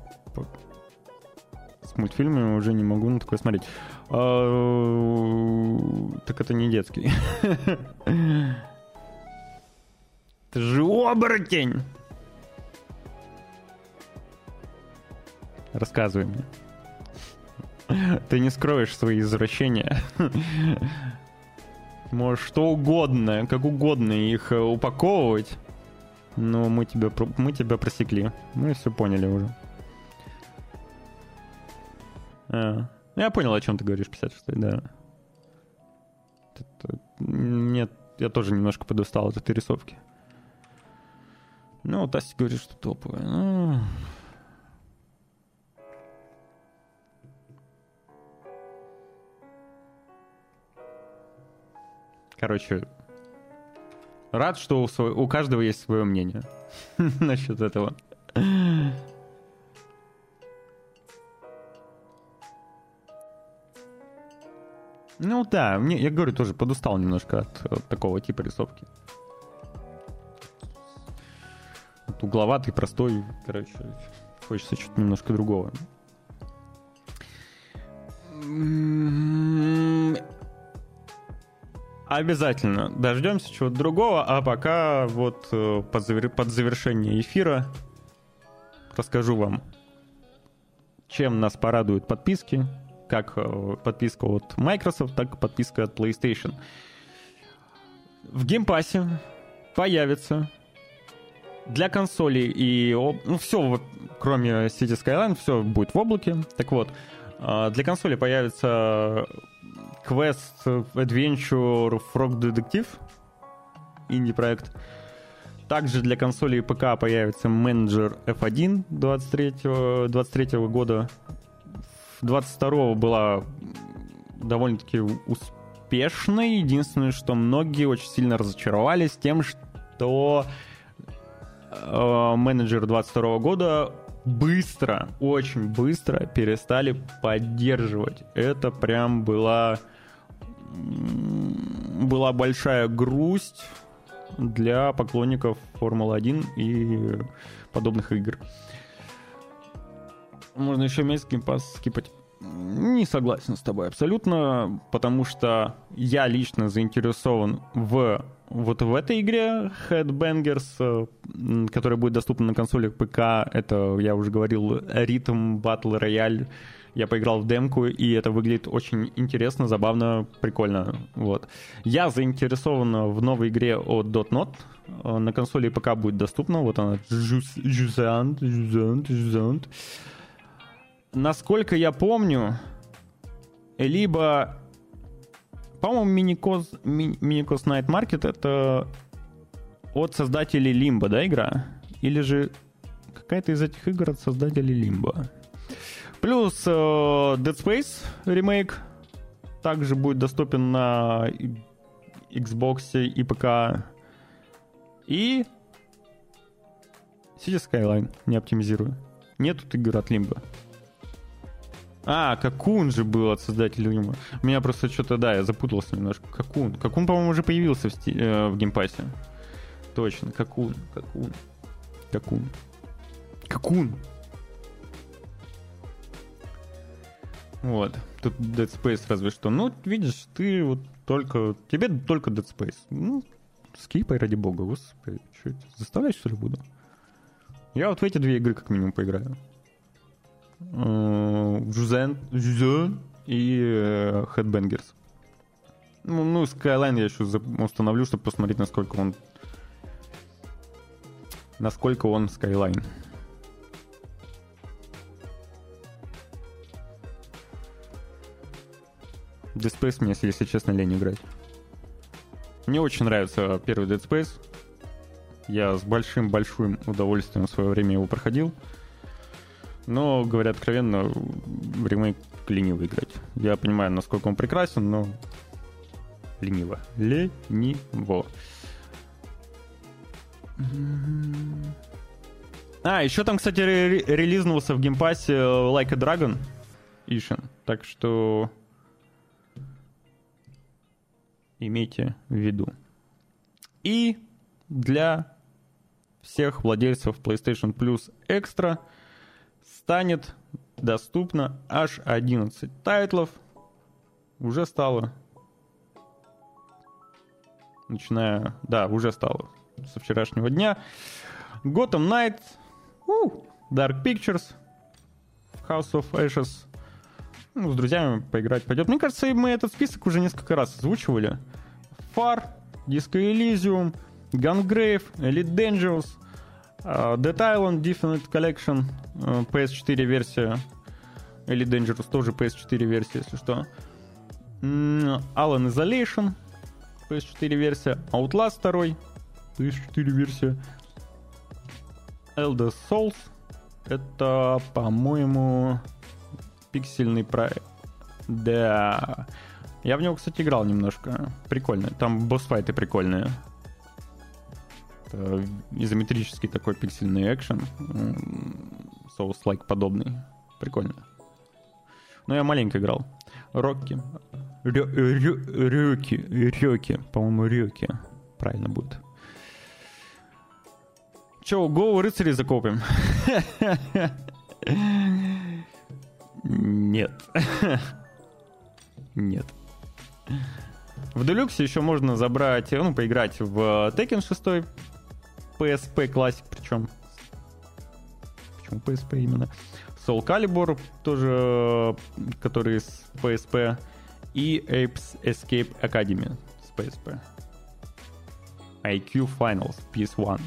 с мультфильмами уже не могу на такое смотреть. А, так это не детский. Это же оборотень! Рассказывай мне. Ты не скроешь свои извращения. Можешь что угодно, как угодно их э, упаковывать. Но мы тебя, мы тебя просекли. Мы все поняли уже. А, я понял, о чем ты говоришь, 56 да. Нет, я тоже немножко подустал от этой рисовки. Ну, Тасси говорит, что топовая. Ну... Короче, рад, что у, свой, у каждого есть свое мнение насчет этого. Ну да, мне, я говорю, тоже подустал немножко от, от такого типа рисовки. От угловатый, простой, короче, хочется что-то немножко другого. Обязательно дождемся чего-то другого, а пока вот э, под, завер... под завершение эфира расскажу вам, чем нас порадуют подписки, как э, подписка от Microsoft, так и подписка от PlayStation. В геймпассе появится для консолей и... Ну, все, кроме City Skyline, все будет в облаке. Так вот, а, для консоли появится Quest Adventure Frog Detective, инди-проект. Также для консолей ПК появится менеджер F1 23, 23 года. 22 была довольно-таки успешной. Единственное, что многие очень сильно разочаровались тем, что э, менеджер 22 года быстро, очень быстро перестали поддерживать. Это прям была была большая грусть для поклонников Формулы-1 и подобных игр. Можно еще месяц геймпас скипать. Не согласен с тобой абсолютно, потому что я лично заинтересован в вот в этой игре Headbangers, э, которая будет доступна на консолях ПК, это, я уже говорил, ритм Battle Royale. Я поиграл в демку, и это выглядит очень интересно, забавно, прикольно. Вот. Я заинтересован в новой игре от Dotnot. Э, на консоли ПК будет доступна. Вот она. Jusant, Jusant, Jusant. Насколько я помню, либо по-моему, Миникос, Миникос Night Market это от создателей Limbo, да, игра? Или же какая-то из этих игр от создателей Limbo? Плюс э, Dead Space ремейк также будет доступен на Xbox и ПК. И Cities Skylines не оптимизирую. Нет тут игр от Limbo. А, Cocoon же был от создателя Limbo. У меня просто что-то, да, я запутался немножко. Cocoon. Cocoon, по-моему, уже появился в, сти... э, в Game Pass е. Точно, Какун, Какун. Какун. Какун. Вот. Тут Dead Space разве что. Ну, видишь, ты вот только... Тебе только Dead Space. Ну, скипай, ради бога, господи. Что это? Заставлять, что ли, буду? Я вот в эти две игры как минимум поиграю. Жузен, Жузен и э, Headbangers. Ну, ну, Skyline я еще установлю, чтобы посмотреть, насколько он... Насколько он Skyline. Dead Space мне, если честно, лень играть. Мне очень нравится первый Dead Space. Я с большим-большим удовольствием в свое время его проходил. Но, говоря откровенно, ремейк лениво играть. Я понимаю, насколько он прекрасен, но лениво. Лениво. А, еще там, кстати, ре- релизнулся в Game Pass е Like a Dragon Ishin. Так что имейте в виду. И для всех владельцев PlayStation Plus Extra – станет доступно аж 11 тайтлов. Уже стало. Начиная... Да, уже стало со вчерашнего дня. Gotham Knights, uh, Dark Pictures, House of Ashes. Ну, с друзьями поиграть пойдет. Мне кажется, мы этот список уже несколько раз озвучивали. Far, Disco Elysium, Gungrave, Elite Dangerous, Dead Island Definite Collection, uh, PS4 версия, или Dangerous тоже PS4 версия, если что. Alan Isolation, PS4 версия, Outlast 2, PS4 версия. Elder Souls, это, по-моему, пиксельный проект. Да. Я в него, кстати, играл немножко. Прикольно. Там босс-файты прикольные. Это изометрический такой пиксельный экшен. Souls-like подобный. Прикольно. Но я маленько играл. Рокки. Рёки. Рёки. По-моему, Рёки. Правильно будет. Че, голову рыцарей закопим? Нет. Нет. В Делюксе еще можно забрать, ну, поиграть в Tekken 6 PSP Classic, причем. Почему PSP именно? Soul Calibur тоже, который с PSP. И Apes Escape Academy с PSP. IQ Finals PS1.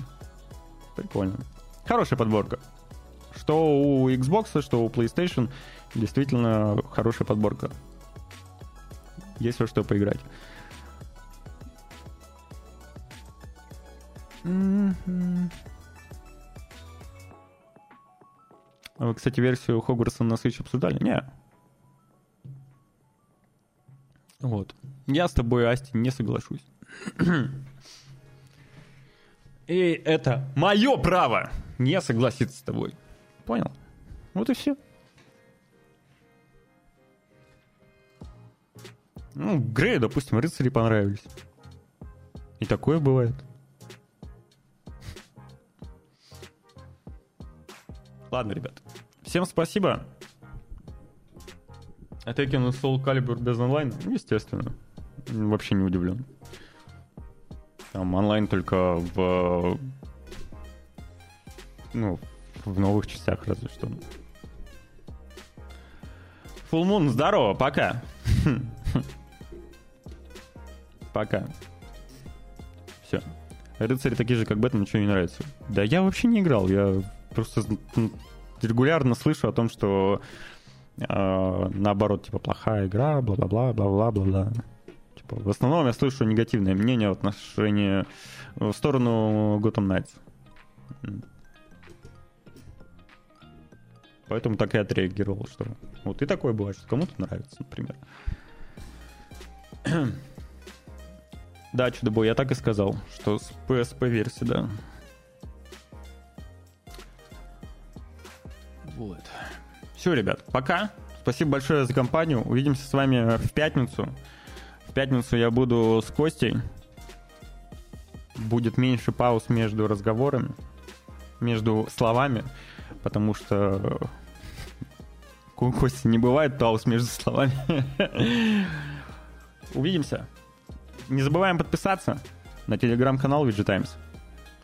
Прикольно. Хорошая подборка. Что у Xbox, что у PlayStation. Действительно хорошая подборка. Есть во что поиграть. А вы, кстати, версию Хогвартса на Switch обсуждали? Не. Вот. Я с тобой, Асти, не соглашусь. И это мое право не согласиться с тобой. Понял? Вот и все. Ну, Грею, допустим, рыцари понравились. И такое бывает. Ладно, ребят. Всем спасибо. Tekken Soul Calibur без онлайна? Естественно. Вообще не удивлен. Там онлайн только в... Ну, в новых частях разве что. Full Moon, здорово, пока. Пока. Все. Рыцари такие же, как Бэтмен, ничего не нравится. Да я вообще не играл, я просто регулярно слышу о том, что э, наоборот, типа, плохая игра, бла-бла-бла, бла-бла-бла-бла. Типа, в основном я слышу негативное мнение в отношении в сторону Gotham Knights. Поэтому так и отреагировал, что вот и такое бывает, что кому-то нравится, например. да, чудо-бой, я так и сказал, что с PSP-версии, да. Вот. Все, ребят, пока. Спасибо большое за компанию. Увидимся с вами в пятницу. В пятницу я буду с Костей. Будет меньше пауз между разговорами, между словами, потому что у Кости не бывает пауз между словами. Увидимся. Не забываем подписаться на телеграм-канал VG Times.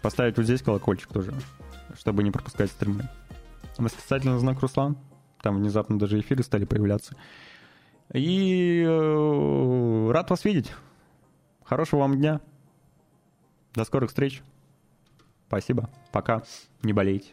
Поставить вот здесь колокольчик тоже, чтобы не пропускать стримы. Восклицательный знак Руслан. Там внезапно даже эфиры стали появляться. И э, рад вас видеть. Хорошего вам дня. До скорых встреч. Спасибо. Пока. Не болейте.